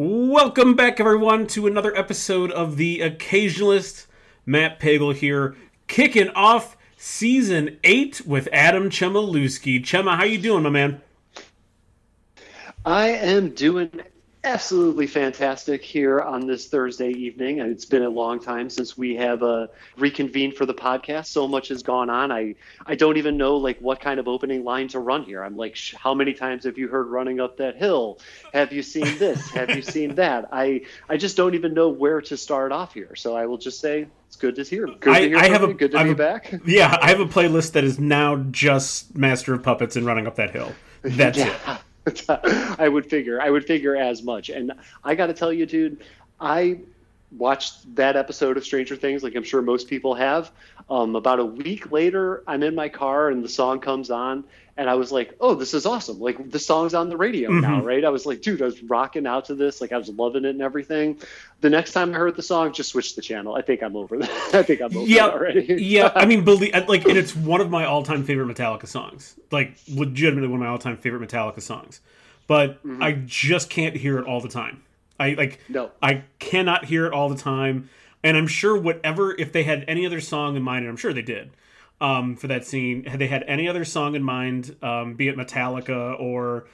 Welcome back, everyone, to another episode of The Occasionalist. Matt Pagel here, kicking off season eight with Adam Chmielewski. Chema, how you doing, my man? I am doing absolutely fantastic here on this Thursday evening. It's been a long time since we have uh, reconvened for the podcast. So much has gone on. I I don't even know like what kind of opening line to run here. I'm like, sh- how many times have you heard "Running Up That Hill"? Have you seen this? have you seen that? I I just don't even know where to start off here. So I will just say it's good to hear. Good I, to hear. I have you. a good to I be back. Yeah, I have a playlist that is now just Master of Puppets and Running Up That Hill. That's it. I would figure. I would figure as much. And I got to tell you, dude, I watched that episode of Stranger Things, like I'm sure most people have. Um, about a week later, I'm in my car and the song comes on, and I was like, "Oh, this is awesome! Like the song's on the radio now, right?" I was like, "Dude, I was rocking out to this. Like I was loving it and everything." The next time I heard the song, just switched the channel. I think I'm over that. I think I'm over Yeah, already. yeah. I mean, believe like, and it's one of my all-time favorite Metallica songs. Like, legitimately one of my all-time favorite Metallica songs. But I just can't hear it all the time. I like. No. I cannot hear it all the time. And I'm sure whatever, if they had any other song in mind, and I'm sure they did, um, for that scene, had they had any other song in mind, um, be it Metallica or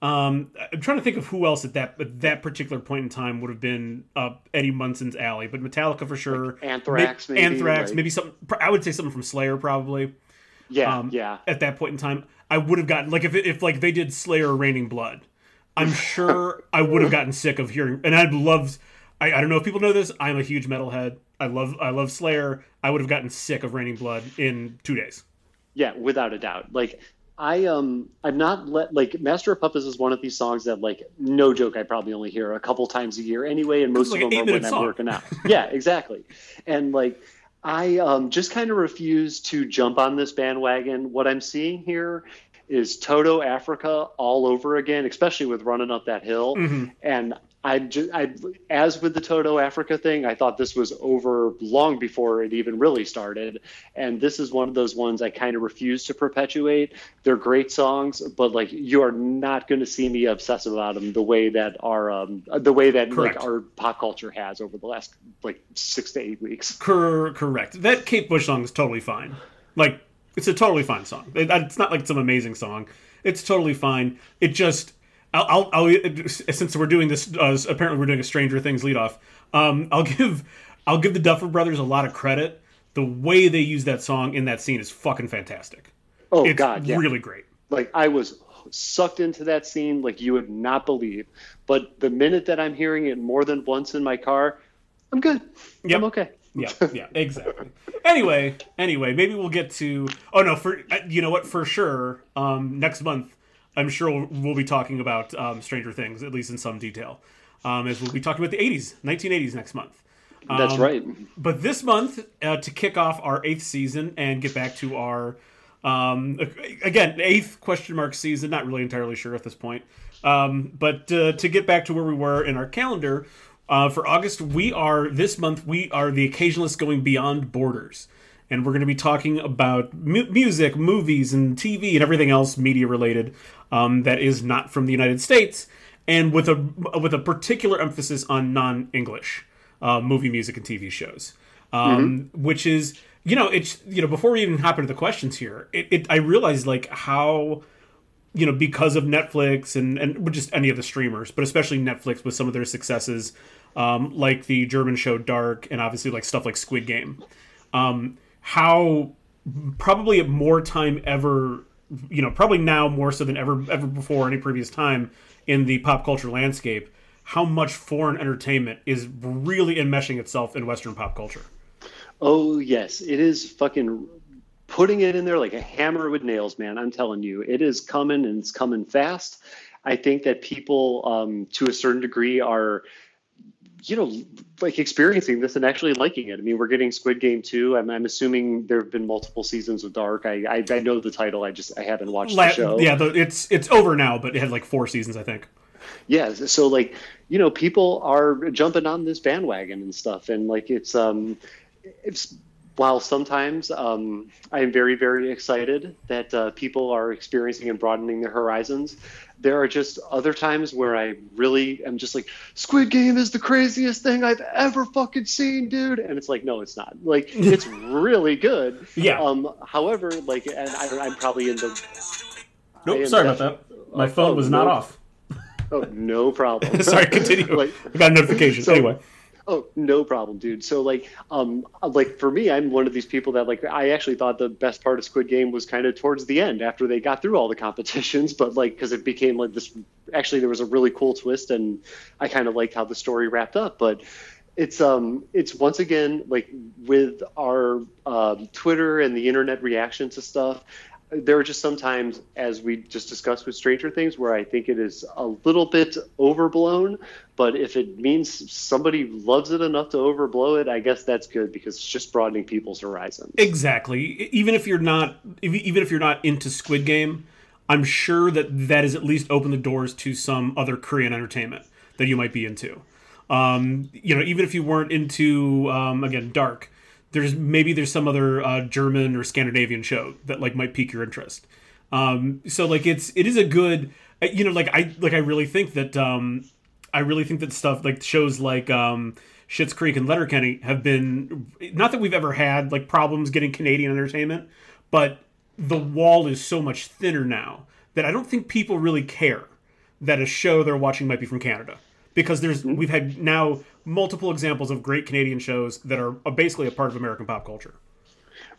um, I'm trying to think of who else at that at that particular point in time would have been up Eddie Munson's alley, but Metallica for sure. Anthrax, May- maybe, Anthrax, like- maybe something. I would say something from Slayer, probably. yeah, Um, yeah. At that point in time, I would have gotten like if if like they did Slayer Raining Blood, I'm sure I would have gotten sick of hearing. And I'd love. I, I don't know if people know this. I'm a huge metalhead. I love I love Slayer. I would have gotten sick of Raining Blood in two days. Yeah, without a doubt. Like I um I'm not let like Master of Puppets is one of these songs that like no joke I probably only hear a couple times a year anyway, and most like of them are when eight-minute I'm working out. yeah, exactly. And like I um just kind of refuse to jump on this bandwagon. What I'm seeing here is Toto Africa all over again, especially with running up that hill. Mm-hmm. And I just, I, as with the Toto Africa thing, I thought this was over long before it even really started. And this is one of those ones I kind of refuse to perpetuate. They're great songs, but like you are not going to see me obsess about them the way that our, um, the way that Correct. like our pop culture has over the last like six to eight weeks. Cor- correct. That Kate Bush song is totally fine. Like it's a totally fine song. It, it's not like some amazing song. It's totally fine. It just I'll, I'll, I'll since we're doing this uh, apparently we're doing a Stranger Things lead off. Um, I'll give I'll give the Duffer Brothers a lot of credit. The way they use that song in that scene is fucking fantastic. Oh It's God, yeah. really great. like I was sucked into that scene like you would not believe. But the minute that I'm hearing it more than once in my car, I'm good. Yep. I'm okay. yeah, yeah, exactly. Anyway, anyway, maybe we'll get to. Oh no, for uh, you know what, for sure. Um, next month, I'm sure we'll, we'll be talking about um, Stranger Things, at least in some detail. Um, as we'll be talking about the 80s, 1980s next month. That's Um, right. But this month, uh, to kick off our eighth season and get back to our, um, again, eighth question mark season, not really entirely sure at this point. Um, but uh, to get back to where we were in our calendar, uh, for August, we are, this month, we are the occasionalists going beyond borders. And we're going to be talking about mu- music, movies, and TV and everything else media related um, that is not from the United States, and with a with a particular emphasis on non English uh, movie, music, and TV shows. Um, Which is, you know, it's you know, before we even hop into the questions here, it, it I realized like how you know because of Netflix and and just any of the streamers, but especially Netflix with some of their successes, um, like the German show Dark, and obviously like stuff like Squid Game, um, how probably at more time ever, you know, probably now more so than ever ever before any previous time in the pop culture landscape, how much foreign entertainment is really enmeshing itself in Western pop culture. Oh yes, it is fucking putting it in there like a hammer with nails, man. I'm telling you, it is coming and it's coming fast. I think that people, um, to a certain degree, are you know, like experiencing this and actually liking it. I mean, we're getting Squid Game too. I'm, I'm assuming there have been multiple seasons of Dark. I, I, I know the title. I just I haven't watched La- the show. yeah, the, it's it's over now, but it had like four seasons, I think. yeah so like you know people are jumping on this bandwagon and stuff and like it's um it's while sometimes um, I am very, very excited that uh, people are experiencing and broadening their horizons, there are just other times where I really am just like, Squid Game is the craziest thing I've ever fucking seen, dude. And it's like, no, it's not. Like, it's really good. Yeah. Um. However, like, and I, am probably in the. Nope. Sorry about that. My phone oh, was not no, off. Oh, no problem. sorry. Continue. like, I got a notification. So, anyway. Oh, no problem, dude. So like, um, like for me, I'm one of these people that like I actually thought the best part of Squid Game was kind of towards the end after they got through all the competitions, but like because it became like this. Actually, there was a really cool twist, and I kind of liked how the story wrapped up. But it's um, it's once again like with our um, Twitter and the internet reaction to stuff there are just sometimes, as we just discussed with Stranger Things, where I think it is a little bit overblown. But if it means somebody loves it enough to overblow it, I guess that's good because it's just broadening people's horizons. Exactly. Even if you're not, even if you're not into Squid Game, I'm sure that that has at least opened the doors to some other Korean entertainment that you might be into. Um, you know, even if you weren't into um, again Dark, there's maybe there's some other uh, German or Scandinavian show that like might pique your interest. Um, so like it's it is a good uh, you know like I like I really think that um, I really think that stuff like shows like um, Schitt's Creek and Letterkenny have been not that we've ever had like problems getting Canadian entertainment, but the wall is so much thinner now that I don't think people really care that a show they're watching might be from Canada because there's mm-hmm. we've had now multiple examples of great Canadian shows that are basically a part of American pop culture.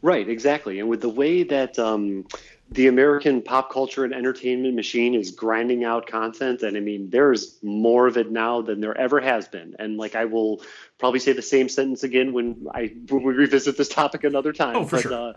Right, exactly. And with the way that um, the American pop culture and entertainment machine is grinding out content, and I mean, there's more of it now than there ever has been. And like, I will probably say the same sentence again when I when we revisit this topic another time. Oh, for but, sure. Uh,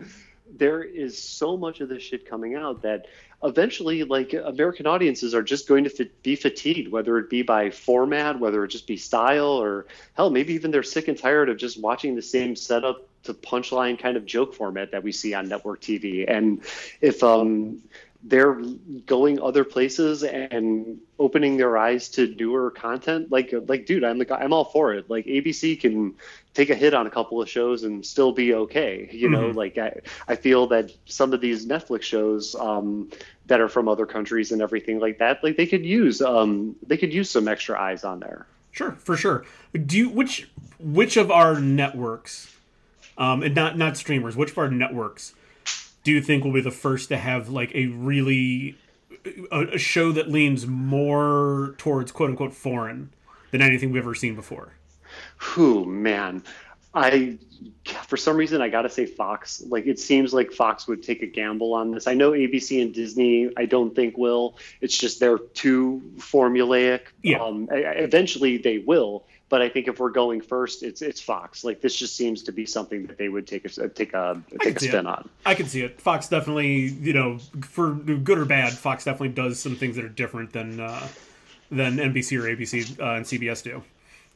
there is so much of this shit coming out that eventually like american audiences are just going to be fatigued whether it be by format whether it just be style or hell maybe even they're sick and tired of just watching the same setup to punchline kind of joke format that we see on network tv and if um they're going other places and opening their eyes to newer content like like dude i'm like i'm all for it. Like abc can take a hit on a couple of shows and still be okay you know mm-hmm. like I, I feel that some of these netflix shows um, that are from other countries and everything like that like they could use um, they could use some extra eyes on there sure for sure do you which which of our networks um, and not not streamers which of our networks do you think will be the first to have like a really a, a show that leans more towards quote unquote foreign than anything we've ever seen before? Who man, I for some reason I gotta say Fox. Like it seems like Fox would take a gamble on this. I know ABC and Disney. I don't think will. It's just they're too formulaic. Yeah. Um, eventually they will, but I think if we're going first, it's it's Fox. Like this just seems to be something that they would take a take a take a spin it. on. I can see it. Fox definitely, you know, for good or bad, Fox definitely does some things that are different than uh, than NBC or ABC uh, and CBS do.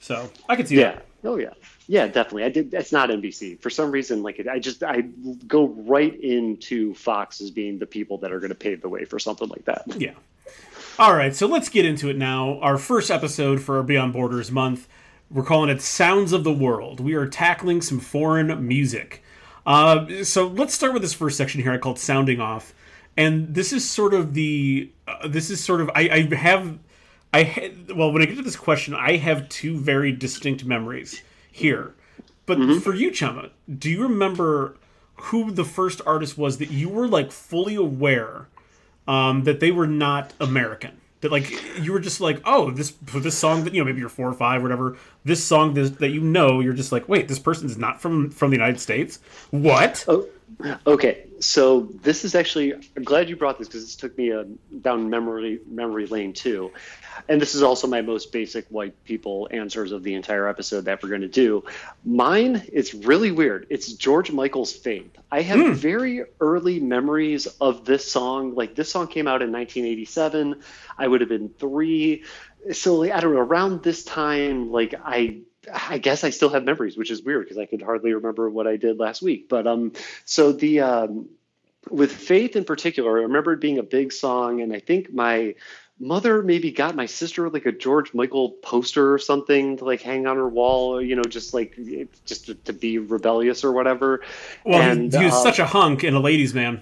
So I can see yeah. that. Oh yeah, yeah, definitely. I did. It's not NBC for some reason. Like it, I just I go right into Fox as being the people that are going to pave the way for something like that. Yeah. All right, so let's get into it now. Our first episode for our Beyond Borders month we're calling it Sounds of the World. We are tackling some foreign music. Uh, so let's start with this first section here I called Sounding Off. And this is sort of the. Uh, this is sort of. I, I have. I ha- well, when I get to this question, I have two very distinct memories here. But mm-hmm. for you, Chema, do you remember who the first artist was that you were like fully aware um, that they were not American? that like you were just like oh this for this song that you know maybe you're four or five or whatever this song that, that you know you're just like wait this person is not from from the united states what oh okay so this is actually i'm glad you brought this because this took me a, down memory memory lane too and this is also my most basic white people answers of the entire episode that we're going to do. Mine, it's really weird. It's George Michael's Faith. I have mm. very early memories of this song. Like this song came out in 1987. I would have been three. So like, I don't know. Around this time, like I I guess I still have memories, which is weird because I could hardly remember what I did last week. But um, so the um, with Faith in particular, I remember it being a big song, and I think my mother maybe got my sister like a George Michael poster or something to like hang on her wall, you know, just like just to, to be rebellious or whatever. Well, and, he, was uh, such a hunk and a ladies' man.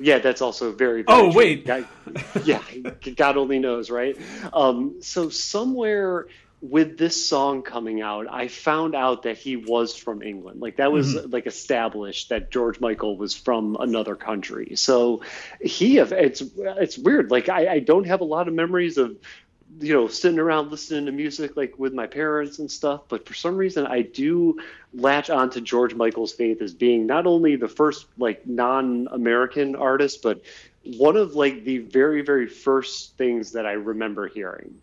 Yeah, that's also very. very oh true. wait, God, yeah, God only knows, right? Um, so somewhere with this song coming out, I found out that he was from England. Like that was mm-hmm. like established that George Michael was from another country. So he it's it's weird. Like I, I don't have a lot of memories of you know sitting around listening to music like with my parents and stuff but for some reason i do latch on to george michael's faith as being not only the first like non-american artist but one of like the very very first things that i remember hearing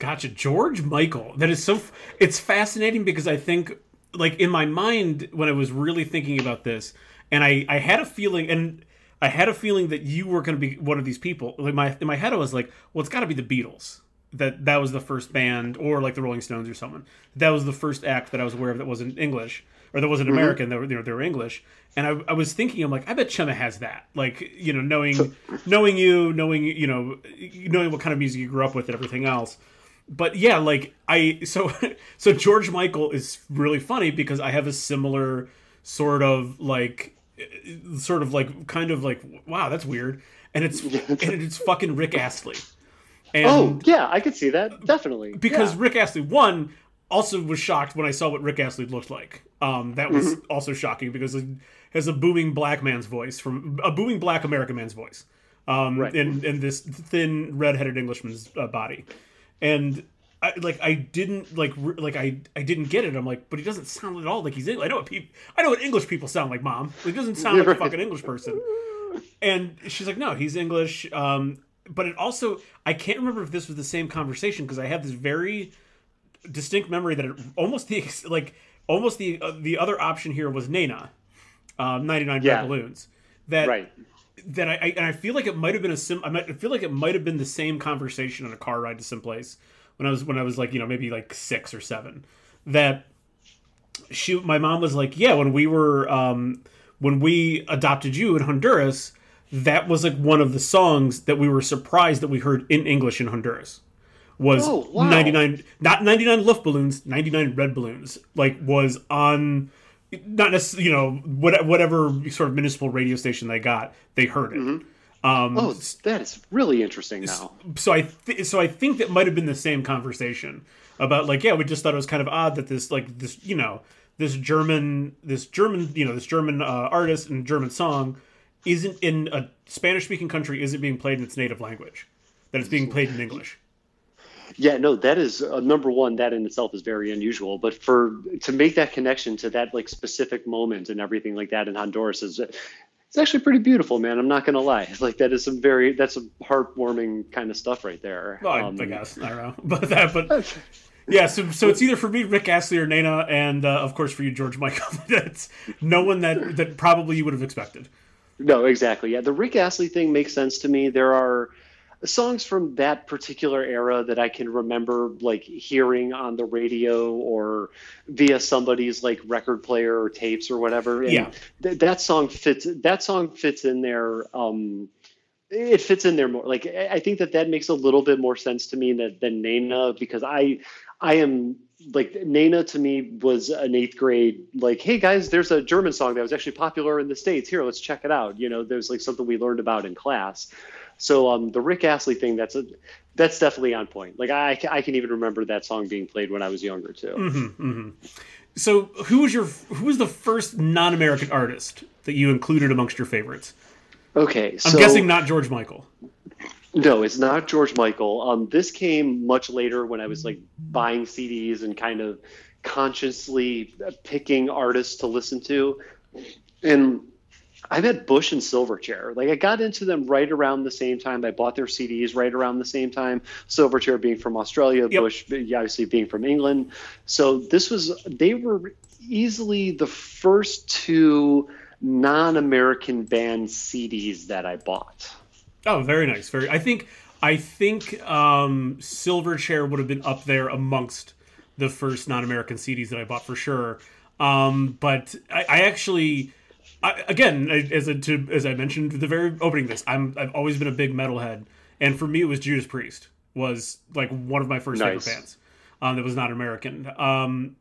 Gotcha, George Michael. That is so. It's fascinating because I think, like in my mind, when I was really thinking about this, and I I had a feeling, and I had a feeling that you were going to be one of these people. Like my in my head, I was like, well, it's got to be the Beatles. That that was the first band, or like the Rolling Stones or someone. That was the first act that I was aware of that wasn't English or that wasn't mm-hmm. American. That were you know they were English. And I, I was thinking, I'm like, I bet Chema has that. Like you know, knowing knowing you, knowing you know, knowing what kind of music you grew up with and everything else but yeah, like I so so George Michael is really funny because I have a similar sort of like sort of like kind of like wow that's weird and it's and it's fucking Rick Astley. And oh yeah, I could see that definitely because yeah. Rick Astley one also was shocked when I saw what Rick Astley looked like. Um, that was mm-hmm. also shocking because it has a booming black man's voice from a booming black American man's voice. Um, right. in, in this thin redheaded Englishman's uh, body and I, like I didn't like like I I didn't get it. I'm like, but he doesn't sound at all like he's English. I know what people I know what English people sound like, mom. He doesn't sound like a fucking English person. And she's like, no, he's English. Um, but it also I can't remember if this was the same conversation because I have this very distinct memory that it almost the like almost the uh, the other option here was Nena, um, 99 yeah. Red Balloons. That right that I, I, and I feel like it might have been a sim. I, might, I feel like it might have been the same conversation on a car ride to some place when I was when I was like you know maybe like six or seven. That she my mom was like yeah when we were um, when we adopted you in Honduras that was like one of the songs that we were surprised that we heard in English in Honduras was oh, wow. 99 not 99 Luftballons 99 red balloons like was on not necessarily, you know, whatever sort of municipal radio station they got, they heard it. Mm-hmm. Um, oh, that is really interesting now. So I th- so I think that might have been the same conversation about like yeah we just thought it was kind of odd that this like this you know this German this German you know this German uh, artist and German song isn't in a Spanish speaking country isn't being played in its native language that it's being played in English. Yeah, no, that is uh, number one. That in itself is very unusual. But for to make that connection to that like specific moment and everything like that in Honduras is it's actually pretty beautiful, man. I'm not gonna lie. Like that is some very that's some heartwarming kind of stuff right there. Well, um, I guess I don't know, but that, but yeah. So so it's either for me, Rick Astley or Nena, and uh, of course for you, George Michael. that's no one that that probably you would have expected. No, exactly. Yeah, the Rick Astley thing makes sense to me. There are songs from that particular era that I can remember like hearing on the radio or via somebody's like record player or tapes or whatever. And yeah, th- that song fits. That song fits in there. Um, it fits in there more. Like I think that that makes a little bit more sense to me than, than Nena because I I am like Nena to me was an eighth grade like hey guys there's a German song that was actually popular in the states here let's check it out you know there's like something we learned about in class so um, the Rick Astley thing, that's a that's definitely on point. Like I, I can even remember that song being played when I was younger too. Mm-hmm, mm-hmm. So who was your who was the first non-American artist that you included amongst your favorites? Okay, I'm guessing not George Michael. No, it's not George Michael. Um, this came much later when I was like buying CDs and kind of consciously picking artists to listen to. And I've had Bush and Silverchair. Like I got into them right around the same time. I bought their CDs right around the same time. Silverchair being from Australia, yep. Bush obviously being from England. So this was they were easily the first two non-American band CDs that I bought. Oh, very nice. Very. I think I think um, Silverchair would have been up there amongst the first non-American CDs that I bought for sure. Um, but I, I actually I, again, as a, to, as I mentioned the very opening, of this I'm I've always been a big metalhead, and for me, it was Judas Priest. Was like one of my first Nice. favorite bands. Um, that was not American. Um,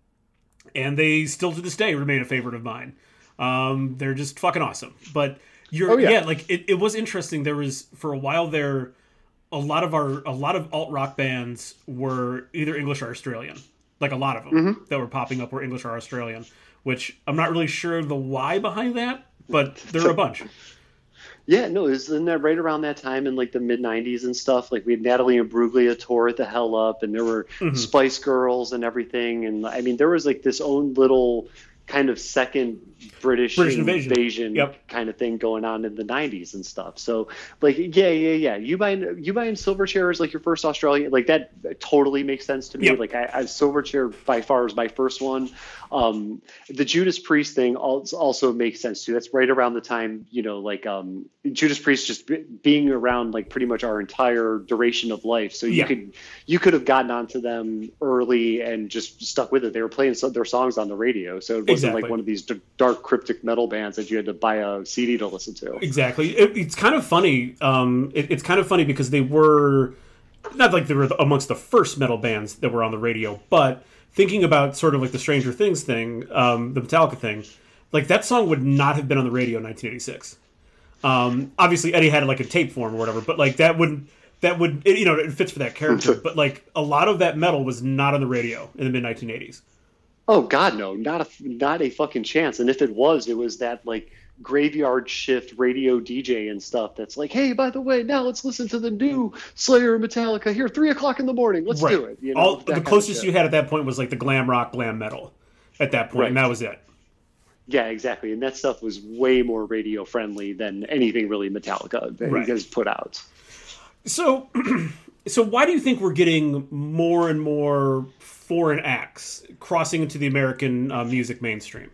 and they still to this day remain a favorite of mine. Um, they're just fucking awesome. But you're Oh, yeah. yeah. like it, it was interesting. There was for a while there, a lot of our a lot of alt rock bands were either English or Australian. Like a lot of them Mm-hmm. that were popping up were English or Australian, which I'm not really sure the why behind that, but there are a bunch. Yeah, no, it was in that right around that time in like the mid '90s and stuff. Like we had Natalie Imbruglia tour at the Hell Up, and there were Mm-hmm. Spice Girls and everything. And I mean, there was like this own little kind of second British, British invasion. Yep. kind of thing going on in the '90s and stuff. So, like, yeah, yeah, yeah. You buying you buying Silverchair is like your first Australian, like that totally makes sense to me. Yep. Like, I, I Silverchair by far is my first one. Um, the Judas Priest thing also makes sense too. That's right around the time, you know, like um, Judas Priest just be, being around like pretty much our entire duration of life. So you Yeah. could you could have gotten onto them early and just stuck with it. They were playing some, their songs on the radio, so it wasn't Exactly. like one of these d- dark cryptic metal bands that you had to buy a CD to listen to. Exactly. It, it's kind of funny. Um, it, it's kind of funny because they were not like they were amongst the first metal bands that were on the radio, but thinking about sort of like the Stranger Things thing, um, the Metallica thing, like that song would not have been on the radio in 1986. Um, obviously, Eddie had like a tape form or whatever, but like that wouldn't that would it, you know it fits for that character. but like a lot of that metal was not on the radio in the mid 1980s. Oh God, no, not a not a fucking chance. And if it was, it was that like graveyard shift radio DJ and stuff. That's like, hey, by the way, now let's listen to the new Slayer and Metallica here, three o'clock in the morning. Let's do it. You know, All the closest you had at that point was like the glam rock, glam metal. At that point, and Right. that was it. Yeah, exactly. And that stuff was way more radio friendly than anything really Metallica that Right. has put out. So, so why do you think we're getting more and more foreign acts crossing into the American uh, music mainstream?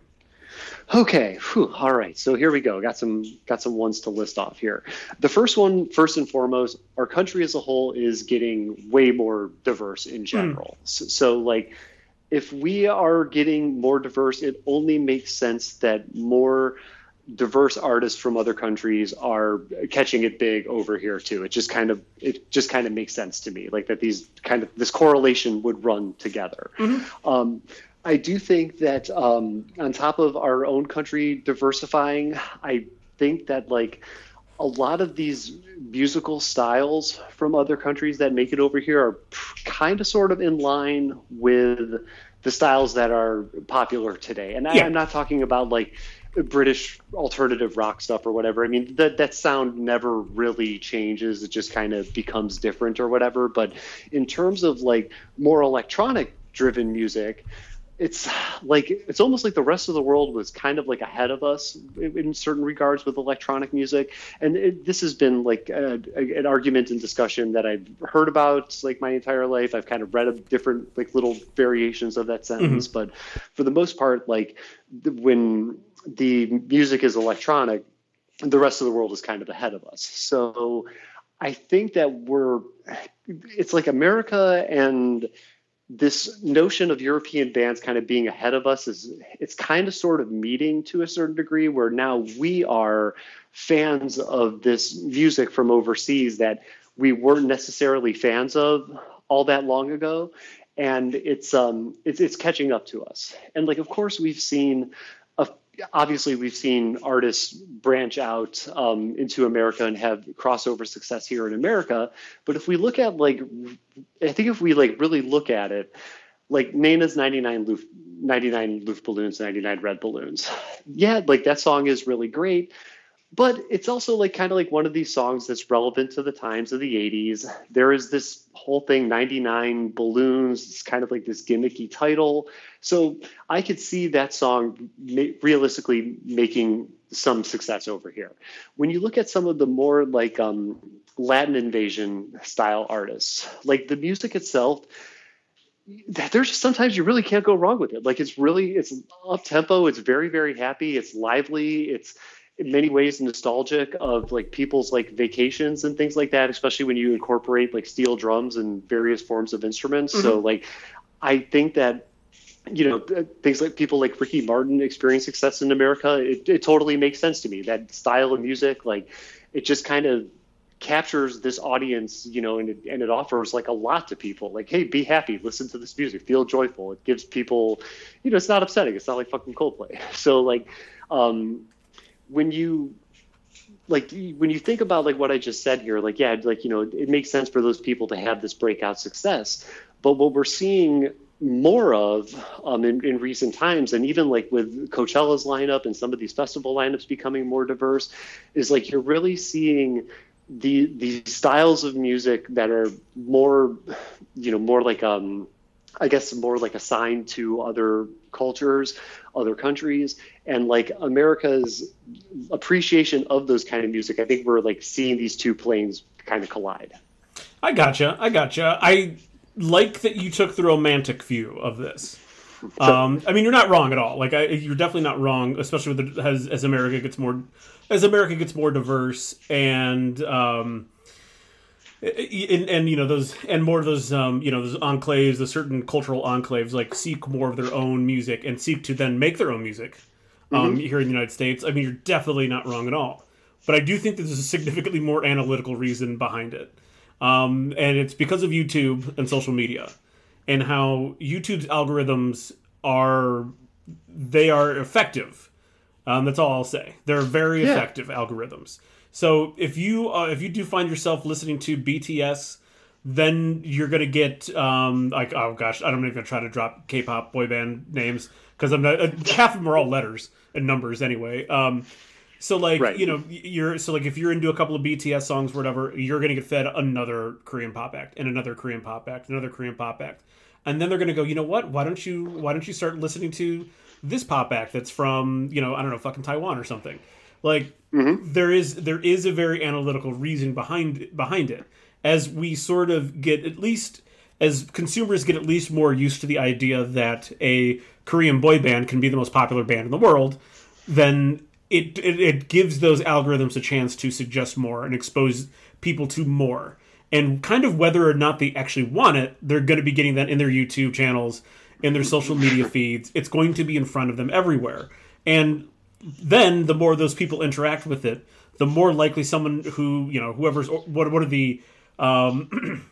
Okay, whew, all right. So here we go. Got some got some ones to list off here. The first one, first and foremost, our country as a whole is getting way more diverse in general. So, so like if we are getting more diverse, it only makes sense that more diverse artists from other countries are catching it big over here too. It just kind of it just kind of makes sense to me, like that these kind of this correlation would run together. Um, I do think that um, on top of our own country diversifying, I think that like a lot of these musical styles from other countries that make it over here are kind of sort of in line with the styles that are popular today. And I, Yeah. I'm not talking about like British alternative rock stuff or whatever. I mean, that that sound never really changes. It just kind of becomes different or whatever. But in terms of like more electronic driven music, it's like it's almost like the rest of the world was kind of like ahead of us in, in certain regards with electronic music. And it, this has been like a, a- an argument and discussion that i've heard about like my entire life. I've kind of read of different like little variations of that sentence. Mm-hmm. But for the most part like the, when the music is electronic the rest of the world is kind of ahead of us. So i think that we're it's like america and this notion of European bands kind of being ahead of us is it's kind of sort of meeting to a certain degree where now we are fans of this music from overseas that we weren't necessarily fans of all that long ago. And it's um it's it's catching up to us. And like of course we've seen obviously we've seen artists branch out um, into America and have crossover success here in America but if we look at like I think if we like really look at it, like Nena's 99 Loof, 99 Loof balloons, 99 red balloons. Yeah, like that song is really great, but it's also like kind of like one of these songs that's relevant to the times of the 80s. There is this whole thing 99 balloons, it's kind of like this gimmicky title. So I could see that song realistically making some success over here. When you look at some of the more like um, Latin invasion style artists, like the music itself, there's just sometimes you really can't go wrong with it. Like it's really it's up tempo, it's very very happy, it's lively, it's in many ways nostalgic of like people's like vacations and things like that, especially when you incorporate like steel drums and various forms of instruments. So like I think that you know things like people like Ricky Martin experience success in America. It, it totally makes sense to me. That style of music, like it just kind of captures this audience, you know, and it, and it offers like a lot to people. Like, hey, be happy, listen to this music, feel joyful. It gives people, you know, it's not upsetting. It's not like fucking Coldplay. So like, um, when you like when you think about like what I just said here, like yeah, like you know, it makes sense for those people to have this breakout success. But what we're seeing more of um, in, in recent times, and even like with Coachella's lineup and some of these festival lineups becoming more diverse, is like you're really seeing the the styles of music that are more, you know, more like um, I guess more like assigned to other cultures, other countries, and like America's appreciation of those kind of music. I think we're like seeing these two planes kind of collide. I gotcha. I gotcha. I like that you took the romantic view of this. Um, I mean, you're not wrong at all. Like, I, you're definitely not wrong, especially with the, as as America gets more as America gets more diverse and um, and, and you know those and more of those um, you know those enclaves, the certain cultural enclaves, like seek more of their own music and seek to then make their own music um, mm-hmm. here in the United States. I mean, you're definitely not wrong at all. But I do think there's a significantly more analytical reason behind it. Um, and it's because of YouTube and social media and how YouTube's algorithms are they are effective. Um, that's all I'll say. They're very yeah. effective algorithms. So if you uh, if you do find yourself listening to BTS, then you're gonna get um, like oh gosh, I'm not even gonna try to drop K-pop boy band names because I'm not uh, half of them are all letters and numbers anyway. Um, so like right. you know you're so like if you're into a couple of BTS songs or whatever, you're gonna get fed another Korean pop act and another Korean pop act, another Korean pop act, and then they're gonna go, you know what? Why don't you why don't you start listening to this pop act that's from you know I don't know fucking Taiwan or something. Like mm-hmm. there is there is a very analytical reason behind behind it. As we sort of get at least as consumers get at least more used to the idea that a Korean boy band can be the most popular band in the world, then it, it, it gives those algorithms a chance to suggest more and expose people to more. And kind of whether or not they actually want it, they're going to be getting that in their YouTube channels, in their social media feeds. It's going to be in front of them everywhere. And then the more those people interact with it, the more likely someone who, you know, whoever's what what are the um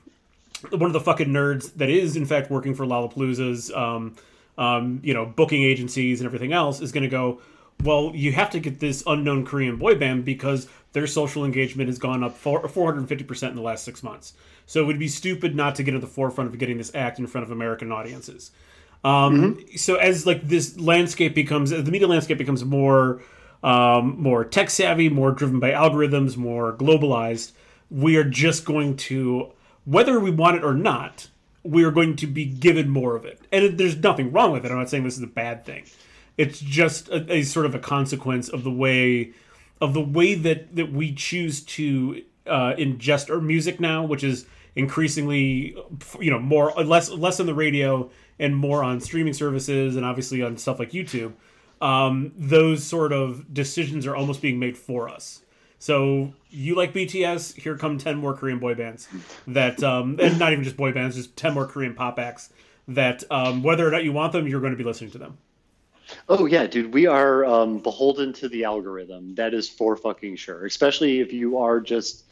one of the fucking nerds that is in fact working for Lollapalooza's um um, you know, booking agencies and everything else is going to go, well, you have to get this unknown Korean boy band because their social engagement has gone up 450% in the last six months. So it would be stupid not to get at the forefront of getting this act in front of American audiences. Um, mm-hmm. So as like this landscape becomes, the media landscape becomes more, um, more tech savvy, more driven by algorithms, more globalized, we are just going to, whether we want it or not, we are going to be given more of it. And there's nothing wrong with it. I'm not saying this is a bad thing. It's just a, a sort of a consequence of the way of the way that that we choose to uh, ingest our music now, which is increasingly you know more less less on the radio and more on streaming services and obviously on stuff like YouTube. Um, those sort of decisions are almost being made for us. So you like BTS? Here come ten more Korean boy bands that, um, and not even just boy bands, just ten more Korean pop acts that, um, whether or not you want them, you're going to be listening to them. Oh yeah, dude, we are um, beholden to the algorithm. That is for fucking sure. Especially if you are just,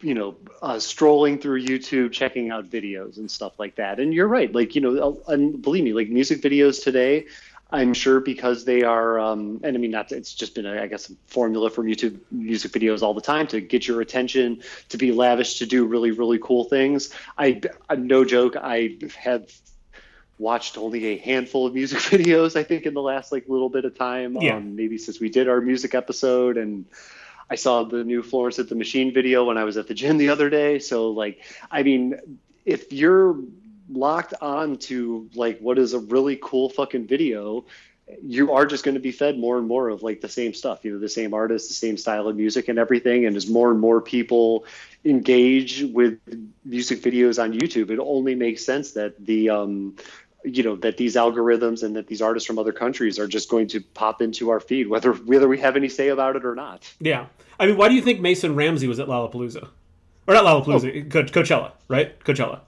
you know, uh, strolling through YouTube, checking out videos and stuff like that. And you're right. Like you know, and believe me, like music videos today. I'm sure because they are, um, and I mean, not, it's just been, a, I guess, a formula for YouTube music videos all the time to get your attention, to be lavish, to do really, really cool things. I, no joke, I have watched only a handful of music videos i think in the last like little bit of time yeah. um, maybe since we did our music episode and i saw the new Florence and the Machine video when i was at the gym the other day. So like i mean if you're locked on to like what is a really cool fucking video you are just going to be fed more and more of like the same stuff you know the same artists the same style of music and everything. And as more and more people engage with music videos on youtube it only makes sense that the um you know that these algorithms and that these artists from other countries are just going to pop into our feed whether whether we have any say about it or not. Yeah. I mean why do you think mason ramsey was at lollapalooza? Or not lollapalooza oh. Co- coachella right? Coachella.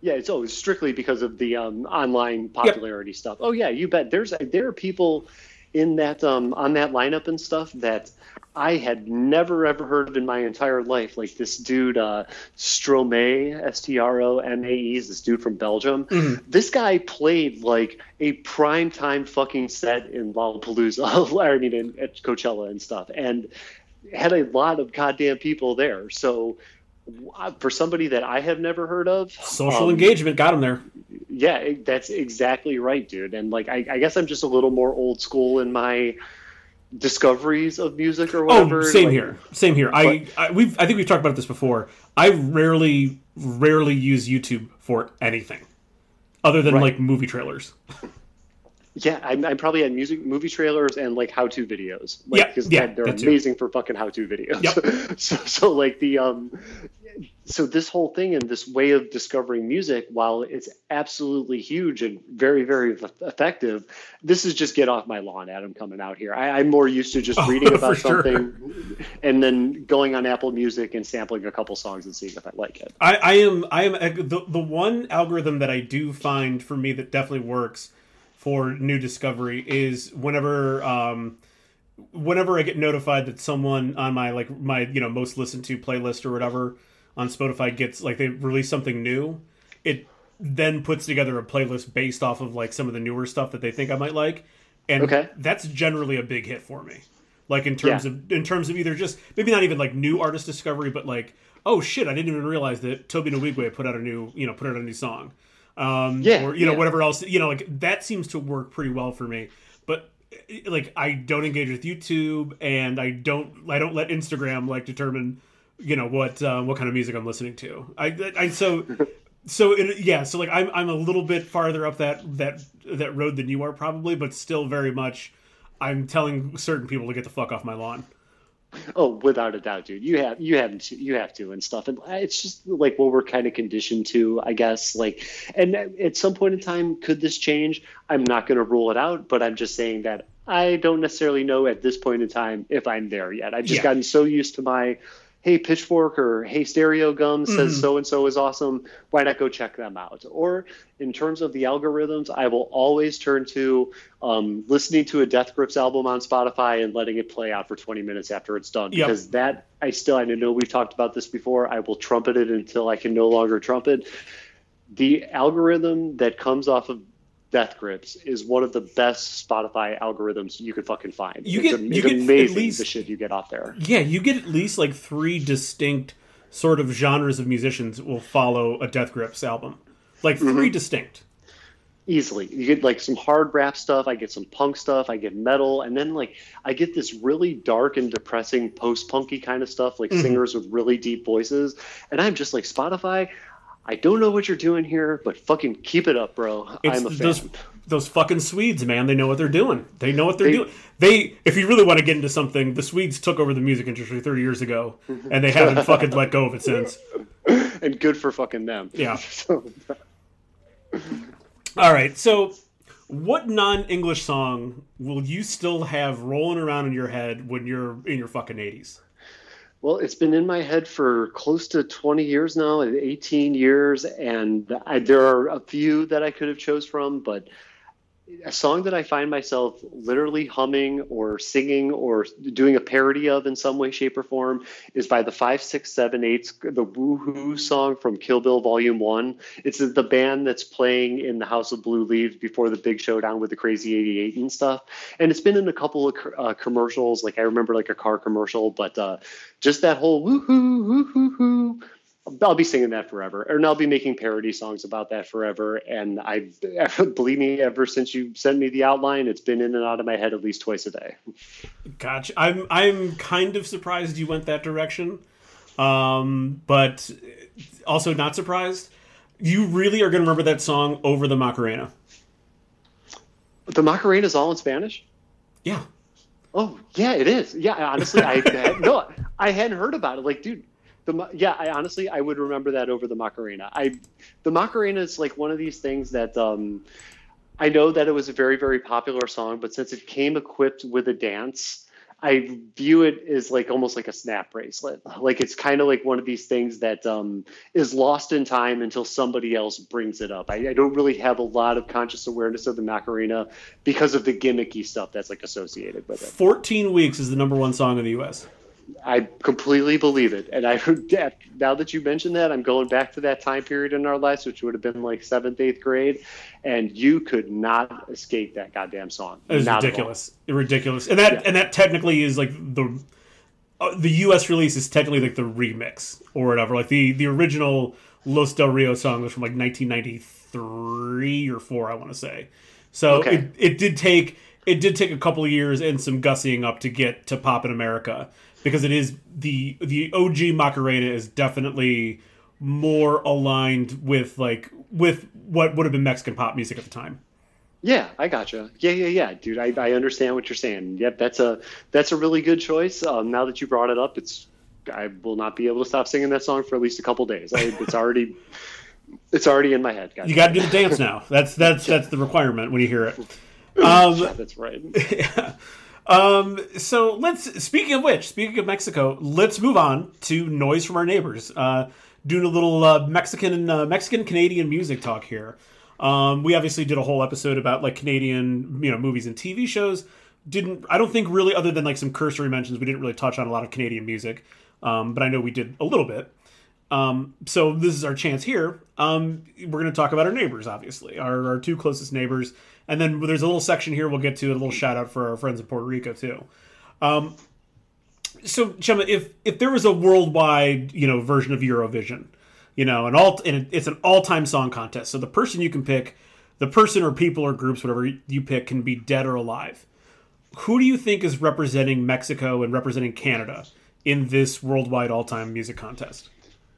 Yeah it's always strictly because of the um, online popularity yep. stuff. Oh yeah you bet. There's there are people in that um, on that lineup and stuff that I had never ever heard of in my entire life. Like this dude, uh, Stromae, S T R O M A E, is this dude from Belgium. Mm-hmm. This guy played like a prime time fucking set in Lollapalooza, I mean, in, at Coachella and stuff, and had a lot of goddamn people there. So uh, for somebody that I have never heard of, Social um, engagement got him there. yeah, that's exactly right, dude. And like, I, I guess I'm just a little more old school in my discoveries of music or whatever. Oh, same Like, here. Same here. I, I we've I think we've talked about this before. I rarely rarely use YouTube for anything other than Right. like movie trailers. Yeah, I'm, I'm probably at music, movie trailers, and like how-to videos. Like, Yeah, yeah, they're amazing for fucking how-to videos. Yep. so, so like the um, so this whole thing and this way of discovering music, while it's absolutely huge and very, very effective, this is just get off my lawn, Adam, coming out here. I, I'm more used to just Oh, reading about sure. something and then going on Apple Music and sampling a couple songs and seeing if I like it. I, I am I am the the one algorithm that I do find for me that definitely works for new discovery is whenever um whenever I get notified that someone on my like my you know most listened to playlist or whatever on Spotify gets like they release something new, it then puts together a playlist based off of like some of the newer stuff that they think I might like, and Okay. that's generally a big hit for me. Like in terms Yeah. of in terms of either just maybe not even like new artist discovery, but like oh shit, I didn't even realize that Tobe Nwigwe put out a new you know put out a new song, um, Yeah, or you know yeah. whatever else you know like that seems to work pretty well for me. But like I don't engage with YouTube and I don't I don't let Instagram like determine you know what uh, what kind of music I'm listening to. I, I so so it, yeah so like I'm I'm a little bit farther up that that that road than you are probably, but still very much I'm telling certain people to get the fuck off my lawn. Oh, without a doubt, dude. You have you have to you have to and stuff, and it's just like what we're kind of conditioned to, I guess. Like, and at some point in time, could this change? I'm not going to rule it out, but I'm just saying that I don't necessarily know at this point in time if I'm there yet. I've just Yeah. gotten so used to my, hey Pitchfork or hey Stereogum says so and so is awesome. Why not go check them out? Or in terms of the algorithms, I will always turn to um, listening to a Death Grips album on Spotify and letting it play out for 20 minutes after it's done. Yep. Because that, I still, I know we've talked about this before. I will trumpet it until I can no longer trumpet. The algorithm that comes off of Death Grips is one of the best Spotify algorithms you could fucking find. You it's get- am- you get at amazing least- the shit you get off there. Yeah, you get at least like three distinct sort of genres of musicians will follow a Death Grips album. Like 3 mm-hmm. distinct. easily. You get like some hard rap stuff, I get some punk stuff, I get metal, and then like I get this really dark and depressing post punky kind of stuff, like mm-hmm. singers with really deep voices. And I'm just like Spotify, I don't know what you're doing here, but fucking keep it up, bro. It's I'm a fan. those those fucking Swedes, man. They know what they're doing. They know what they're They- doing. They, if you really want to get into something, the Swedes took over the music industry 30 years ago, and they haven't fucking let go of it since. and good for fucking them. Yeah. So, All right, so what non-English song will you still have rolling around in your head when you're in your fucking 80s? Well, it's been in my head for close to 20 years now, 18 years, and I, there are a few that I could have chose from, but a song that I find myself literally humming or singing or doing a parody of in some way, shape, or form is by the Five Six Seven Eights, the Woohoo song from Kill Bill Volume One. It's the band that's playing in the House of Blue Leaves before the big showdown with the Crazy Eighty Eight and stuff. And it's been in a couple of uh, commercials, like I remember like a car commercial, but uh, just that whole woohoo, woohoo, hoo. I'll be singing that forever, and I'll be making parody songs about that forever. And I, believe me, ever since you sent me the outline, it's been in and out of my head at least twice a day. Gotcha. I'm I'm kind of surprised you went that direction, um, but also not surprised. You really are going to remember that song over the Macarena. The Macarena is all in Spanish. Yeah. Oh yeah, it is. Yeah, honestly, I no, I hadn't heard about it. Like, dude, the yeah, I honestly I would remember that over the Macarena. I the Macarena is like one of these things that um, I know that it was a very very popular song, but since it came equipped with a dance. I view it as like almost like a snap bracelet. Like it's kind of like one of these things that um, is lost in time until somebody else brings it up. I, I, don't really have a lot of conscious awareness of the Macarena because of the gimmicky stuff that's like associated with it. 14 weeks is the number one song in the U.S. I completely believe it. And I now that you mentioned that, I'm going back to that time period in our lives, which would have been like seventh, eighth grade, and you could not escape that goddamn song. It was not ridiculous, ridiculous, and that yeah. and that technically is like the uh, the U.S. release is technically like the remix or whatever. Like the the original Los Del Rio song was from like 1993 or four, I want to say. So okay. it, it did take it did take a couple of years and some gussying up to get to pop in America because it is the the OG Macarena is definitely more aligned with like with what would have been Mexican pop music at the time. Yeah, I gotcha. Yeah, yeah, yeah, dude. I, I understand what you're saying. Yep, that's a that's a really good choice. Um, now that you brought it up, it's I will not be able to stop singing that song for at least a couple days. I, it's already it's already in my head. Guys. You got to do the dance now. That's that's that's the requirement when you hear it. Um, yeah, that's right. Yeah. Um, so let's. Speaking of which, speaking of Mexico, let's move on to noise from our neighbors. Uh, doing a little uh, Mexican uh, Mexican Canadian music talk here. Um, we obviously did a whole episode about like Canadian, you know, movies and TV shows. Didn't I don't think really, other than like some cursory mentions, we didn't really touch on a lot of Canadian music. Um, but I know we did a little bit. Um, so this is our chance here. Um, we're going to talk about our neighbors, obviously, our, our two closest neighbors. And then there's a little section here we'll get to a little shout out for our friends in Puerto Rico too. Um, so Chema, if if there was a worldwide you know version of Eurovision, you know, an all and it's an all time song contest. So the person you can pick, the person or people or groups, whatever you pick, can be dead or alive. Who do you think is representing Mexico and representing Canada in this worldwide all time music contest?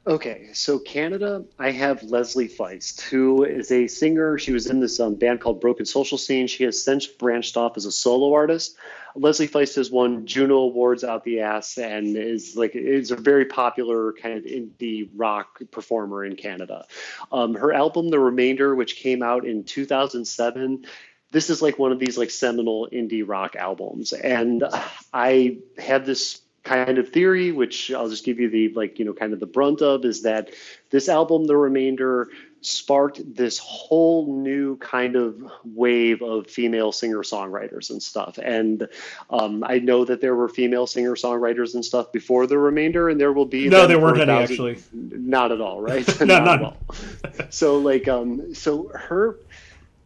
Okay, so Canada, I have Leslie Feist, who is a singer. She was in this um, band called Broken Social Scene. She has since branched off as a solo artist. Leslie Feist has won Juno Awards out the ass and is like is a very popular kind of indie rock performer in Canada. Um, her album, The Reminder, which came out in 2007, this is like one of these like seminal indie rock albums, and I had this kind of theory, which I'll just give you the like, you know, kind of the brunt of, is that this album, The Reminder, sparked this whole new kind of wave of female singer songwriters and stuff. And um, I know that there were female singer songwriters and stuff before The Reminder, and there will be. No, there weren't any actually. Not at all, right? no, not, not at all. so like, um, so her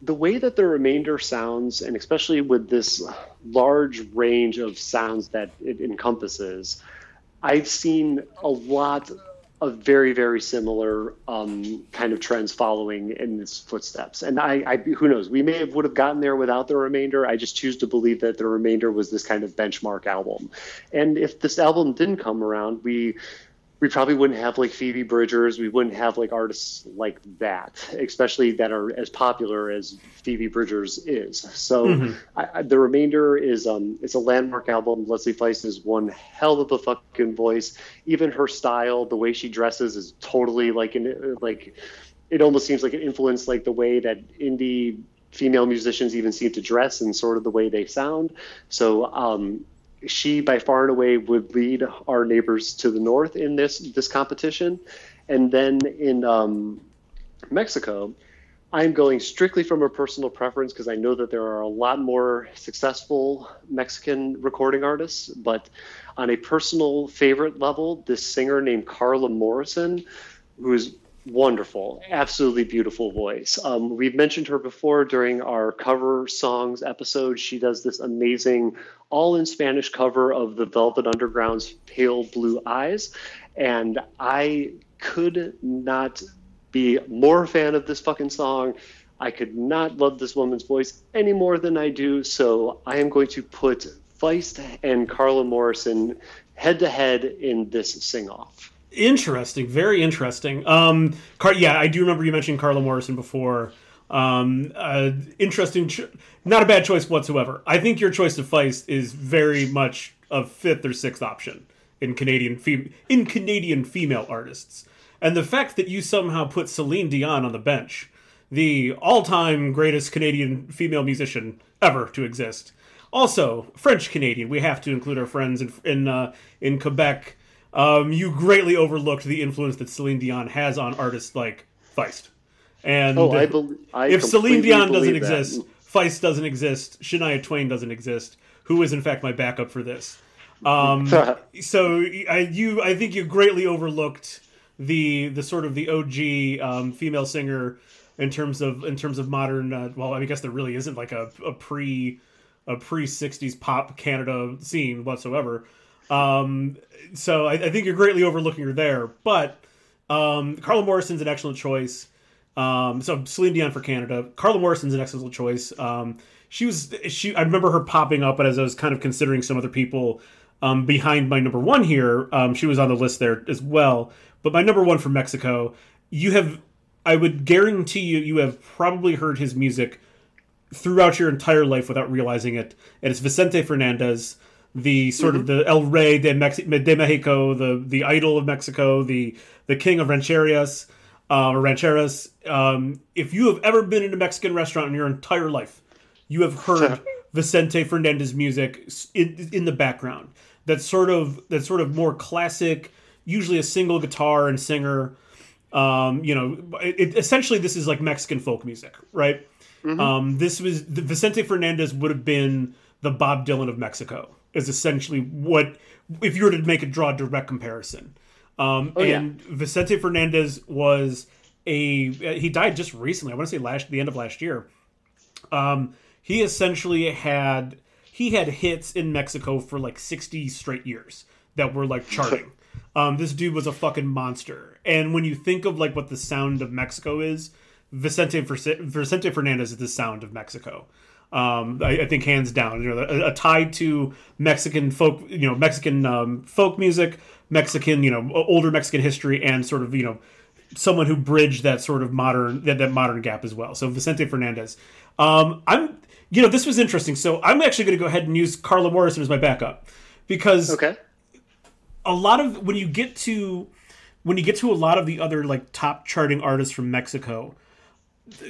the way that the reminder sounds, and especially with this large range of sounds that it encompasses, I've seen a lot of very, very similar um, kind of trends following in its footsteps. And I, I, who knows, we may have would have gotten there without the reminder. I just choose to believe that the reminder was this kind of benchmark album. And if this album didn't come around, we we probably wouldn't have like Phoebe Bridgers. We wouldn't have like artists like that, especially that are as popular as Phoebe Bridgers is. So mm-hmm. I, I, the reminder is um, it's a landmark album. Leslie Feist is one hell of a fucking voice. Even her style, the way she dresses, is totally like an like it almost seems like it influenced like the way that indie female musicians even seem to dress and sort of the way they sound. So um, she by far and away would lead our neighbors to the north in this this competition, and then in um, Mexico, I'm going strictly from a personal preference because I know that there are a lot more successful Mexican recording artists, but on a personal favorite level, this singer named Carla Morrison, who is wonderful, absolutely beautiful voice. Um, we've mentioned her before during our cover songs episode. She does this amazing, all in Spanish cover of the Velvet Underground's Pale Blue Eyes. And I could not be more fan of this fucking song. I could not love this woman's voice any more than I do. So I am going to put Feist and Carla Morrison head to head in this sing off. Interesting, very interesting. Um, Car- yeah, I do remember you mentioning Carla Morrison before. Um, uh, interesting, cho- not a bad choice whatsoever. I think your choice of Feist is very much a fifth or sixth option in Canadian fem- in Canadian female artists, and the fact that you somehow put Celine Dion on the bench, the all-time greatest Canadian female musician ever to exist. Also, French Canadian. We have to include our friends in in uh, in Quebec. Um, you greatly overlooked the influence that Celine Dion has on artists like Feist. And Oh, I bel I if Celine Dion doesn't that. exist, Feist doesn't exist, Shania Twain doesn't exist. Who is in fact my backup for this? Um, so I you I think you greatly overlooked the the sort of the OG um, female singer in terms of in terms of modern. Uh, well, I guess there really isn't like a, a pre a pre '60s pop Canada scene whatsoever. Um, so I, I think you're greatly overlooking her there. But um, Carla Morrison's an excellent choice. Um, so Celine Dion for Canada. Carla Morrison's an excellent choice. Um, she was she. I remember her popping up, but as I was kind of considering some other people um, behind my number one here, um, she was on the list there as well. But my number one from Mexico, you have. I would guarantee you, you have probably heard his music throughout your entire life without realizing it. And it's Vicente Fernandez, the sort of the El Rey de, de Mexico, the the idol of Mexico, the the king of rancherias uh, or rancheras. Um, if you have ever been in a Mexican restaurant in your entire life, you have heard Vicente Fernandez music in, in the background. That sort of that sort of more classic, usually a single guitar and singer. Um, you know, it, essentially this is like Mexican folk music, right? Um, this was the Vicente Fernandez would have been the Bob Dylan of Mexico. Is essentially what if you were to make a draw a direct comparison. Um, yeah. and Vicente Fernandez was a he died just recently. I want to say last the end of last year. Um, he essentially had he had hits in Mexico for like 60 straight years that were like charting. um, this dude was a fucking monster. And when you think of like what the sound of Mexico is, Vicente Vicente Fernandez is the sound of Mexico. Um, I, I think hands down, you know, a, a tie to Mexican folk, you know, Mexican um, folk music, Mexican, you know, older Mexican history, and sort of, you know, someone who bridged that sort of modern that, that modern gap as well. So Vicente Fernandez. Um, I'm you know this was interesting. So I'm actually going to go ahead and use Carla Morrison as my backup because Okay. a lot of when you get to when you get to a lot of the other like top charting artists from Mexico,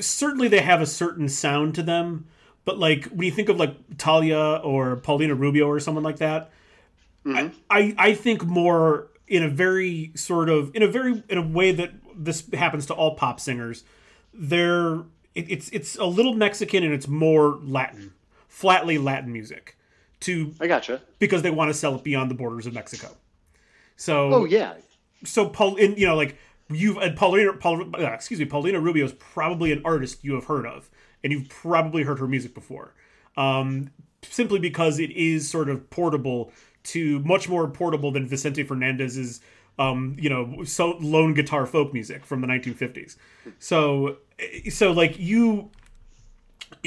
certainly they have a certain sound to them. But like when you think of like Thalia or Paulina Rubio or someone like that, I, I I think more in a very sort of in a very in a way that this happens to all pop singers. They're it, it's it's a little Mexican and it's more Latin, flatly Latin music, to I gotcha. because they want to sell it beyond the borders of Mexico. So Oh yeah. so Paul, in, you know, like you've and Paulina, Paul, uh, excuse me, Paulina Rubio is probably an artist you have heard of, and you've probably heard her music before, um, simply because it is sort of portable to much more portable than Vicente Fernandez's, um, you know, so lone guitar folk music from the 1950s. So, so like you,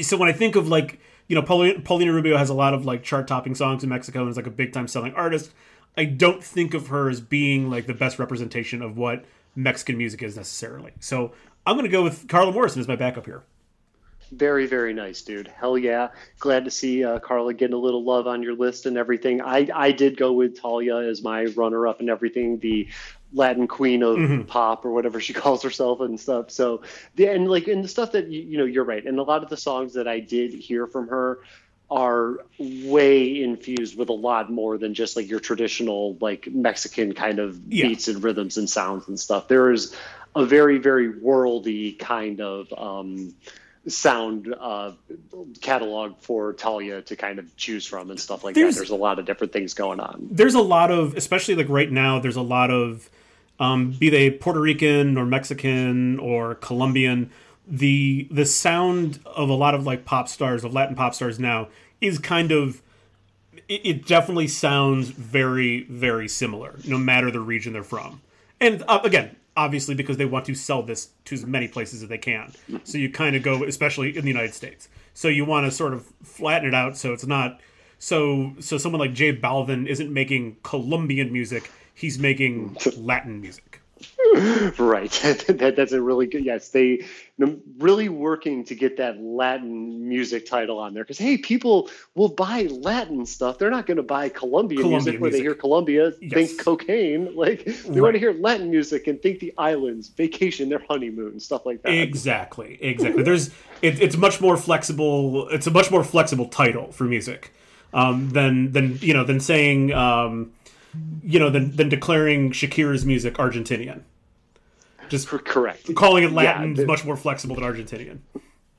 so when I think of like you know Paulina, Paulina Rubio has a lot of like chart topping songs in Mexico and is like a big time selling artist. I don't think of her as being like the best representation of what Mexican music is necessarily. So I'm going to go with Carla Morrison as my backup here. Very, very nice, dude. Hell yeah. Glad to see uh, Carla getting a little love on your list and everything. I, I did go with Thalia as my runner up and everything, the Latin queen of pop or whatever she calls herself and stuff. So, the, and like, and the stuff that, you, you know, you're right. And a lot of the songs that I did hear from her are way infused with a lot more than just like your traditional, like Mexican kind of Yeah. beats and rhythms and sounds and stuff. There is a very, very worldy kind of, um, sound uh, catalog for Thalia to kind of choose from and stuff like There's- that. There's a lot of different things going on. There's a lot of, especially like right now, there's a lot of, um, be they Puerto Rican or Mexican or Colombian, the the sound of a lot of like pop stars of Latin pop stars now is kind of it, it definitely sounds very very similar no matter the region they're from and uh, again obviously because they want to sell this to as many places as they can. So you kind of go especially in the united states. So you want to sort of flatten it out so it's not so so someone like J Balvin isn't making colombian music he's making latin music Right. that, that's a really good. Yes, they they're really working to get that Latin music title on there because hey, people will buy Latin stuff. They're not going to buy Colombian, Colombian music where they hear Colombia, Yes. think cocaine. Like they Right. want to hear Latin music and think the islands, vacation, their honeymoon, stuff like that. Exactly, exactly. There's it, it's much more flexible. It's a much more flexible title for music. um, than than you know than saying um, you know than than declaring Shakira's music Argentinian. Just correct. Calling it Latin yeah, the, is much more flexible than Argentinian.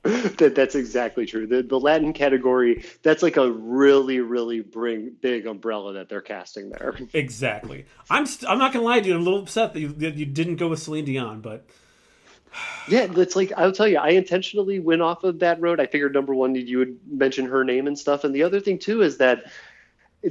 that that's exactly true. The the Latin category that's like a really really bring, big umbrella that they're casting there. Exactly. I'm st- I'm not gonna lie to you. I'm a little upset that you that you didn't go with Celine Dion, but yeah, it's like I'll tell you, I intentionally went off of that road. I figured number one, you would mention her name and stuff, and the other thing too is that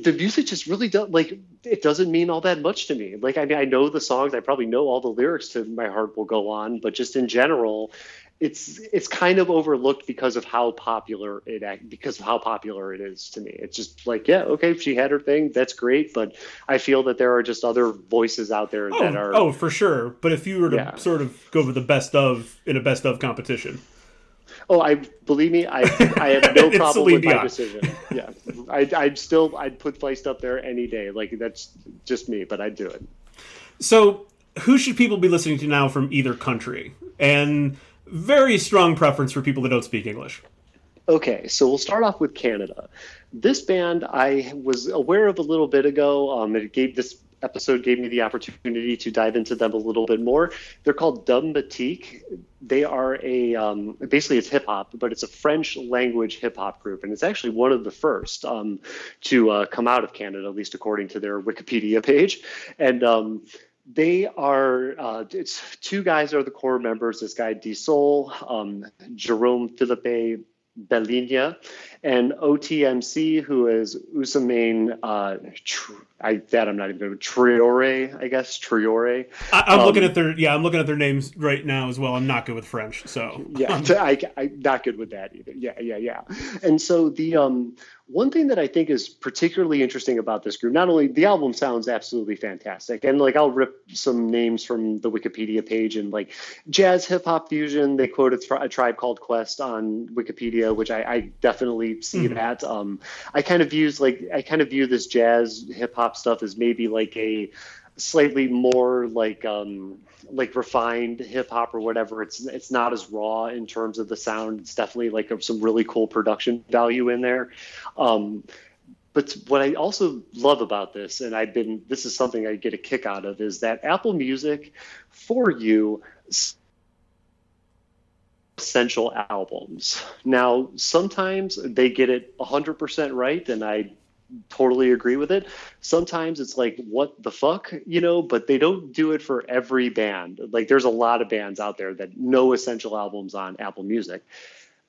the music just really does like it doesn't mean all that much to me. Like I mean, I know the songs, I probably know all the lyrics to "My Heart Will Go On," but just in general, it's it's kind of overlooked because of how popular it because of how popular it is to me. It's just like yeah, okay, she had her thing, that's great, but I feel that there are just other voices out there oh, that are oh for sure. But if you were to yeah. sort of go for the best of in a best of competition, Oh, I believe me, I I have no problem with my decision. Yeah, I I'd still I'd put Feist up there any day. Like that's just me, but I'd do it. So, who should people be listening to now from either country? And very strong preference for people that don't speak English. Okay, so we'll start off with Canada. This band I was aware of a little bit ago. Um, it gave this episode gave me the opportunity to dive into them a little bit more. They're called Dubmatique. They are a um, basically it's hip hop, but it's a French language hip hop group, and it's actually one of the first um, to uh, come out of Canada, at least according to their Wikipedia page. And um, they are uh, it's two guys are the core members. This guy Disol, um, Jerome Philippe Belinga, and OTMC, who is Ousmane uh, tr- I that I'm not even going to Triore, I guess Triore. I, am um, looking at their yeah, I'm looking at their names right now as well. I'm not good with French, so yeah, I, I not good with that either. Yeah, yeah, yeah. And so the um one thing that I think is particularly interesting about this group, not only the album sounds absolutely fantastic, and like I'll rip some names from the Wikipedia page and like jazz hip hop fusion. They quote a, tri- a, tribe called Quest on Wikipedia, which I, I definitely see mm-hmm. that. Um, I kind of views like I kind of view this jazz hip hop stuff as maybe like a slightly more like um like refined hip hop or whatever it's it's not as raw in terms of the sound it's definitely like some really cool production value in there um but what I also love about this, and I've been, this is something I get a kick out of, is that Apple Music for you essential albums. Now, sometimes they get it 100% right, and I totally agree with it. Sometimes it's like, what the fuck, you know, but they don't do it for every band. Like, there's a lot of bands out there that no essential albums on Apple Music.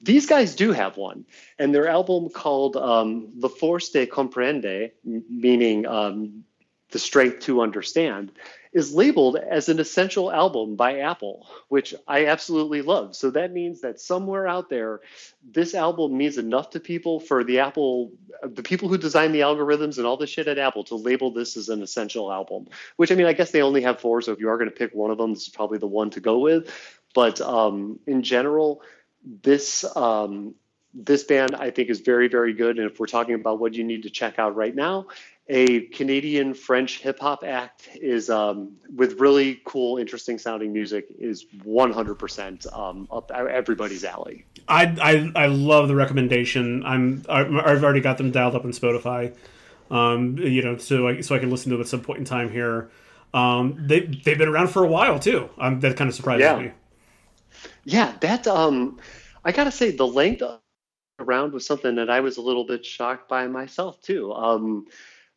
These guys do have one, and their album called um, "The Force de Comprende," meaning um, the strength to understand, is labeled as an essential album by Apple, which I absolutely love. So that means that somewhere out there, this album means enough to people for the Apple, the people who design the algorithms and all the shit at Apple to label this as an essential album. Which I mean, I guess they only have four, so if you are going to pick one of them, this is probably the one to go with. But um, in general, this um, this band I think is very very good. And if we're talking about what you need to check out right now, a Canadian French hip hop act is um, with really cool, interesting sounding music is 100% um, up everybody's alley. I, I I love the recommendation. I'm I've already got them dialed up on Spotify. Um, you know, so I, so I can listen to it at some point in time here. Um, they they've been around for a while too. Um, that kind of surprises yeah. me. Yeah, that um, I gotta say the length around was something that I was a little bit shocked by myself too. Um,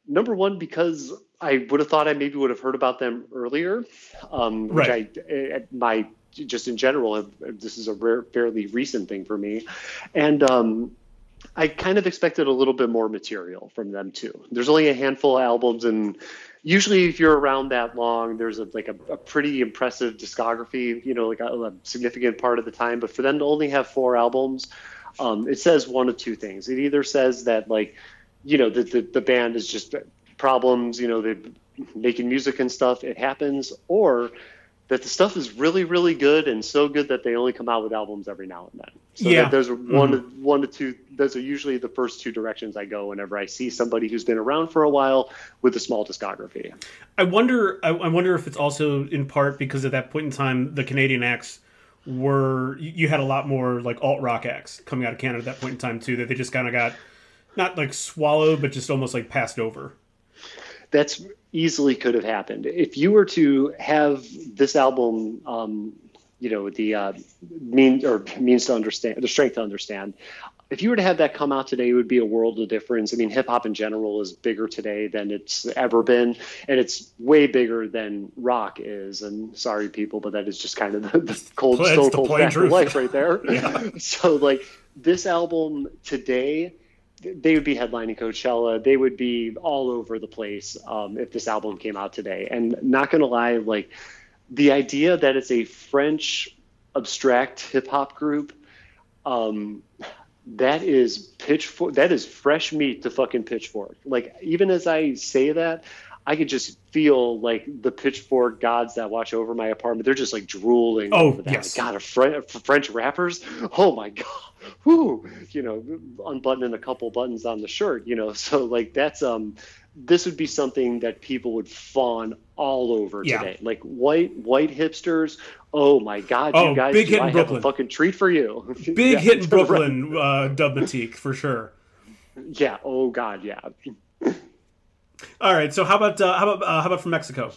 number one because I would have thought I maybe would have heard about them earlier, um, which right. I my just in general this is a rare, fairly recent thing for me, and um, I kind of expected a little bit more material from them too. There's only a handful of albums, and usually if you're around that long, there's a, like a, a pretty impressive discography, you know, like a, a, significant part of the time. But for them to only have four albums, um, it says one of two things. It either says that like you know the, the, the band is just problems you know they're making music and stuff it happens or that the stuff is really really good and so good that they only come out with albums every now and then. So yeah. those are one mm-hmm. one to two those are usually the first two directions i go whenever i see somebody who's been around for a while with a small discography. I wonder i, I wonder if it's also in part because at that point in time the canadian acts were you had a lot more like alt rock acts coming out of canada at that point in time too that they just kind of got not like swallowed, but just almost like passed over. That's easily could have happened if you were to have this album. Um, you know the uh, mean or means to understand the strength to understand if you were to have that come out today, it would be a world of difference. I mean, hip hop in general is bigger today than it's ever been, and it's way bigger than rock is. And sorry, people, but that is just kind of the, the cold, It's stone cold fact of truth. life right there. So, like this album today, they would be headlining Coachella. They would be all over the place um, if this album came out today. And not gonna lie, like the idea that it's a French abstract hip hop group. Um, that is pitchfork that is fresh meat to fucking pitchfork like even as i say that i could just feel like the pitchfork gods that watch over my apartment they're just like drooling Oh, over that. yes. God a Fre- french rappers oh my god whoo! you know unbuttoning a couple buttons on the shirt you know so like that's um this would be something that people would fawn all over Yeah. today like white white hipsters oh my god Oh, you guys big hit in I have Brooklyn. a fucking treat for you Big Yeah, hit in right. Brooklyn, uh, Dubmatique for sure. Yeah. Oh God. Yeah. All right, so how about uh, how about uh, how about from Mexico?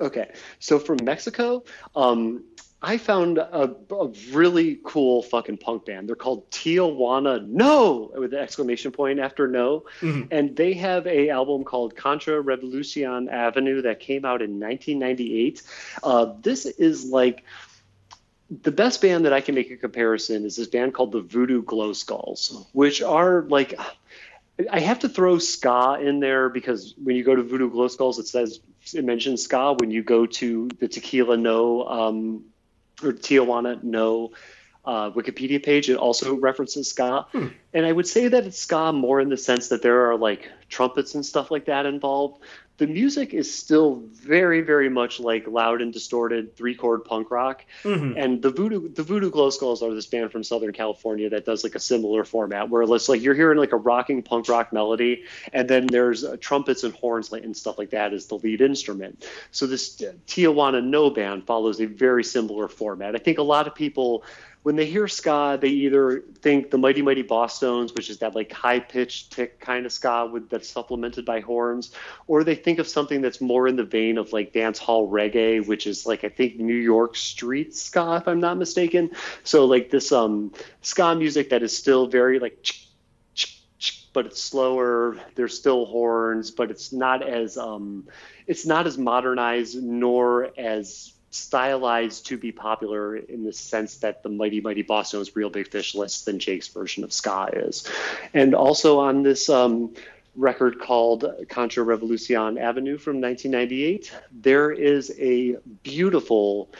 Okay. So from Mexico, um, I found a, a really cool fucking punk band. They're called Tijuana No with an exclamation point after no, Mhm. and they have a album called Contra Revolucion Avenue that came out in 1998. Uh, this is like the best band that I can make a comparison is this band called the Voodoo Glow Skulls, which are like I have to throw ska in there because when you go to Voodoo Glow Skulls, it says it mentions ska. When you go to the Tequila No um, or Tijuana No uh, Wikipedia page, it also references ska. And I would say that it's ska more in the sense that there are like trumpets and stuff like that involved. The music is still very, very much like loud and distorted three chord punk rock. Mhm. And the Voodoo the Voodoo Glow Skulls are this band from Southern California that does like a similar format where it's like you're hearing like a rocking punk rock melody, and then there's uh, trumpets and horns like- and stuff like that as the lead instrument. So this Tijuana No band follows a very similar format. I think a lot of people. When they hear ska, they either think the Mighty Mighty Boss which is that like high pitched tick kind of ska with that's supplemented by horns, or they think of something that's more in the vein of like dance hall reggae, which is like I think New York street ska, if I'm not mistaken. So like this um ska music that is still very like, but it's slower. There's still horns, but it's not as um it's not as modernized nor as stylized to be popular in the sense that the Mighty Mighty Bosstones Real Big Fish less than Jake's version of ska is. And also on this um, record called Contra Revolucion Avenue from 1998, there is a beautiful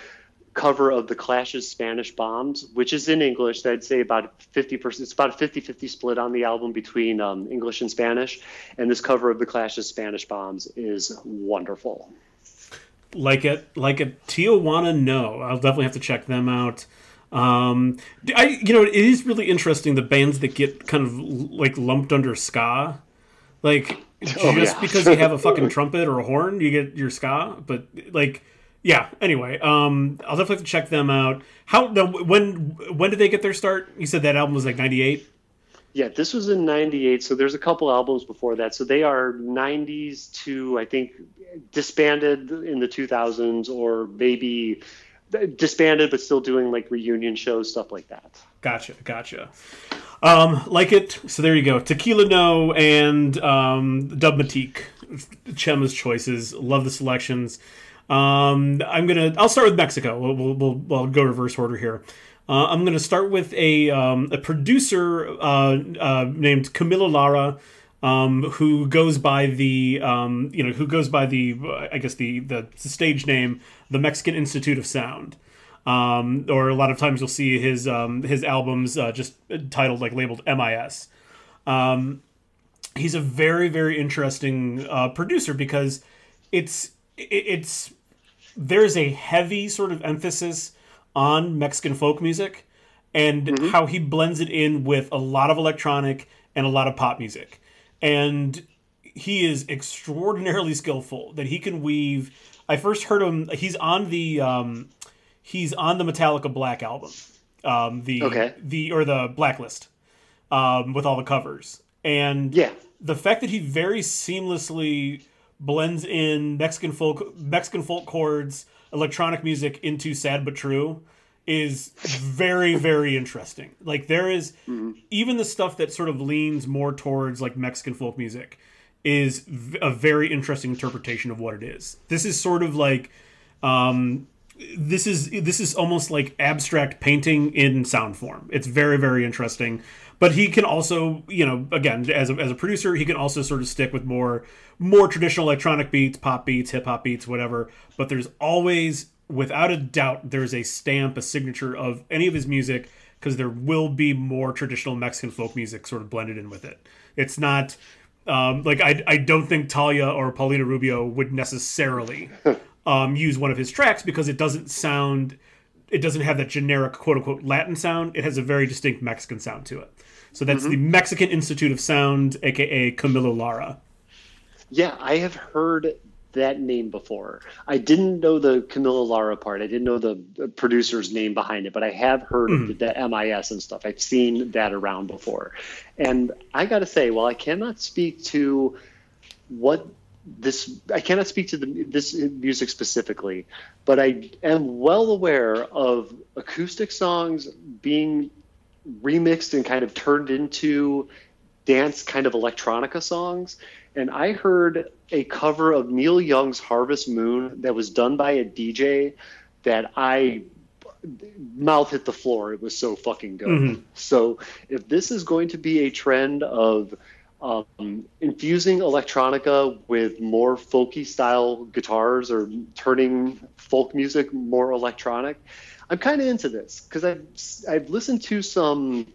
cover of the Clash's Spanish Bombs, which is in English. I'd say about 50%, it's about a 50-50 split on the album between um, English and Spanish. And this cover of the Clash's Spanish Bombs is wonderful. Like it, like a Tijuana. No, I'll definitely have to check them out. Um, I, you know, it is really interesting the bands that get kind of like lumped under ska, like just Oh, yeah. because you have a fucking trumpet or a horn, you get your ska. But like, yeah. Anyway, um, I'll definitely have to check them out. How now, when when did they get their start? You said that album was like ninety eight. Yeah, this was in 98, so there's a couple albums before that. So they are 90s to, I think, disbanded in the 2000s or maybe disbanded but still doing like reunion shows, stuff like that. Gotcha, gotcha. Um, like it. So there you go. Tequila No and um, Dubmatique. Chema's choices. Love the selections. Um, I'm gonna. I'll start with Mexico. We'll we'll, we'll, we'll go reverse order here. Uh, I'm gonna start with a um, a producer uh, uh, named Camilo Lara. Um, who goes by the um, you know who goes by the I guess the the stage name the Mexican Institute of Sound um, or a lot of times you'll see his um, his albums uh, just titled like labeled MIS. Um, he's a very very interesting uh, producer because it's it's there's a heavy sort of emphasis on Mexican folk music and how he blends it in with a lot of electronic and a lot of pop music. And he is extraordinarily skillful that he can weave. I first heard him. He's on the um, he's on the Metallica Black album, um, the Okay. the or the Blacklist, um, with all the covers. and Yeah. the fact that he very seamlessly blends in Mexican folk Mexican folk chords, electronic music into Sad but True is very very interesting. Like there is- even the stuff that sort of leans more towards like Mexican folk music is a very interesting interpretation of what it is. This is sort of like um this is this is almost like abstract painting in sound form. It's very very interesting. But he can also, you know, again as a, as a producer, he can also sort of stick with more more traditional electronic beats, pop beats, hip hop beats, whatever. But there's always, without a doubt, there's a stamp, a signature of any of his music because there will be more traditional Mexican folk music sort of blended in with it. It's not um, like I, I don't think Thalia or Paulina Rubio would necessarily um, use one of his tracks because it doesn't sound it doesn't have that generic quote unquote Latin sound. It has a very distinct Mexican sound to it. So that's the mm-hmm. Mexican Institute of Sound, aka Camilo Lara. Yeah, I have heard that name before. I didn't know the Camilo Lara part. I didn't know the producer's name behind it, but I have heard mm-hmm. of the, the MIS and stuff. I've seen that around before. And I got to say, while I cannot speak to what this I cannot speak to the, this music specifically, but I am well aware of acoustic songs being remixed and kind of turned into dance kind of electronica songs. And I heard a cover of Neil Young's Harvest Moon that was done by a DJ that I mouth hit the floor. It was so fucking good. So if this is going to be a trend of um, infusing electronica with more folky style guitars or turning folk music more electronic, I'm kind of into this because I've I've listened to some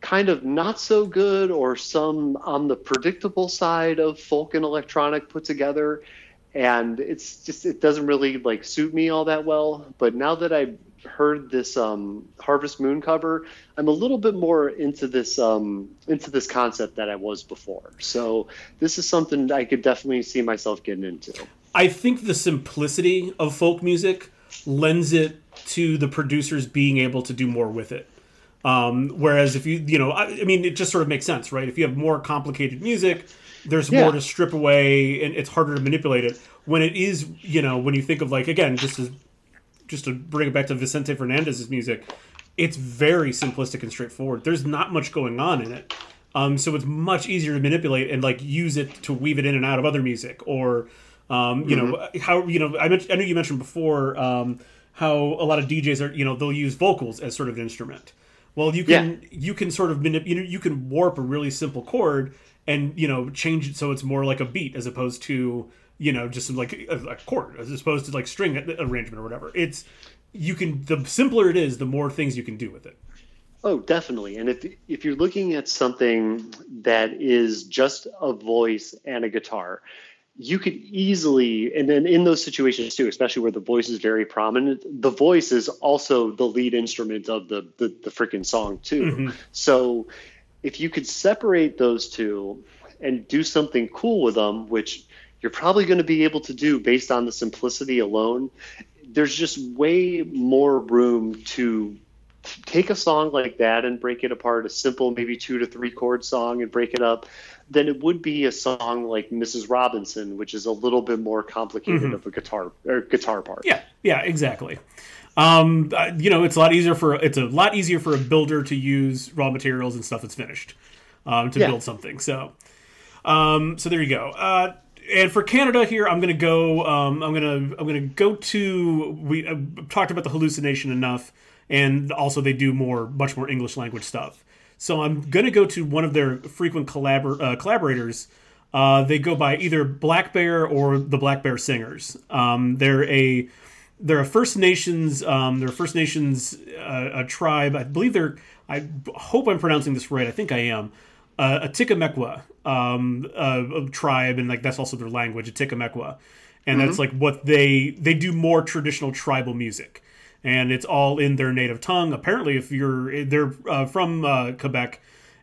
kind of not so good or some on the predictable side of folk and electronic put together and it's just it doesn't really like suit me all that well. But now that i've heard this um, harvest moon cover i'm a little bit more into this um, into this concept that i was before. So this is something i could definitely see myself getting into. I think the simplicity of folk music lends it to the producers being able to do more with it. Um, whereas if you, you know, I, I mean, it just sort of makes sense, right? If you have more complicated music, there's Yeah. more to strip away and it's harder to manipulate it. When it is, you know, when you think of like, again, just to, just to bring it back to Vicente Fernandez's music, it's very simplistic and straightforward. There's not much going on in it. Um, so it's much easier to manipulate and like use it to weave it in and out of other music or um, you know how you know I, mentioned, I know you mentioned before um, how a lot of DJs are you know they'll use vocals as sort of an instrument. Well, you can you can sort of manip- you know you can warp a really simple chord and you know change it so it's more like a beat as opposed to you know just like a, a chord as opposed to like string arrangement or whatever. It's you can the simpler it is, the more things you can do with it. Oh, definitely. And if if you're looking at something that is just a voice and a guitar, you could easily and then in those situations too, especially where the voice is very prominent, the voice is also the lead instrument of the the, the freaking song too. Mm-hmm. So if you could separate those two and do something cool with them, which you're probably going to be able to do based on the simplicity alone, there's just way more room to take a song like that and break it apart, a simple maybe two to three chord song and break it up, then it would be a song like Mrs. Robinson, which is a little bit more complicated of a guitar or guitar part. Yeah, yeah, exactly. Um, uh, you know, it's a lot easier for it's a lot easier for a builder to use raw materials and stuff that's finished um, to Yeah. build something. So, um, so there you go. Uh, and for Canada here, I'm gonna go. Um, I'm gonna I'm gonna go to. We uh, talked about the Halluci Nation enough, and also they do more much more English language stuff. So I'm gonna go to one of their frequent collabor- uh, collaborators. Uh, they go by either Black Bear or the Black Bear Singers. Um, they're a they're a First Nations um, they're a First Nations uh, a tribe. I believe they're. I hope I'm pronouncing this right. I think I am. Uh, Atikamekw um, uh, a tribe, and like that's also their language, Atikamekw, and that's like what they they do more traditional tribal music, and it's all in their native tongue. Apparently, if you're they're uh, from uh, Quebec,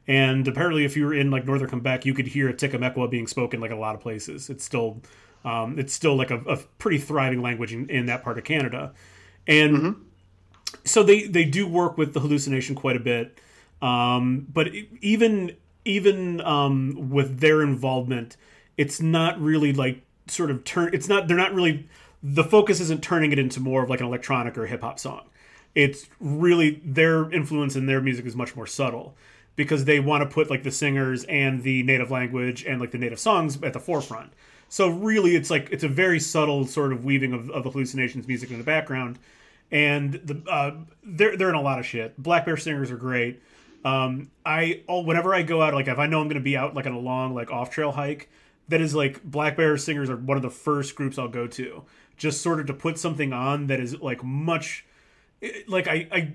and apparently if you're in like northern Quebec, you could hear Atikamekw being spoken like a lot of places. It's still um, it's still like a, a pretty thriving language in, in that part of Canada, and so they they do work with the Halluci Nation quite a bit. Um, but even even um, with their involvement, it's not really like sort of turn. It's not. They're not really. The focus isn't turning it into more of like an electronic or hip hop song. It's really their influence in their music is much more subtle because they want to put like the singers and the native language and like the native songs at the forefront. So really, it's like it's a very subtle sort of weaving of, of the Halluci Nation's music in the background, and the uh, they're they're in a lot of shit. Black Bear singers are great. Um, I oh, whenever I go out, like if I know I'm going to be out like on a long like off trail hike, that is like Black Bear singers are one of the first groups I'll go to, just sort of to put something on that is like much, eh, like I I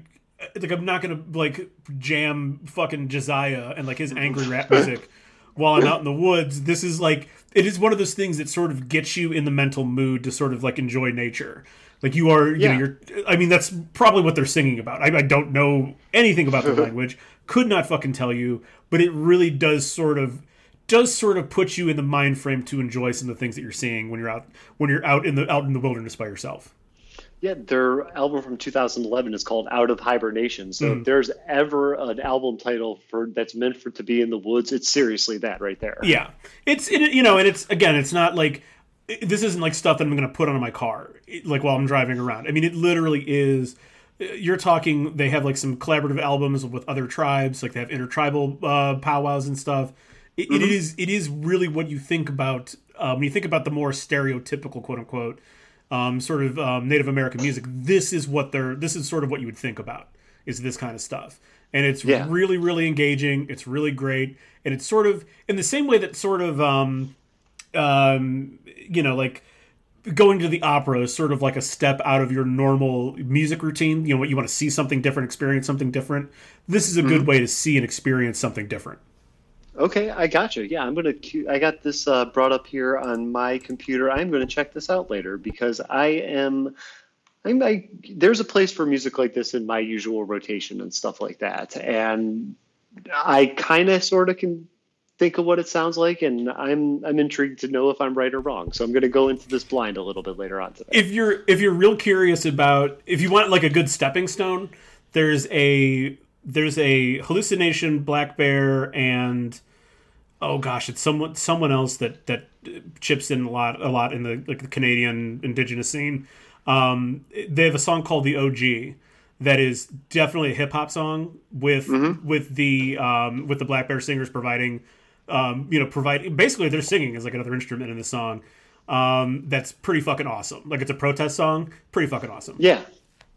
like I'm not gonna like jam fucking Josiah and like his angry rap music while I'm out in the woods. This is like it is one of those things that sort of gets you in the mental mood to sort of like enjoy nature. Like you are, you Yeah. know, you're. I mean, that's probably what they're singing about. I, I don't know anything about the language, could not fucking tell you, but it really does sort of does sort of put you in the mind frame to enjoy some of the things that you're seeing when you're out when you're out in the out in the wilderness by yourself. Yeah, their album from 2011 is called Out of Hibernation. So if there's ever an album title for that's meant for to be in the woods, it's seriously that right there. Yeah, it's it, you know, and it's again, it's not like this isn't like stuff that I'm going to put on my car like while I'm driving around. I mean, it literally is. You're talking. They have like some collaborative albums with other tribes, like they have intertribal uh, powwows and stuff. It, it is it is really what you think about um, when you think about the more stereotypical quote unquote um, sort of um, Native American music. This is what they're. This is sort of what you would think about is this kind of stuff, and it's Yeah. really really engaging. It's really great, and it's sort of in the same way that sort of um, um, you know like going to the opera is sort of like a step out of your normal music routine. You know, what you want to see something different, experience something different. This is a good way to see and experience something different. Okay, I got you. Yeah, I'm gonna. I got this uh, brought up here on my computer. I'm gonna check this out later because I am. I'm. I, there's a place for music like this in my usual rotation and stuff like that, and I kind of sort of can think of what it sounds like, and I'm I'm intrigued to know if I'm right or wrong. So I'm gonna go into this blind a little bit later on today. if you're if you're real curious about if you want like a good stepping stone, there's a there's a Halluci Nation black bear and oh gosh, it's someone someone else that that chips in a lot a lot in the like the Canadian indigenous scene. Um, they have a song called the OG that is definitely a hip hop song with with the um, with the black bear singers providing um, you know providing basically they're singing as like another instrument in the song. Um, that's pretty fucking awesome. Like it's a protest song, pretty fucking awesome. Yeah.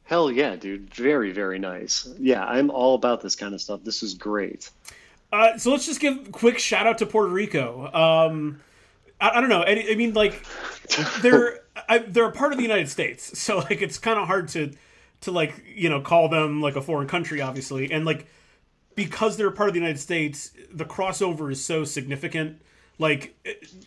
Hell yeah, dude. Very, very nice. Yeah, I'm all about this kind of stuff. This is great. Uh, so let's just give a quick shout out to Puerto Rico. Um, I, I don't know. I, I mean, like they're I, they're a part of the United States, so like it's kind of hard to to like you know call them like a foreign country, obviously, and like because they're a part of the United States, the crossover is so significant. Like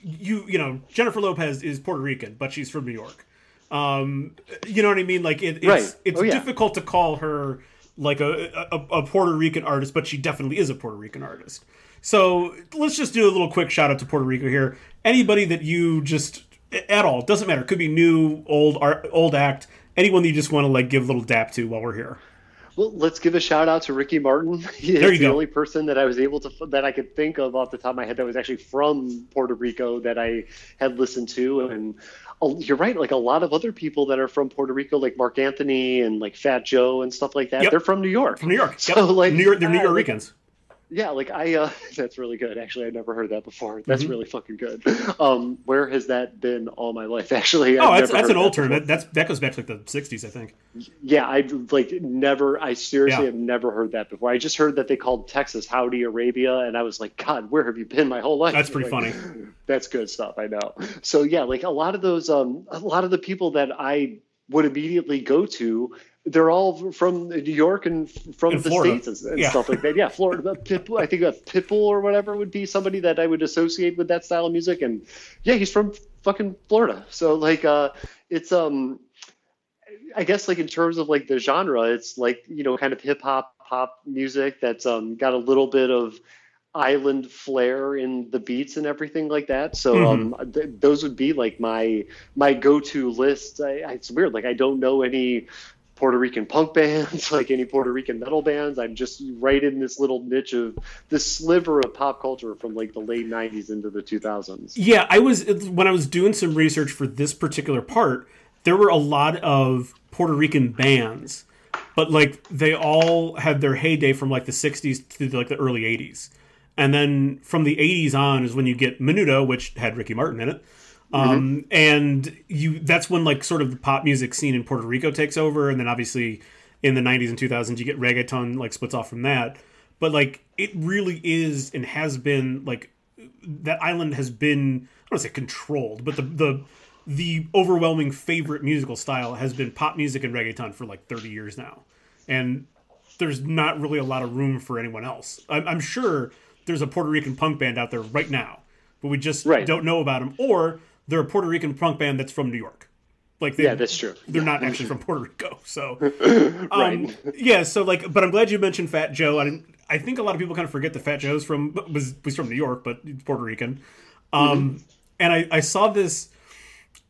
you you know Jennifer Lopez is Puerto Rican, but she's from New York. Um, you know what I mean? Like it, it's Right. it's Oh, yeah. difficult to call her like a, a a Puerto Rican artist, but she definitely is a Puerto Rican artist. So let's just do a little quick shout out to Puerto Rico here. Anybody that you just at all doesn't matter. Could be new, old, art, old act. Anyone that you just want to like give a little dap to while we're here. Well, let's give a shout out to Ricky Martin. He There is you the go. only person that I was able to that I could think of off the top of my head that was actually from Puerto Rico that I had listened to. And you're right, like a lot of other people that are from Puerto Rico, like Marc Anthony and like Fat Joe and stuff like that. Yep. They're from New York. From New York. So Yep. like New York, they're New like, Yorkers. Yeah, like I, uh, that's really good. Actually, I never heard that before. That's Mm-hmm. really fucking good. Um, where has that been all my life? Actually, Oh, I've that's that's an old that term. That, that's that goes back to like the '60s, I think. Yeah, I like never. I seriously Yeah. have never heard that before. I just heard that they called Texas Howdy Arabia, and I was like, God, where have you been my whole life? That's pretty Like, funny. That's good stuff. I know. So yeah, like a lot of those, um, a lot of the people that I would immediately go to, they're all from New York and from And the Florida. states and, and Yeah. stuff like that. Yeah, Florida. Pitbull, I think a Pitbull or whatever would be somebody that I would associate with that style of music. And yeah, he's from fucking Florida. So like, uh, it's um, I guess like in terms of like the genre, it's like you know kind of hip hop pop music that's um got a little bit of island flair in the beats and everything like that. So um th- those would be like my my go to list. I, I, it's weird, like I don't know any Puerto Rican punk bands, like any Puerto Rican metal bands. I'm just right in this little niche of this sliver of pop culture from like the late '90s into the 2000s. Yeah, I was when I was doing some research for this particular part. There were a lot of Puerto Rican bands, but like they all had their heyday from like the '60s to like the early '80s, and then from the '80s on is when you get Menudo, which had Ricky Martin in it. Um, mm-hmm. and you that's when like sort of the pop music scene in Puerto Rico takes over, and then obviously in the 90s and 2000s you get reggaeton like splits off from that. But like it really is and has been like that island has been I don't say controlled, but the the the overwhelming favorite musical style has been pop music and reggaeton for like 30 years now. And there's not really a lot of room for anyone else. I'm, I'm sure there's a Puerto Rican punk band out there right now, but we just right. don't know about them. Or they're a Puerto Rican punk band that's from New York. Like they, yeah, that's true. They're not actually from Puerto Rico, so um, right. yeah. So like, but I'm glad you mentioned Fat Joe. I I think a lot of people kind of forget that Fat Joe's from was was from New York, but Puerto Rican. Um, mm-hmm. and I I saw this.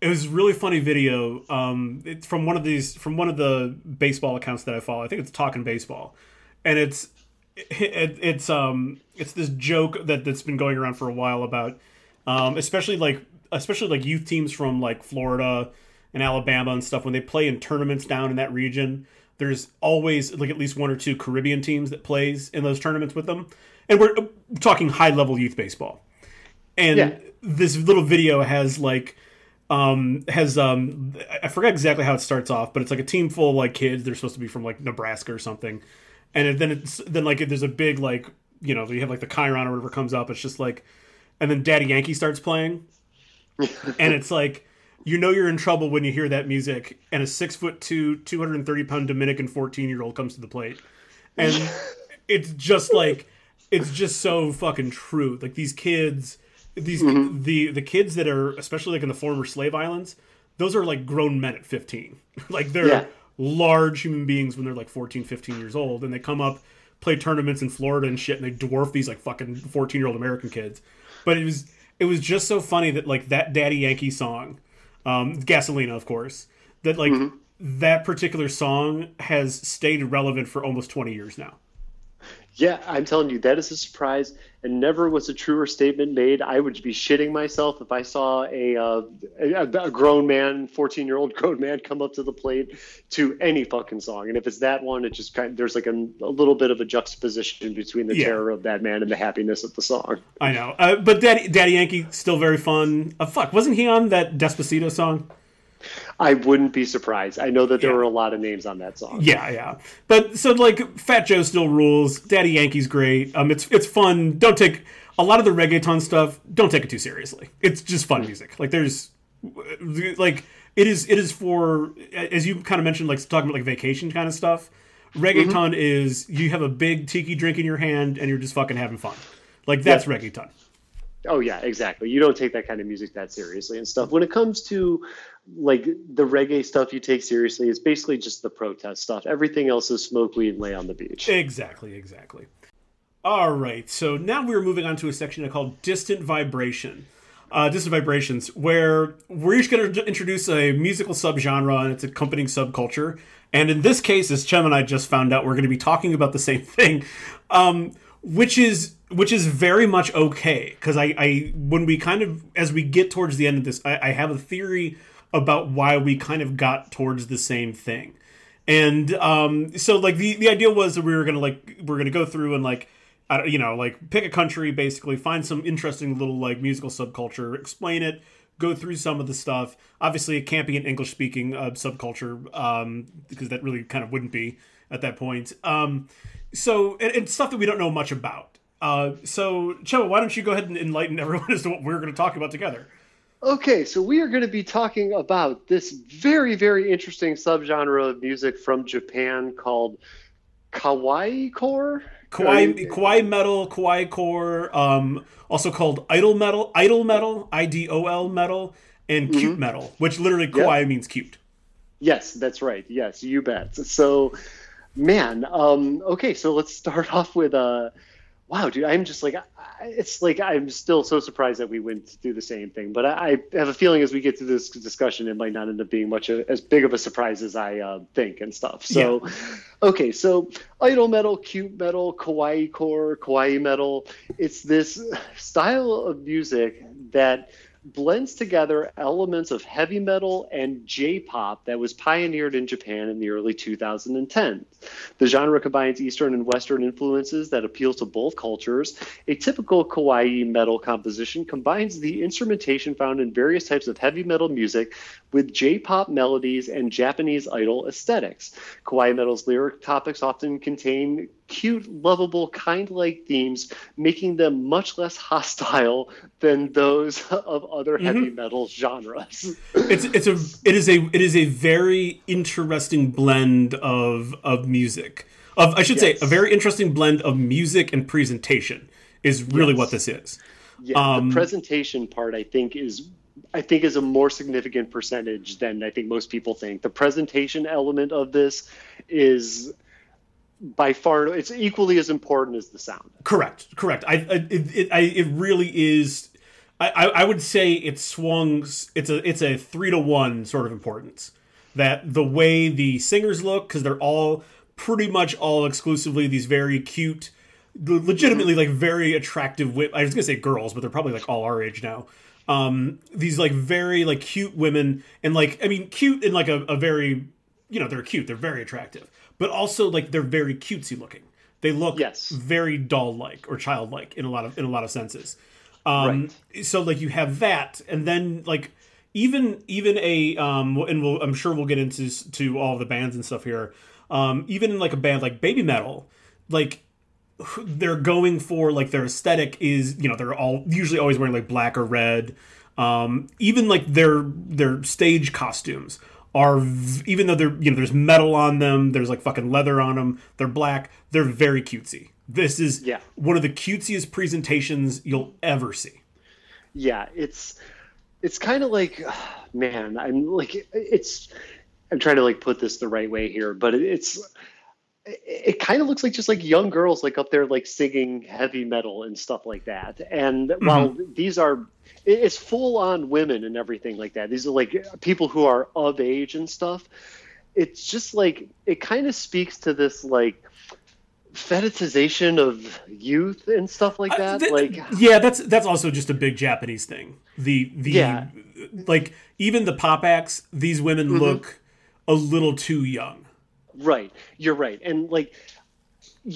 It was a really funny video. Um, it's from one of these from one of the baseball accounts that I follow. I think it's Talking Baseball, and it's it, it's um it's this joke that that's been going around for a while about um, especially like especially like youth teams from like Florida and Alabama and stuff when they play in tournaments down in that region. There's always like at least one or two Caribbean teams that plays in those tournaments with them, and we're talking high level youth baseball. And yeah. this little video has like um has um I forget exactly how it starts off, but it's like a team full of like kids. They're supposed to be from like Nebraska or something, and then it's then like there's a big like you know you have like the Chiron or whatever comes up. It's just like, and then Daddy Yankee starts playing, and it's like you know you're in trouble when you hear that music and a six foot two 230 pound dominican 14 year old comes to the plate and it's just like it's just so fucking true like these kids these mm-hmm. the the kids that are especially like in the former slave islands those are like grown men at 15 like they're yeah. large human beings when they're like 14 15 years old and they come up play tournaments in florida and shit and they dwarf these like fucking 14 year old american kids but it was it was just so funny that like that Daddy Yankee song, um, Gasolina, of course, that like mm-hmm. that particular song has stayed relevant for almost twenty years now. Yeah, I'm telling you, that is a surprise, and never was a truer statement made. I would be shitting myself if I saw a uh, a, a, grown man, 14 year old grown man, come up to the plate to any fucking song. And if it's that one, it just kind of, there's like a, a little bit of a juxtaposition between the yeah. terror of that man and the happiness of the song. I know, uh, but Daddy Daddy Yankee still very fun. Uh, fuck, wasn't he on that Despacito song? I wouldn't be surprised. I know that there yeah. were a lot of names on that song. Yeah, yeah. But so like Fat Joe still rules. Daddy Yankee's great. Um, it's it's fun. Don't take a lot of the reggaeton stuff. Don't take it too seriously. It's just fun music. Like there's like it is it is for as you kind of mentioned like talking about like vacation kind of stuff. Reggaeton mm-hmm. is you have a big tiki drink in your hand and you're just fucking having fun. Like that's yeah. reggaeton. Oh yeah, exactly. You don't take that kind of music that seriously and stuff. When it comes to like the reggae stuff you take seriously, it's basically just the protest stuff. Everything else is smoke weed and lay on the beach. Exactly, exactly. All right, so now we're moving on to a section called distant vibration. Uh, distant vibrations, where we're each going to introduce a musical subgenre and its accompanying subculture. And in this case, as Chema and I just found out, we're going to be talking about the same thing. Um, which is which is very much okay because I, I when we kind of as we get towards the end of this I, I have a theory about why we kind of got towards the same thing. And um so like the the idea was that we were gonna like we're gonna go through and like you know like pick a country basically find some interesting little like musical subculture explain it go through some of the stuff. Obviously it can't be an english speaking uh, subculture um because that really kind of wouldn't be at that point. Um so and, and stuff that we don't know much about. Uh, so, Cho, why don't you go ahead and enlighten everyone as to what we're going to talk about together? Okay, so we are going to be talking about this very, very interesting subgenre of music from Japan called kawaii core. Kawaii, kawaii metal, kawaii core, um, also called idol metal, idol metal, I D O L metal, and cute mm-hmm. metal, which literally kawaii yep. means cute. Yes, that's right. Yes, you bet. So Man, um, okay, so let's start off with uh, wow, dude, I'm just like, it's like I'm still so surprised that we went to do the same thing. But I, I have a feeling as we get through this discussion, it might not end up being much a, as big of a surprise as I uh, think and stuff. So, yeah. okay, so idol metal, cute metal, kawaii core, kawaii metal. It's this style of music that blends together elements of heavy metal and J-pop that was pioneered in Japan in the early 2010s. The genre combines Eastern and Western influences that appeal to both cultures. A typical kawaii metal composition combines the instrumentation found in various types of heavy metal music with J-pop melodies and Japanese idol aesthetics. Kawaii metal's lyric topics often contain cute, lovable, kind-like themes, making them much less hostile than those of other mm-hmm. heavy metal genres. it's it's a it is a it is a very interesting blend of of music. Of I should yes. say a very interesting blend of music and presentation is really yes. what this is. Yeah, um, the presentation part I think is I think is a more significant percentage than I think most people think. The presentation element of this is by far it's equally as important as the sound. Correct, correct. I, I it, it, I, it really is. I, I would say it swung. It's a it's a three to one sort of importance. That the way the singers look, because they're all pretty much all exclusively these very cute, legitimately like very attractive. I was gonna say girls, but they're probably like all our age now. Um, these like very like cute women, and like I mean cute in like a, a very you know they're cute, they're very attractive but also like they're very cutesy looking. They look yes. very doll like or childlike in a lot of in a lot of senses. Um, right. So like you have that, and then like even even a um, and we'll, I'm sure we'll get into to all the bands and stuff here. Um, even in like a band like Baby Metal, like they're going for like their aesthetic is you know they're all usually always wearing like black or red. Um, even like their their stage costumes are even though they're you know there's metal on them, there's like fucking leather on them. They're black. They're very cutesy. This is yeah. one of the cutesiest presentations you'll ever see. Yeah, it's it's kind of like man, I'm like it's I'm trying to like put this the right way here, but it's it, it kind of looks like just like young girls like up there like singing heavy metal and stuff like that. And mm-hmm. while these are it's full on women and everything like that. These are like people who are of age and stuff. It's just like it kind of speaks to this like fetishization of youth and stuff like that. Uh, th- like yeah, that's that's also just a big Japanese thing. The the yeah. like even the pop acts, these women mm-hmm. look a little too young. Right, you're right, and like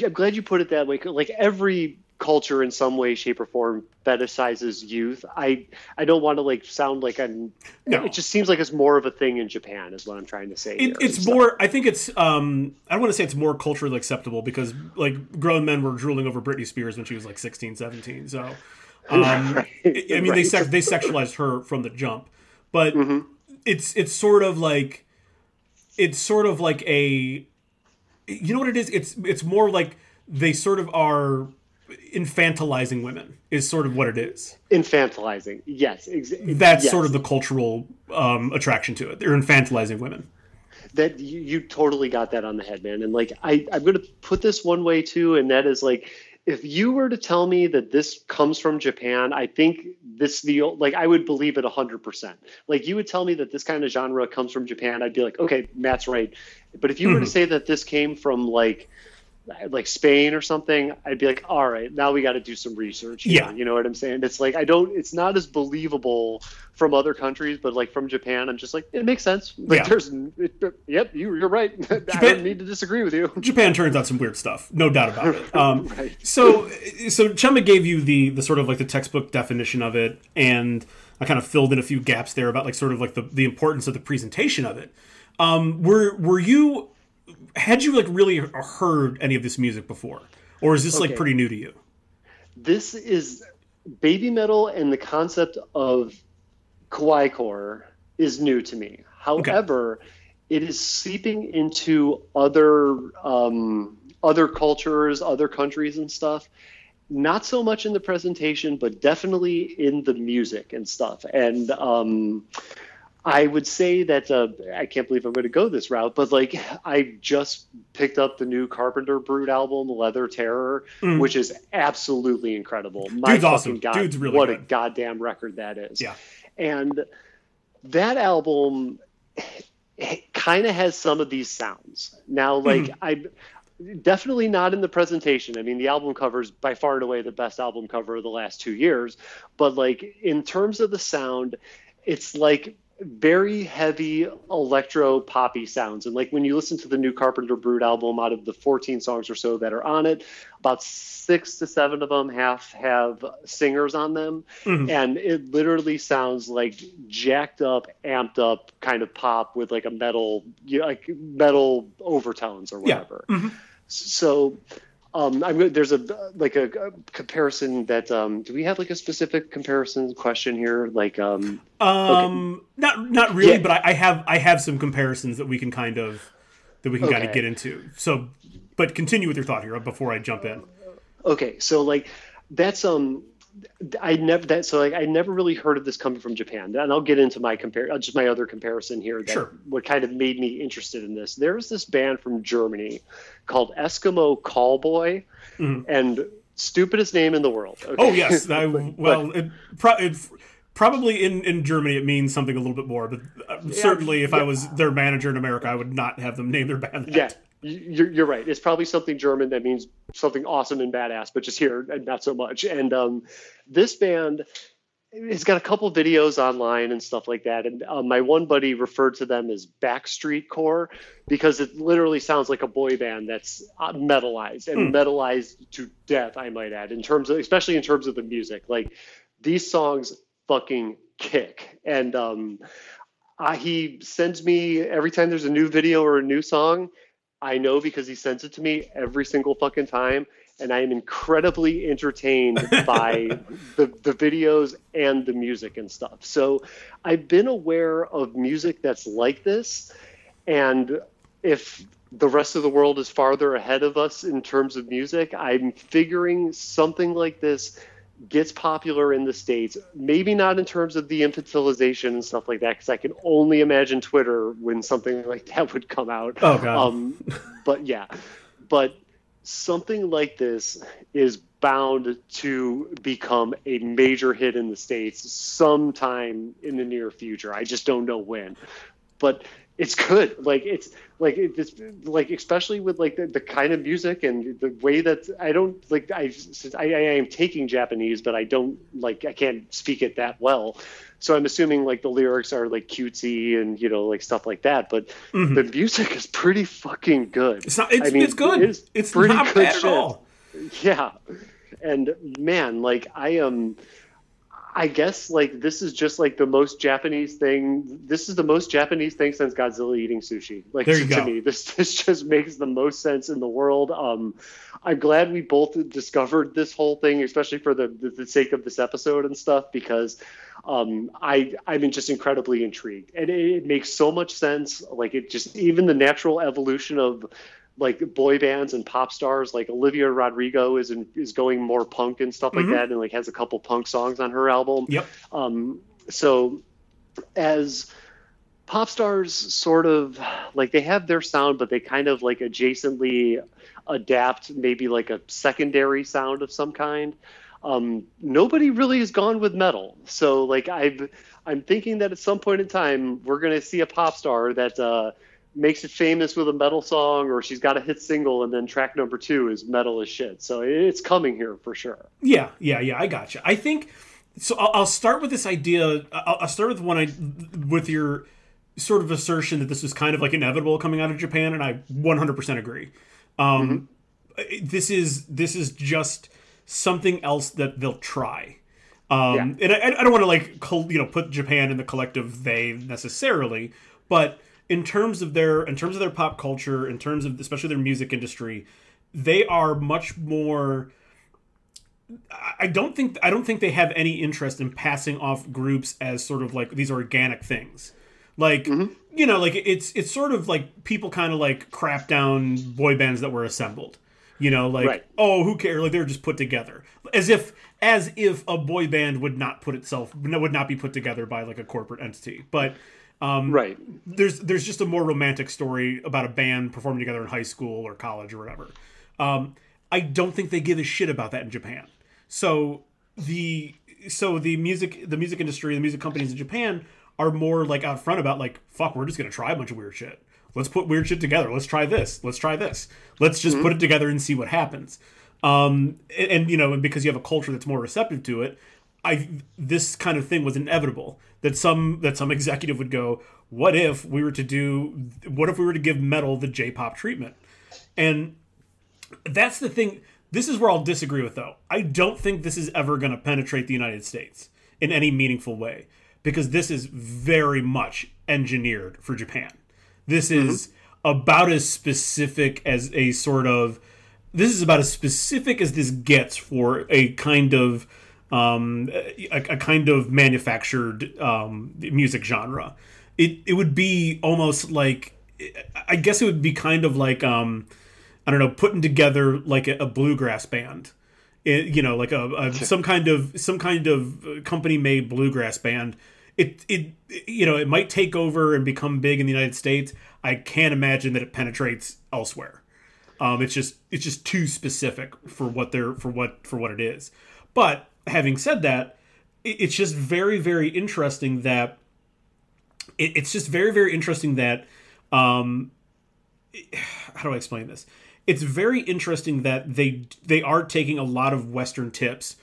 I'm glad you put it that way. Like every culture in some way shape or form fetishizes youth i i don't want to like sound like i'm no. it just seems like it's more of a thing in japan is what i'm trying to say it, it's more i think it's um i don't want to say it's more culturally acceptable because like grown men were drooling over britney spears when she was like 16 17 so um right. i mean right. they they sexualized her from the jump but mm-hmm. it's it's sort of like it's sort of like a you know what it is it's it's more like they sort of are infantilizing women is sort of what it is. Infantilizing, yes. Ex- That's yes. sort of the cultural um, attraction to it. They're infantilizing women. That you, you totally got that on the head, man. And like I, I'm going to put this one way too, and that is like if you were to tell me that this comes from Japan, I think this the like I would believe it hundred percent. Like you would tell me that this kind of genre comes from Japan, I'd be like, okay, Matt's right. But if you mm-hmm. were to mm-hmm. say that this came from like like Spain or something, I'd be like, all right, now we got to do some research. Here. Yeah, you know what I'm saying? It's like I don't. It's not as believable from other countries, but like from Japan, I'm just like it makes sense. Like yeah. there's, it, yep, you, you're right. Japan, I don't need to disagree with you. Japan turns out some weird stuff, no doubt about it. Um, right. So, so Chema gave you the the sort of like the textbook definition of it, and I kind of filled in a few gaps there about like sort of like the the importance of the presentation of it. Um, were were you had you like really heard any of this music before, or is this okay. like pretty new to you? This is baby metal, and the concept of kawaii core is new to me. However, okay. it is seeping into other um, other cultures, other countries, and stuff. Not so much in the presentation, but definitely in the music and stuff. And um, I would say that uh, I can't believe I'm going to go this route, but like I just picked up the new Carpenter Brut album, Leather Terror, mm. which is absolutely incredible. My Dude's awesome. God, Dude's really what good. a goddamn record that is. Yeah, and that album kind of has some of these sounds. Now, like mm. I definitely not in the presentation. I mean, the album cover is by far and away the best album cover of the last two years, but like in terms of the sound, it's like very heavy electro poppy sounds. And like when you listen to the new Carpenter Brut album, out of the 14 songs or so that are on it, about six to seven of them have have singers on them, mm-hmm. and it literally sounds like jacked up, amped up kind of pop with like a metal, you know, like metal overtones or whatever. Yeah. Mm-hmm. So um, I'm there's a like a, a comparison that um, do we have like a specific comparison question here? Like um, um okay. not not really, yeah. but I, I, have I have some comparisons that we can kind of that we can okay. kind of get into. So, but continue with your thought here before I jump in. Okay, so like that's um I never that so like I never really heard of this coming from Japan, and I'll get into my compare uh, just my other comparison here. That sure. What kind of made me interested in this? There's this band from Germany called Eskimo Callboy, mm-hmm. and stupidest name in the world. Okay? Oh yes, I, well, but, it, pro- it, probably in in Germany it means something a little bit more, but uh, yeah, certainly if yeah. I was their manager in America, I would not have them name their band. That. Yeah, you're, you're right. It's probably something German that means something awesome and badass, but just here and not so much. And um, this band has got a couple videos online and stuff like that. And uh, my one buddy referred to them as Backstreet Core because it literally sounds like a boy band that's uh, metalized and hmm. metalized to death, I might add, in terms of, especially in terms of the music. Like these songs fucking kick. And um, uh, he sends me every time there's a new video or a new song I know because he sends it to me every single fucking time, and I am incredibly entertained by the, the videos and the music and stuff. So I've been aware of music that's like this, and if the rest of the world is farther ahead of us in terms of music, I'm figuring something like this gets popular in the states maybe not in terms of the infantilization and stuff like that because i can only imagine twitter when something like that would come out. Oh god. Um, but yeah. But something like this is bound to become a major hit in the states sometime in the near future. I just don't know when. But it's good. Like it's like it's like especially with like the, the kind of music and the way that I don't like I, I I am taking Japanese, but I don't like I can't speak it that well. So I'm assuming like the lyrics are like cutesy and you know like stuff like that. But mm-hmm. the music is pretty fucking good. It's not. It's, I mean, it's good. It's, it's pretty not good at all. Yeah, and man, like I am. Um, I guess like this is just like the most Japanese thing. This is the most Japanese thing since Godzilla eating sushi. Like to, to, me, this this just makes the most sense in the world. Um, I'm glad we both discovered this whole thing, especially for the the, the sake of this episode and stuff, because um, I I'm just incredibly intrigued, and it, it makes so much sense. Like it just even the natural evolution of like boy bands and pop stars like Olivia Rodrigo is in, is going more punk and stuff like mm-hmm. that and like has a couple punk songs on her album. Yep. Um, so as pop stars sort of like they have their sound but they kind of like adjacently adapt maybe like a secondary sound of some kind. Um, nobody really has gone with metal. So like I've I'm thinking that at some point in time we're going to see a pop star that uh, makes it famous with a metal song or she's got a hit single and then track number two is metal as shit. So it's coming here for sure. Yeah yeah yeah i got you i think so i'll, I'll start with this idea I'll, I'll, start with one I, with your sort of assertion that this was kind of like inevitable coming out of japan and i 100% agree. Um, mm-hmm. this is this is just something else that they'll try. Um, yeah. and I, I don't want to like you know put japan in the collective they necessarily but in terms of their in terms of their pop culture, in terms of especially their music industry, they are much more I don't think I don't think they have any interest in passing off groups as sort of like these organic things. Like mm-hmm. you know, like it's it's sort of like people kind of like crap down boy bands that were assembled. You know, like right. oh, who cares? Like they're just put together, as if as if a boy band would not put itself would not be put together by like a corporate entity. But Um, right. There's there's just a more romantic story about a band performing together in high school or college or whatever. Um, I don't think they give a shit about that in Japan. So the so the music the music industry the music companies in Japan are more like out front about like fuck we're just gonna try a bunch of weird shit. Let's put weird shit together. Let's try this. Let's try this. Let's just mm-hmm. put it together and see what happens. Um, and, and you know, because you have a culture that's more receptive to it, I this kind of thing was inevitable that some that some executive would go, what if we were to do what if we were to give metal the J-pop treatment? And that's the thing. This is where I'll disagree with though. I don't think this is ever going to penetrate the United States in any meaningful way because this is very much engineered for Japan. This mm-hmm. is about as specific as a sort of this is about as specific as this gets for a kind of um, a, a, kind of manufactured um, music genre. It it would be almost like I guess it would be kind of like um, I don't know putting together like a, a bluegrass band. It, you know, like a, a some kind of some kind of company made bluegrass band. It it you know it might take over and become big in the United States. I can't imagine that it penetrates elsewhere. Um, it's just it's just too specific for what they're for what for what it is. But having said that, it's just very very interesting that it's just very very interesting that um, how do I explain this? It's very interesting that they they are taking a lot of Western tips,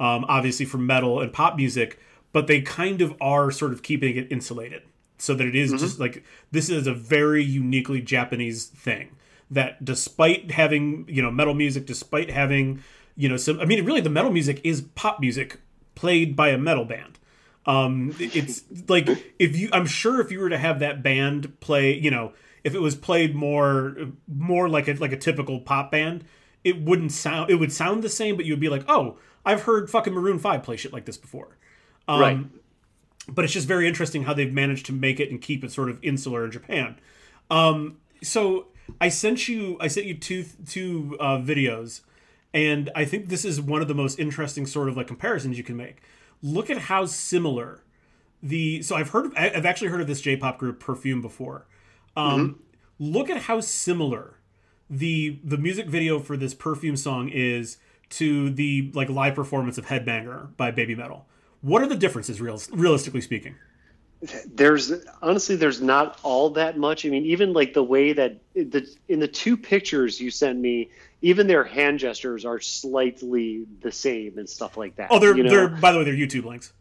um, obviously from metal and pop music, but they kind of are sort of keeping it insulated so that it is mm-hmm. just like this is a very uniquely Japanese thing that despite having you know metal music, despite having you know some, I mean really the metal music is pop music played by a metal band. Um, it's like if you, I'm sure if you were to have that band play, you know, if it was played more more like a like a typical pop band, it wouldn't sound it would sound the same, but you'd be like, oh, I've heard fucking Maroon Five play shit like this before. Um, right but it's just very interesting how they've managed to make it and keep it sort of insular in Japan. Um, so I sent you I sent you two two uh, videos, and I think this is one of the most interesting sort of like comparisons you can make. Look at how similar the so I've heard of, I've actually heard of this J-pop group Perfume before. Um, mm-hmm. Look at how similar the the music video for this Perfume song is to the like live performance of Headbanger by Babymetal. What are the differences, real, realistically speaking? There's honestly, there's not all that much. I mean, even like the way that the in the two pictures you sent me, even their hand gestures are slightly the same and stuff like that. Oh, they're you know? they're by the way, they're YouTube links.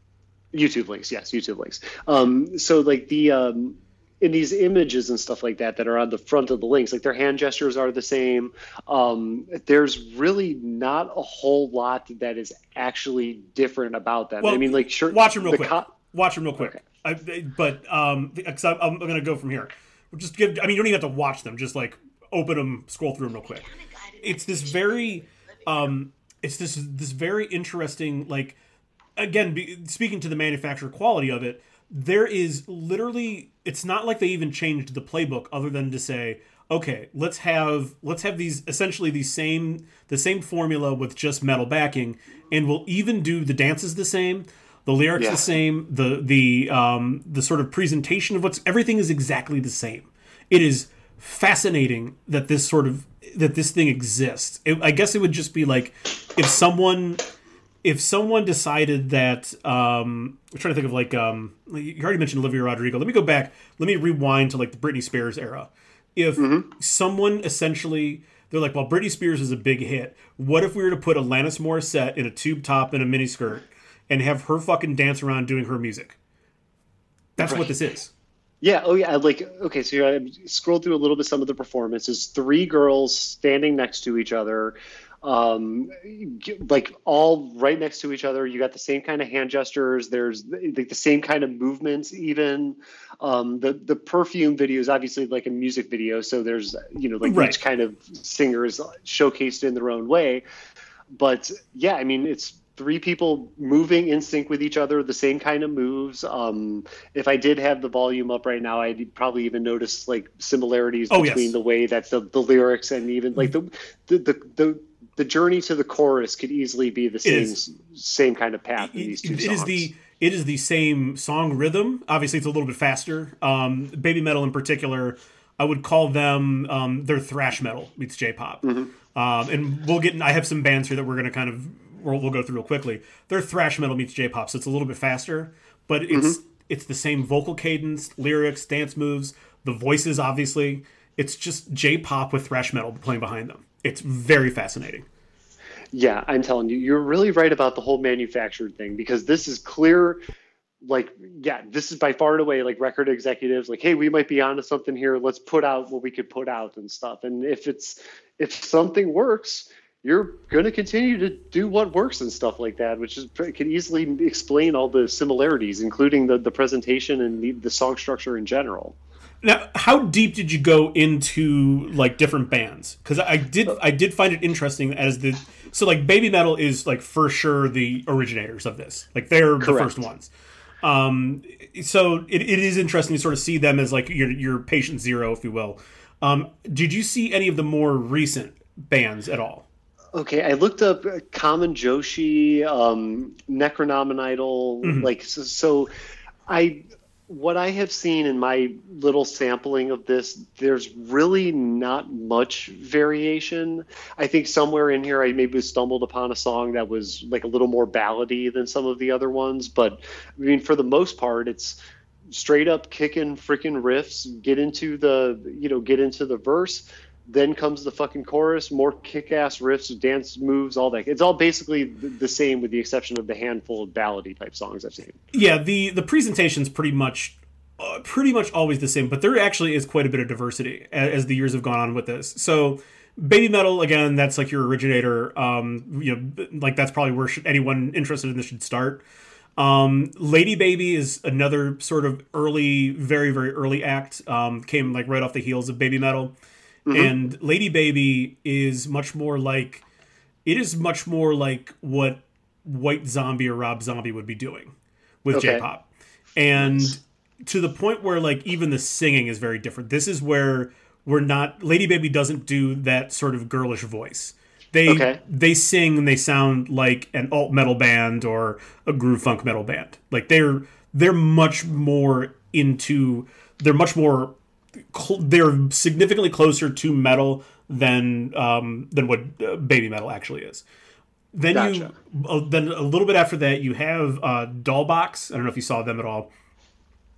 YouTube links, yes, YouTube links. Um, so like the um, in these images and stuff like that that are on the front of the links, like their hand gestures are the same. Um, there's really not a whole lot that is actually different about them. Well, I mean, like, sure, watch them real quick. Co- watch them real quick. Okay. I, but um, because I'm, I'm going to go from here. Just give. I mean, you don't even have to watch them. Just like open them, scroll through them real quick. It's this very, um, it's this this very interesting. Like, again, be, speaking to the manufacturer quality of it there is literally it's not like they even changed the playbook other than to say okay let's have let's have these essentially the same the same formula with just metal backing and we'll even do the dances the same the lyrics yeah. the same the the um the sort of presentation of what's everything is exactly the same it is fascinating that this sort of that this thing exists it, i guess it would just be like if someone if someone decided that um, I'm trying to think of like um, you already mentioned Olivia Rodrigo. Let me go back. Let me rewind to like the Britney Spears era. If mm-hmm. someone essentially they're like, well, Britney Spears is a big hit. What if we were to put Alanis Morissette in a tube top and a miniskirt and have her fucking dance around doing her music? That's right. what this is. Yeah. Oh, yeah. Like, okay. So I scrolled through a little bit some of the performances. Three girls standing next to each other um, like all right next to each other. You got the same kind of hand gestures. There's like the same kind of movements. Even um, the the perfume video is obviously like a music video, so there's you know like right. each kind of singer is showcased in their own way. But yeah, I mean it's three people moving in sync with each other, the same kind of moves. Um, if I did have the volume up right now, I'd probably even notice like similarities oh, between yes. the way that the, the lyrics and even like the the, the, the the journey to the chorus could easily be the same same kind of path in these two it songs. is the it is the same song rhythm. Obviously, it's a little bit faster. Um, Baby Metal, in particular, I would call them um, they're thrash metal meets J-pop. Um, and we'll get. I have some bands here that we're going to kind of we'll, we'll go through real quickly. They're thrash metal meets J-pop, so it's a little bit faster, but it's it's the same vocal cadence, lyrics, dance moves, the voices. Obviously, it's just J-pop with thrash metal playing behind them. It's very fascinating. Yeah, I'm telling you, you're really right about the whole manufactured thing because this is clear. Like, yeah, this is by far and away like record executives like, hey, we might be onto something here. Let's put out what we could put out and stuff. And if it's if something works, you're going to continue to do what works and stuff like that, which is can easily explain all the similarities, including the the presentation and the, the song structure in general. Now, how deep did you go into like different bands? Because I did, I did find it interesting as the so like Baby Metal is like for sure the originators of this. Like they're the first ones. Um, so it, it is interesting to sort of see them as like your your patient zero, if you will. Um, did you see any of the more recent bands at all? Okay, I looked up uh, Kamen Joshi, um, Necronomidol, Mm-hmm. like so, so. I what I have seen in my little sampling of this, there's really not much variation. I think somewhere in here I maybe stumbled upon a song that was like a little more ballady than some of the other ones, but I mean for the most part, it's straight up kicking freaking riffs, get into the you know get into the verse then comes the fucking chorus, more kick-ass riffs, dance moves, all that. It's all basically the same, with the exception of the handful of ballady type songs I've seen. Yeah, the the presentation's pretty much uh, pretty much always the same, but there actually is quite a bit of diversity as, as the years have gone on with this. So, Baby Metal again, that's like your originator. Um, you know, like that's probably where should, anyone interested in this should start. Um, Lady Baby is another sort of early, very very early act. Um, came like right off the heels of Baby Metal, Mm-hmm. and Lady Baby is much more like it is much more like what White Zombie or Rob Zombie would be doing with Okay. J-pop, and to the point where like even the singing is very different. This is where we're not. Lady Baby doesn't do that sort of girlish voice. They Okay. they sing and they sound like an alt metal band or a groove funk metal band. Like they're they're much more into they're much more cl- they're significantly closer to metal than um, than what uh, baby metal actually is. Then Gotcha. you uh, then a little bit after that you have uh, Dollbox. I don't know if you saw them at all.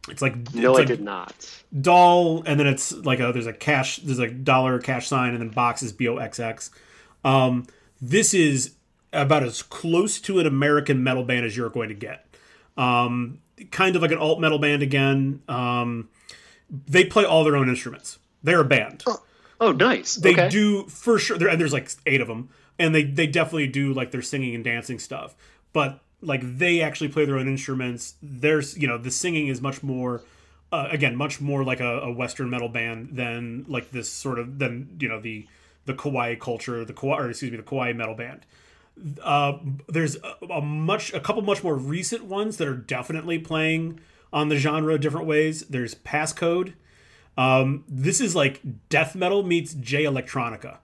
It's like No, it's I like did not. doll, and then it's like a there's a cash there's a dollar cash sign, and then box is B O X X. Um, this is about as close to an American metal band as you're going to get. Um, kind of like an alt metal band again. Um, they play all their own instruments. They're a band. Oh, nice. They okay. do for sure. There, and there's like eight of them, and they they definitely do like their singing and dancing stuff. But like they actually play their own instruments. There's you know the singing is much more. Uh, again, much more like a, a Western metal band than like this sort of than you know the the kawaii culture, the kawaii, or excuse me, the kawaii metal band. Uh, there's a, a much a couple much more recent ones that are definitely playing on the genre different ways. There's Passcode. Um, this is like death metal meets J electronica.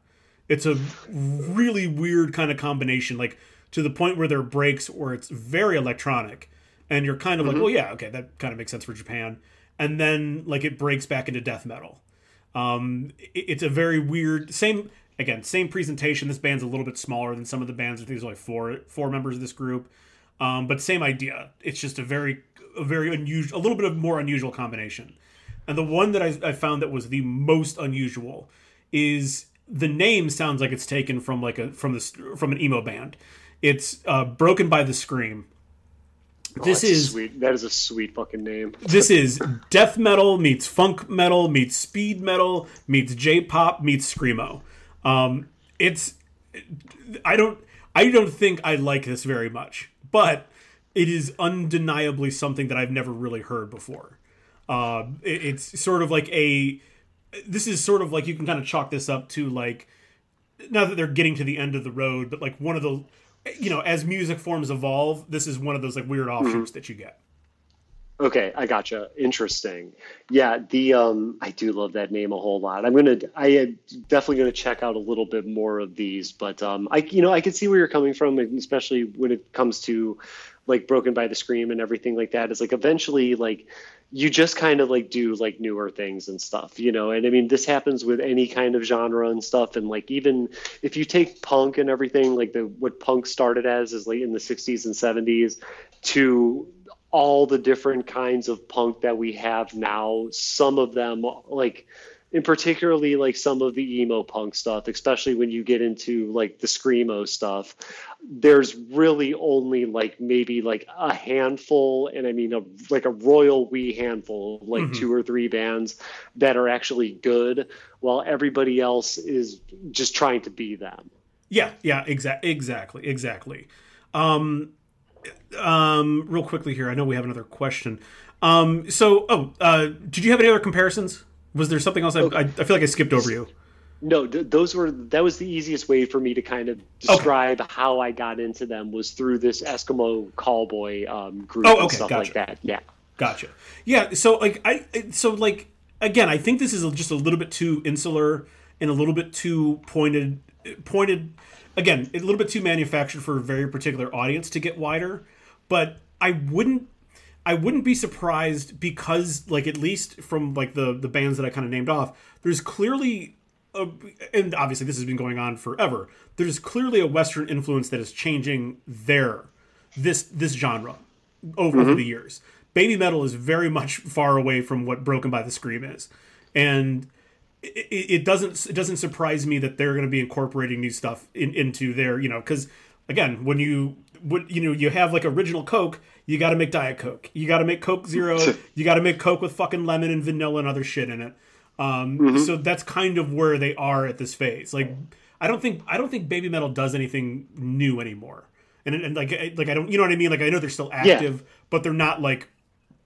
It's a really weird kind of combination, like to the point where there are breaks where it's very electronic, and you're kind of like, well, yeah, okay, that kind of makes sense for Japan, and then like it breaks back into death metal. Um, it's a very weird same again same presentation. This band's a little bit smaller than some of the bands. I think there's only four four members of this group, um, but same idea. It's just a very a very unusual, a little bit of more unusual combination. And the one that I, I found that was the most unusual is the name sounds like it's taken from like a from this from an emo band. It's uh, Broken by the Scream. Oh, this is sweet. That is a sweet fucking name. this is death metal meets funk metal meets speed metal meets J-pop meets screamo. Um, it's I don't I don't think I like this very much, but it is undeniably something that I've never really heard before. Uh, it- it's sort of like a this is sort of like you can kind of chalk this up to like now that they're getting to the end of the road, but like one of the you know as music forms evolve, this is one of those like weird offshoots that you get. Okay, I gotcha. Interesting. Yeah, the um, I do love that name a whole lot. I'm gonna, I am definitely gonna check out a little bit more of these, but um, I, you know, I can see where you're coming from, especially when it comes to like Broken by the Scream and everything like that. Is like eventually, like you just kind of like do like newer things and stuff, you know. And I mean, this happens with any kind of genre and stuff. And like even if you take punk and everything, like the what punk started as is late in the '60s and '70s to all the different kinds of punk that we have now. Some of them, like, in particularly like some of the emo punk stuff, especially when you get into like the screamo stuff, there's really only like maybe like a handful, and I mean a like a royal wee handful, like mm-hmm. two or three bands that are actually good, while everybody else is just trying to be them. Yeah, yeah, exactly, exactly, exactly. Um, um, real quickly here, I know we have another question. Um, so, oh, uh, did you have any other comparisons? Was there something else? I, I, I feel like I skipped over you. No, those were that was the easiest way for me to kind of describe okay. how I got into them was through this Eskimo callboy um, group oh, okay, and stuff gotcha. like that. Yeah, gotcha. Yeah, so like I so like again, I think this is just a little bit too insular and a little bit too pointed pointed again, a little bit too manufactured for a very particular audience to get wider. But I wouldn't I wouldn't be surprised because like at least from like the the bands that I kind of named off, there's clearly a, and obviously this has been going on forever. There's clearly a Western influence that is changing their this this genre over mm-hmm. the years. Baby metal is very much far away from what Broken by the Scream is, and it, it doesn't it doesn't surprise me that they're going to be incorporating new stuff in, into their you know because again when you would you know you have like original Coke you got to make Diet Coke you got to make Coke Zero you got to make Coke with fucking lemon and vanilla and other shit in it. Um, mm-hmm. So that's kind of where they are at this phase. Like I don't think I don't think Baby Metal does anything new anymore. And, and like like I don't you know what I mean like I know they're still active yeah. but they're not like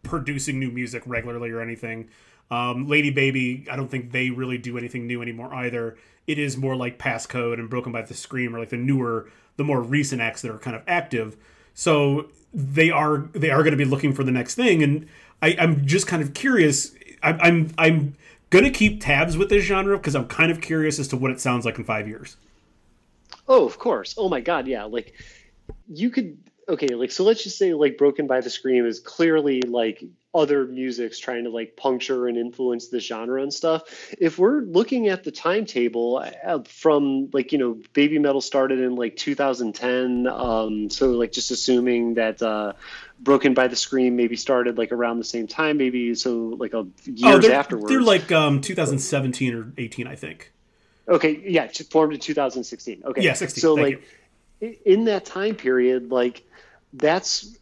producing new music regularly or anything. Um, Lady Baby, I don't think they really do anything new anymore either. It is more like Passcode and Broken by the Scream, or like the newer, the more recent acts that are kind of active. So they are they are going to be looking for the next thing, and I, am just kind of curious. I, I'm I'm gonna keep tabs with this genre because I'm kind of curious as to what it sounds like in five years. Oh, of course. Oh my God, yeah. Like you could okay, like so let's just say like Broken by the Scream is clearly like other musics trying to like puncture and influence the genre and stuff. If we're looking at the timetable uh, from like you know baby metal started in like 2010, um, so like just assuming that uh, Broken by the Scream maybe started like around the same time, maybe so like a years oh, they're, afterwards. They're like um, 2017 or 18, I think. Okay, yeah, formed in 2016. Okay, yeah, 16. So Thank like you. in that time period, like that's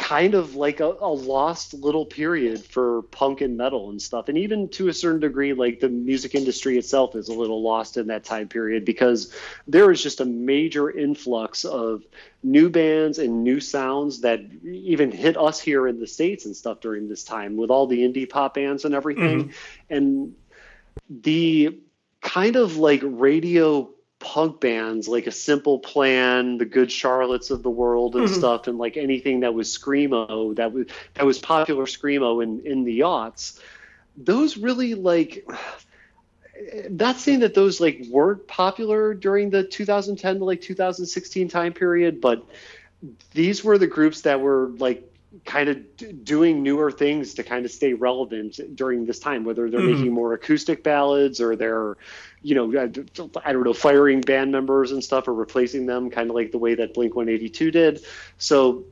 kind of like a, a, lost little period for punk and metal and stuff. And even to a certain degree, like the music industry itself is a little lost in that time period because there is just a major influx of new bands and new sounds that even hit us here in the States and stuff during this time with all the indie pop bands and everything. Mm-hmm. And the kind of like radio punk bands like a simple plan the good charlottes of the world and mm-hmm. stuff and like anything that was screamo that was that was popular screamo in in the aughts those really like not saying that those like weren't popular during the 2010 to like 2016 time period but these were the groups that were like kind of doing newer things to kind of stay relevant during this time whether they're mm-hmm. making more acoustic ballads or they're you know i don't know firing band members and stuff or replacing them kind of like the way that blink 182 did so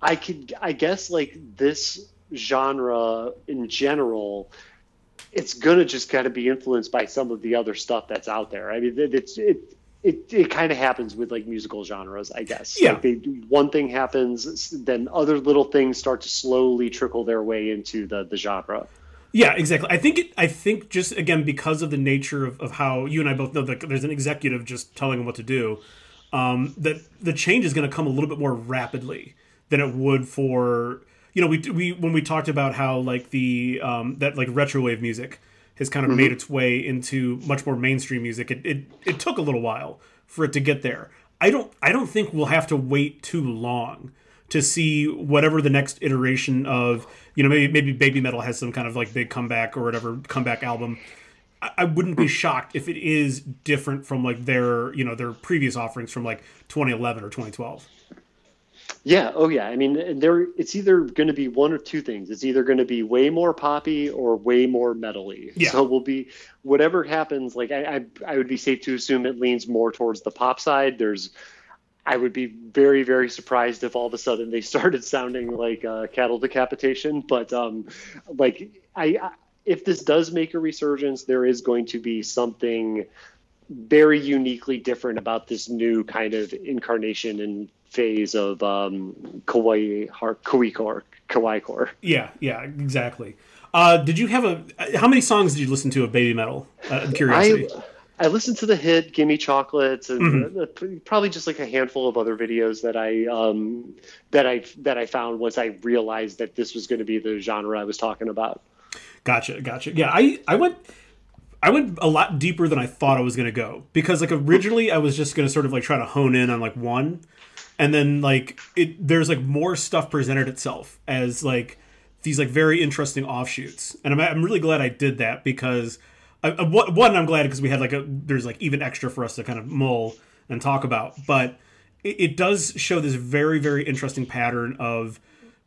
i could i guess like this genre in general it's gonna just of be influenced by some of the other stuff that's out there i mean it's it it, it kind of happens with like musical genres, I guess. Yeah. Like they, one thing happens, then other little things start to slowly trickle their way into the, the genre. Yeah, exactly. I think it. I think just again because of the nature of, of how you and I both know that there's an executive just telling them what to do. Um, that the change is going to come a little bit more rapidly than it would for you know we we when we talked about how like the um, that like retrowave music has kind of mm-hmm. made its way into much more mainstream music. It, it it took a little while for it to get there. I don't I don't think we'll have to wait too long to see whatever the next iteration of you know maybe maybe baby metal has some kind of like big comeback or whatever comeback album I, I wouldn't be shocked if it is different from like their you know their previous offerings from like 2011 or 2012 yeah. Oh, yeah. I mean, there. It's either going to be one of two things. It's either going to be way more poppy or way more metally. Yeah. So we'll be whatever happens. Like I, I, I would be safe to assume it leans more towards the pop side. There's, I would be very, very surprised if all of a sudden they started sounding like uh, cattle decapitation. But um, like I, I, if this does make a resurgence, there is going to be something very uniquely different about this new kind of incarnation and phase of um, kawaii kawaii core kawaii core. Yeah, yeah, exactly. Uh, did you have a? How many songs did you listen to of Baby Metal? Uh, curiosity. I, I listened to the hit "Gimme Chocolates" and mm-hmm. probably just like a handful of other videos that I um, that I that I found once I realized that this was going to be the genre I was talking about. Gotcha, gotcha. Yeah, I I went I went a lot deeper than I thought I was going to go because like originally I was just going to sort of like try to hone in on like one and then like it there's like more stuff presented itself as like these like very interesting offshoots. And i'm, I'm really glad i did that because I, one i'm glad because we had like a there's like even extra for us to kind of mull and talk about. But it, it does show this very very interesting pattern of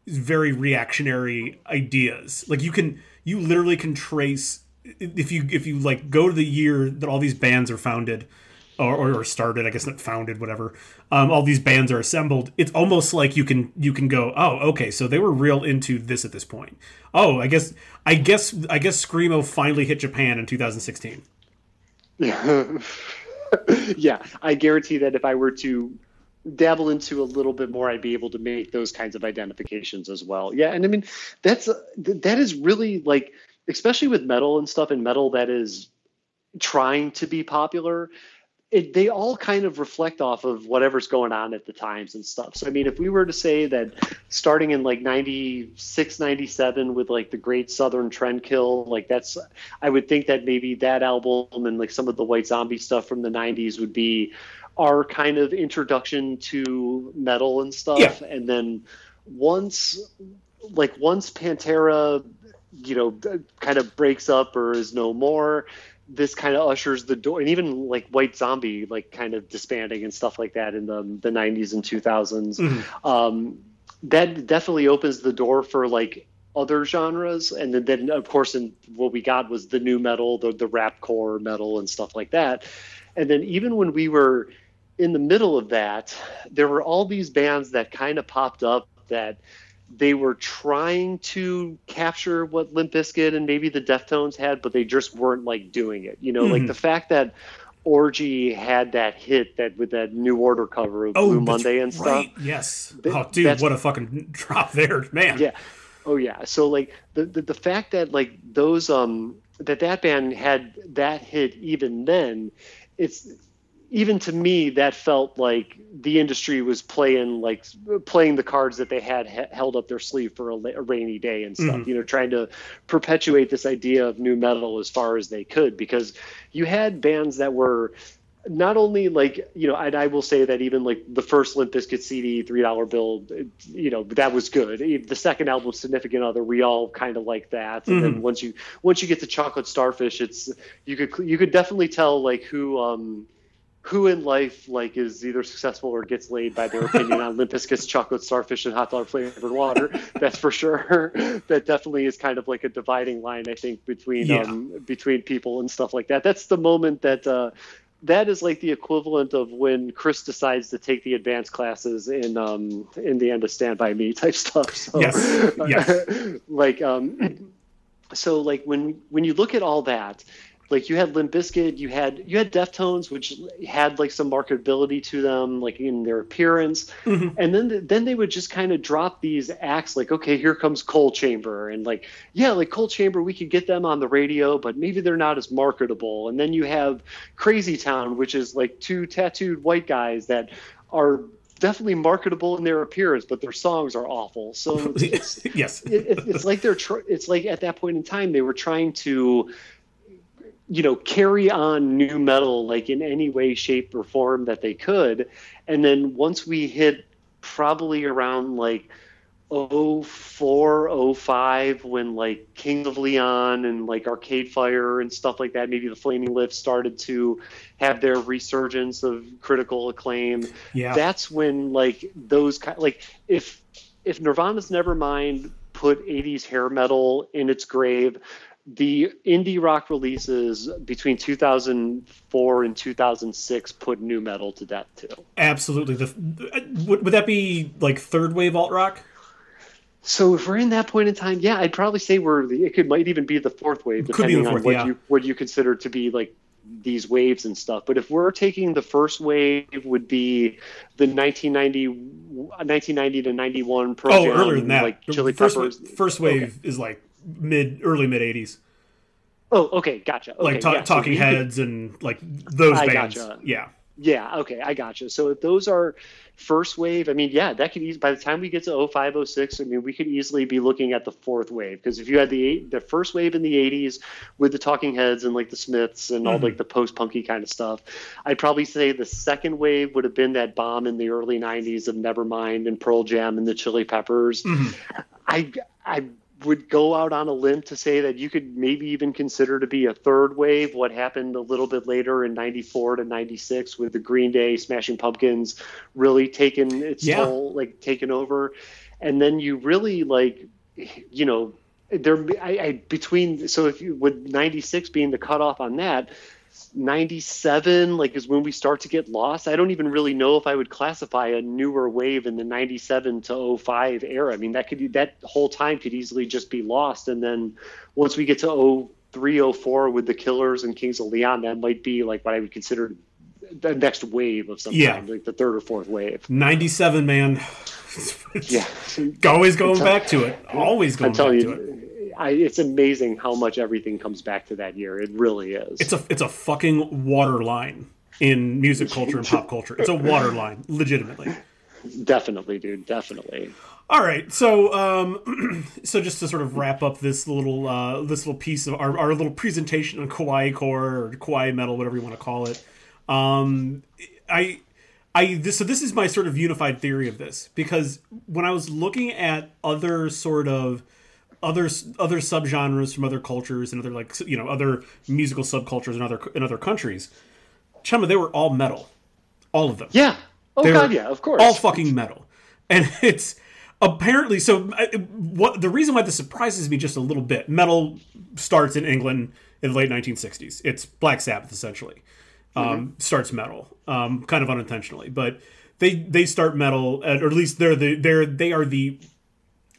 very reactionary ideas. Like you can you literally can trace if you if you like go to the year that all these bands are founded or, or started i guess not founded whatever. Um, all these bands are assembled. It's almost like you can you can go oh okay so they were real into this at this point. Oh i guess i guess i guess screamo finally hit japan in 2016 yeah yeah i guarantee that if i were to dabble into a little bit more i'd be able to make those kinds of identifications as well. Yeah and i mean that's that is really like especially with metal and stuff and metal that is trying to be popular it, they all kind of reflect off of whatever's going on at the times and stuff. So, I mean, if we were to say that starting in like 96, 97 with like the Great Southern Trendkill, like that's, I would think that maybe that album and like some of the White Zombie stuff from the 90s would be our kind of introduction to metal and stuff. Yeah. And then once, like, once Pantera, you know, kind of breaks up or is no more, this kind of ushers the door and even like white zombie like kind of disbanding and stuff like that in the, the 90s and 2000s mm-hmm. um, that definitely opens the door for like other genres. And then, then of course in what we got was the new metal the, the rap core metal and stuff like that. And then even when we were in the middle of that there were all these bands that kind of popped up that they were trying to capture what Limp Bizkit and maybe the Deftones had, but they just weren't like doing it. You know, mm-hmm. like the fact that Orgy had that hit that with that New Order cover of oh, Blue Monday and stuff. Right. Yes. oh, dude, what a fucking drop there, man. Yeah. Oh yeah. So like the, the the fact that like those um that that band had that hit even then, it's even to me that felt like the industry was playing like playing the cards that they had held up their sleeve for a, a rainy day and stuff mm-hmm. you know trying to perpetuate this idea of new metal as far as they could because you had bands that were not only like you know and i will say that even like the first limp bizkit cd three dollar bill you know that was good the second album significant other we all kind of like that and mm-hmm. then once you once you get to chocolate starfish it's you could you could definitely tell like who um who in life like is either successful or gets laid by their opinion on Limp Bizkit's chocolate starfish and hot dog flavored water. That's for sure. that definitely is kind of like a dividing line, I think, between yeah. um, between people and stuff like that. That's the moment that uh, that is like the equivalent of when Chris decides to take the advanced classes in um, in the end of Stand by Me type stuff. So, yes. yes. like um, so like when when you look at all that like you had Limp Bizkit, you had you had Deftones, which had like some marketability to them, like in their appearance, mm-hmm. and then then they would just kind of drop these acts, like okay, here comes Coal Chamber, and like yeah, like Coal Chamber, we could get them on the radio, but maybe they're not as marketable. And then you have Crazy Town, which is like two tattooed white guys that are definitely marketable in their appearance, but their songs are awful. So it's, yes, it, it's like they're tr- it's like at that point in time they were trying to you know carry on new metal like in any way shape or form that they could and then once we hit probably around like 04, 05 when like King of Leon and like Arcade Fire and stuff like that, maybe the Flaming Lips started to have their resurgence of critical acclaim. Yeah. That's when like those kind like if if Nirvana's Nevermind put 80s hair metal in its grave, the indie rock releases between 2004 and 2006 put new metal to death too. Absolutely. The uh, would, would that be like third wave alt rock? So if we're in that point in time, yeah, I'd probably say we're the, it could might even be the fourth wave, depending fourth, on what yeah. you what you consider to be like these waves and stuff. But if we're taking the first wave, would be the 1990, 1990 to 91 Pearl Oh, Jam, earlier than that. like Chili first, Peppers. first wave is like mid, early mid '80s, Oh, okay, gotcha. Okay, like ta- yeah, so Talking could- Heads and like those I bands. gotcha. Yeah. Yeah, okay, I gotcha. So if those are first wave, I mean, yeah, that could easily, by the time we get to 05, 06, I mean, we could easily be looking at the fourth wave. Because if you had the eight, the first wave in the 80s with the Talking Heads and like the Smiths and all Mhm. like the post punky kind of stuff, I'd probably say the second wave would have been that bomb in the early 90s of Nevermind and Pearl Jam and the Chili Peppers. Mhm. I, I would go out on a limb to say that you could maybe even consider to be a third wave what happened a little bit later in 94 to 96 with the green day smashing pumpkins really taking its Yeah. toll like taking over and then you really like you know there I, I between so if you with 96 being the cutoff on that 97 like is when we start to get lost i don't even really know if i would classify a newer wave in the 97 to 05 era i mean that could be that whole time could easily just be lost and then once we get to 03 04 with the killers and kings of leon that might be like what i would consider the next wave of something Yeah. like the third or fourth wave 97, man. yeah Always going tell- back to it. Always going back to it. I, it's amazing how much everything comes back to that year it really is It's a it's a fucking water line in music culture and pop culture. It's a water line, legitimately. definitely dude definitely All right, so um, so just to sort of wrap up this little uh, this little piece of our, our little presentation on Kawaii Core or Kawaii Metal, whatever you want to call it. Um, I I this so this is my sort of unified theory of this because when I was looking at other sort of other other subgenres from other cultures and other like you know other musical subcultures in other in other countries, Chema, they were all metal, all of them Yeah. Oh They God, yeah, of course. all fucking metal, and it's apparently so. I- What the reason why this surprises me just a little bit? Metal starts in England in the late 1960s. It's Black Sabbath essentially um, starts metal, um, kind of unintentionally, but they they start metal, at- or at least they're the they're they are the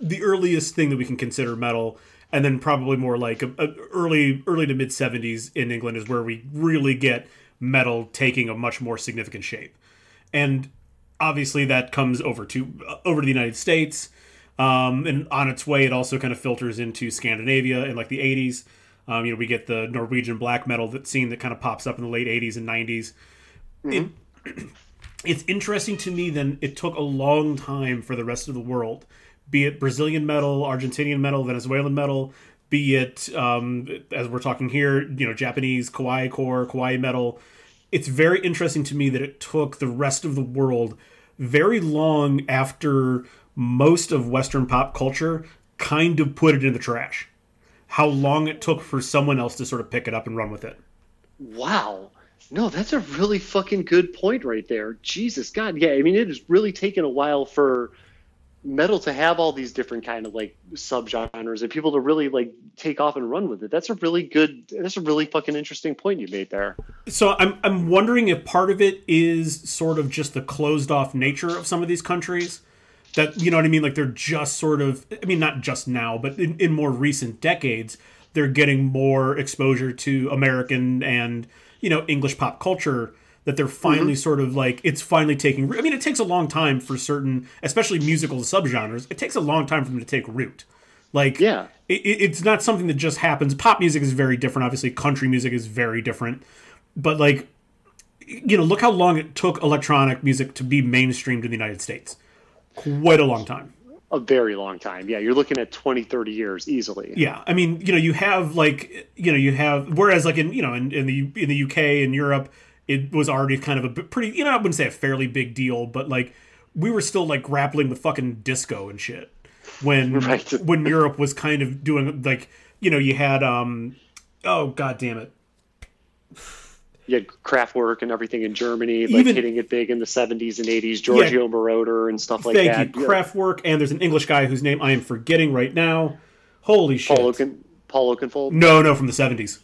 the earliest thing that we can consider metal. And then probably more like a, a early early to mid 70s in England is where we really get metal taking a much more significant shape and obviously that comes over to over to the United States. Um, and on its way, it also kind of filters into Scandinavia in like the 80s. Um, you know, we get the Norwegian black metal that scene that kind of pops up in the late 80s and 90s. It, it's interesting to me. Then it took a long time for the rest of the world, be it Brazilian metal, Argentinian metal, Venezuelan metal, be it um, as we're talking here, you know, Japanese kawaii core, kawaii metal. It's very interesting to me that it took the rest of the world very long after most of Western pop culture kind of put it in the trash. How long it took for someone else to sort of pick it up and run with it. Wow. No, that's a really fucking good point right there. Jesus God, yeah. I mean, it has really taken a while for metal to have all these different kind of like subgenres and people to really like take off and run with it. That's a really good. That's a really fucking interesting point you made there. So I'm I'm wondering if part of it is sort of just the closed off nature of some of these countries. That you know what I mean? Like they're just sort of I mean not just now, but in, in more recent decades, they're getting more exposure to American and you know English pop culture that they're finally mm-hmm. sort of like it's finally taking I mean it takes a long time for certain especially musical subgenres. It takes a long time for them to take root. Like Yeah. it, it- it's not something that just happens. Pop music is very different. Obviously, country music is very different. But like, you know, look how long it took electronic music to be mainstreamed in the United States. Quite a long time. A very long time. Yeah, you're looking at 20, 30 years easily. Yeah, I mean, you know, you have like, you know, you have whereas like in you know in, in the in the UK and Europe, it was already kind of a pretty. You know, I wouldn't say a fairly big deal, but like we were still like grappling with fucking disco and shit when Right. when Europe was kind of doing like you know you had um oh god damn it You had Kraftwerk and everything in Germany, like Even- hitting it big in the 70s and 80s, Giorgio Moroder and stuff like thank that. Thank you Kraftwerk and there's an English guy whose name I am forgetting right now holy shit Paul, Oaken, Paul Oakenfold. no no from the 70s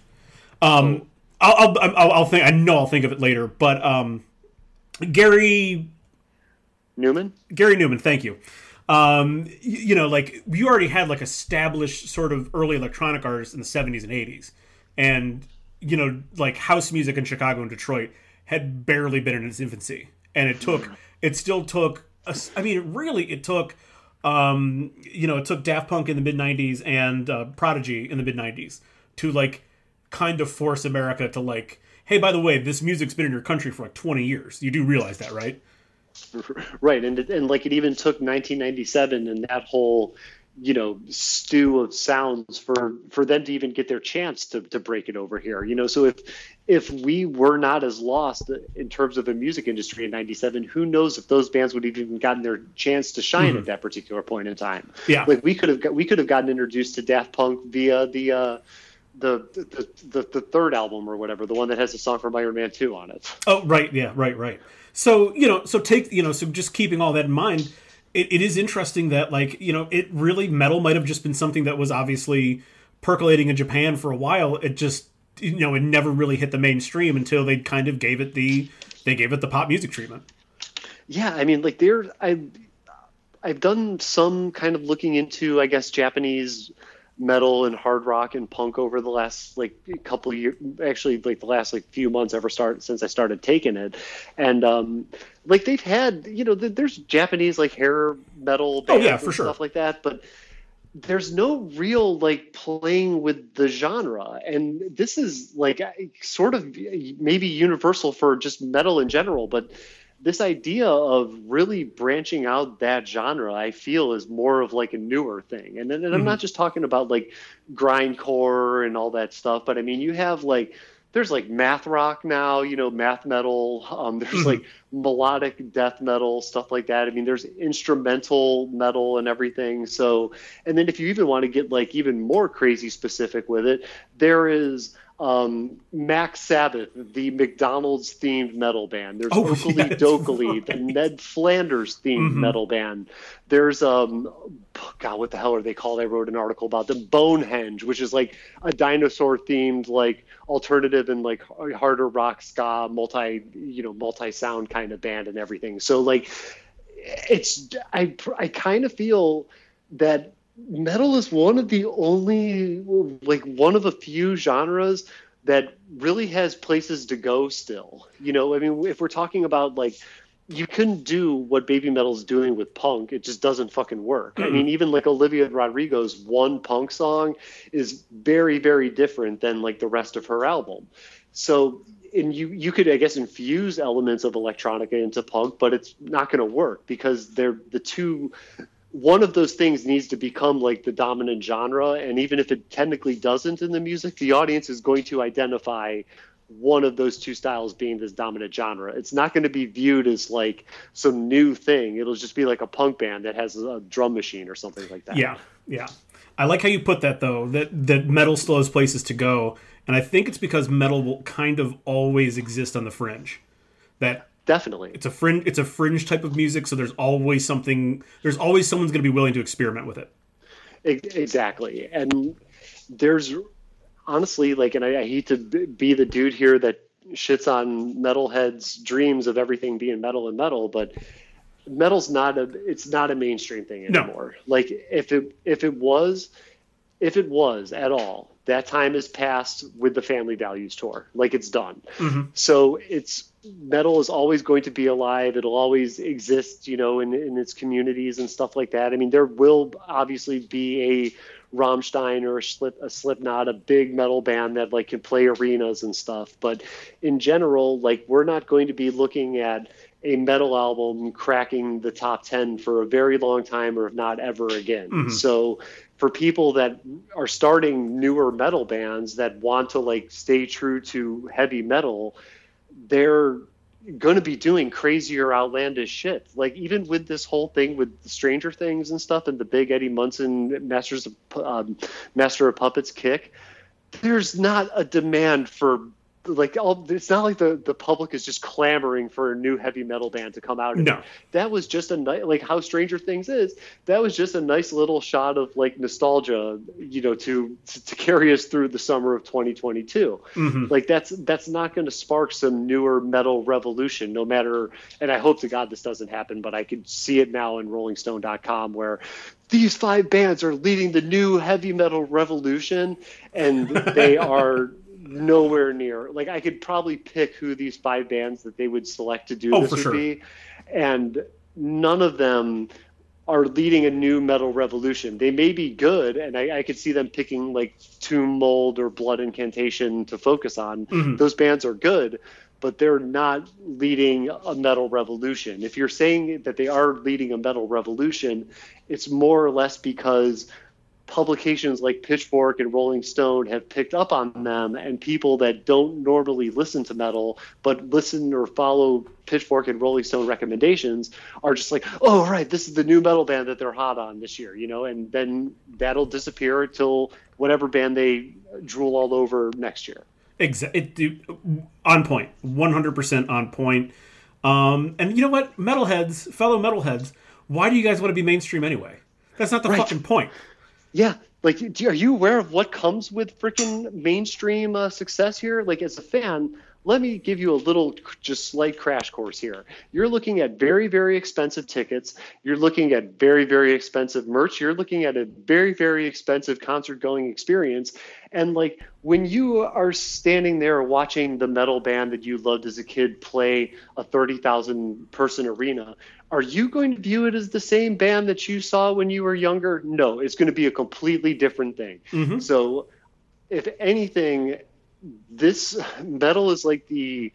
um I'll, I'll I'll I'll think I know I'll think of it later but um Gary Numan? Gary Numan, thank you. Um, y- you know, like you already had like established sort of early electronic artists in the '70s and '80s, and you know, like house music in Chicago and Detroit had barely been in its infancy, and it took, it still took. a I mean, really, it took. Um, you know, it took Daft Punk in the mid '90s and uh, Prodigy in the mid '90s to like kind of force America to like, hey, by the way, this music's been in your country for like 20 years. You do realize that, right? Right, and and like it even took 1997 and that whole you know stew of sounds for for them to even get their chance to to break it over here. You know, so if if we were not as lost in terms of the music industry in 97 who knows if those bands would have even gotten their chance to shine at that particular point in time Yeah. like we could have got, we could have gotten introduced to daft punk via the uh the, the, the the third album or whatever, the one that has the song from Iron Man 2 on it. Oh, right, yeah, right, right. So you know, so take you know, so just keeping all that in mind, it, it is interesting that like you know, it really metal might have just been something that was obviously percolating in Japan for a while. It just you know, it never really hit the mainstream until they kind of gave it the they gave it the pop music treatment. Yeah, I mean, like there, I, I've done some kind of looking into, I guess, Japanese metal and hard rock and punk over the last like couple of years, actually, like the last like few months ever start since I started taking it, and um, like they've had, you know, th- there's Japanese like hair metal Oh, bands yeah, and for sure. stuff like that, but there's no real like playing with the genre and this is like sort of maybe universal for just metal in general but this idea of really branching out that genre i feel is more of like a newer thing and, then and i'm not just talking about like grindcore and all that stuff but i mean you have like there's like math rock now, you know, math metal. Um, there's Mhm. like melodic death metal, stuff like that. I mean, there's instrumental metal and everything. So, and then if you even want to get like even more crazy specific with it, there is um, Mac Sabbath, the McDonald's themed metal band. There's Oh, Okilly that's Dokilly, the. Ned Flanders themed Mhm. metal band. There's um, God, what the hell are they called? I wrote an article about them. Bonehenge, which is like a dinosaur themed like alternative and like harder rock ska multi you know multi sound kind of band and everything. So like it's I I kind of feel that metal is one of the only like one of a few genres that really has places to go still. You know, I mean if we're talking about like you couldn't do what baby metal's doing with punk it just doesn't fucking work. I mean even like olivia rodrigo's one punk song is very very different than like the rest of her album. So and you you could i guess infuse elements of electronica into punk but it's not going to work because they're the two one of those things needs to become like the dominant genre and even if it technically doesn't in the music the audience is going to identify one of those two styles being this dominant genre. It's not going to be viewed as like some new thing. It'll just be like a punk band that has a drum machine or something like that. Yeah, yeah. I like how you put that though. That that metal still has places to go, and I think it's because metal will kind of always exist on the fringe. That Definitely. it's a fringe. It's a fringe type of music, so there's always something. There's always someone's going to be willing to experiment with it. Exactly. And there's honestly like, and I, I hate to be the dude here that shits on metalheads' dreams of everything being metal and metal, but metal's not a it's not a mainstream thing No. anymore. Like if it if it was if it was at all, that time is past with the Family Values tour. Like it's done. Mhm. So it's metal is always going to be alive. It'll always exist, you know, in, in its communities and stuff like that. I mean, there will obviously be a Rammstein or a, Slip, a Slipknot, a big metal band that like can play arenas and stuff. But in general, like we're not going to be looking at a metal album cracking the top 10 for a very long time or if not ever again. Mhm. So for people that are starting newer metal bands that want to like stay true to heavy metal, they're going to be doing crazier, outlandish shit. Like even with this whole thing with Stranger Things and stuff, and the big Eddie Munson Masters of um, Master of Puppets kick. There's not a demand for like all it's not like the the public is just clamoring for a new heavy metal band to come out. No. That was just a nice like how stranger things is that was just a nice little shot of like nostalgia you know to to, to carry us through the summer of 2022 mm-hmm. like that's that's not going to spark some newer metal revolution no matter and i hope to god this doesn't happen but i could see it now in rollingstone.com where these five bands are leading the new heavy metal revolution and they are nowhere near. Like I could probably pick who these five bands that they would select to do oh, this would sure. be, and none of them are leading a new metal revolution. They may be good, and I, I could see them picking like Tomb Mold or Blood Incantation to focus on. Mm-hmm. Those bands are good, but they're not leading a metal revolution. If you're saying that they are leading a metal revolution, it's more or less because publications like Pitchfork and Rolling Stone have picked up on them, and people that don't normally listen to metal but listen or follow Pitchfork and Rolling Stone recommendations are just like, oh, right, this is the new metal band that they're hot on this year, you know, and then that'll disappear until whatever band they drool all over next year. Exactly. On point. 100% on point. Um, and you know what? Metalheads, fellow metalheads, why do you guys want to be mainstream anyway? That's not the Right. fucking point. Yeah, like, are you aware of what comes with freaking mainstream uh, success here? Like, as a fan, let me give you a little, just slight crash course here. You're looking at very, very expensive tickets. You're looking at very, very expensive merch. You're looking at a very, very expensive concert going experience. And like, when you are standing there watching the metal band that you loved as a kid play a 30,000 person arena, are you going to view it as the same band that you saw when you were younger? No, it's going to be a completely different thing. Mhm. So, if anything, this metal is like the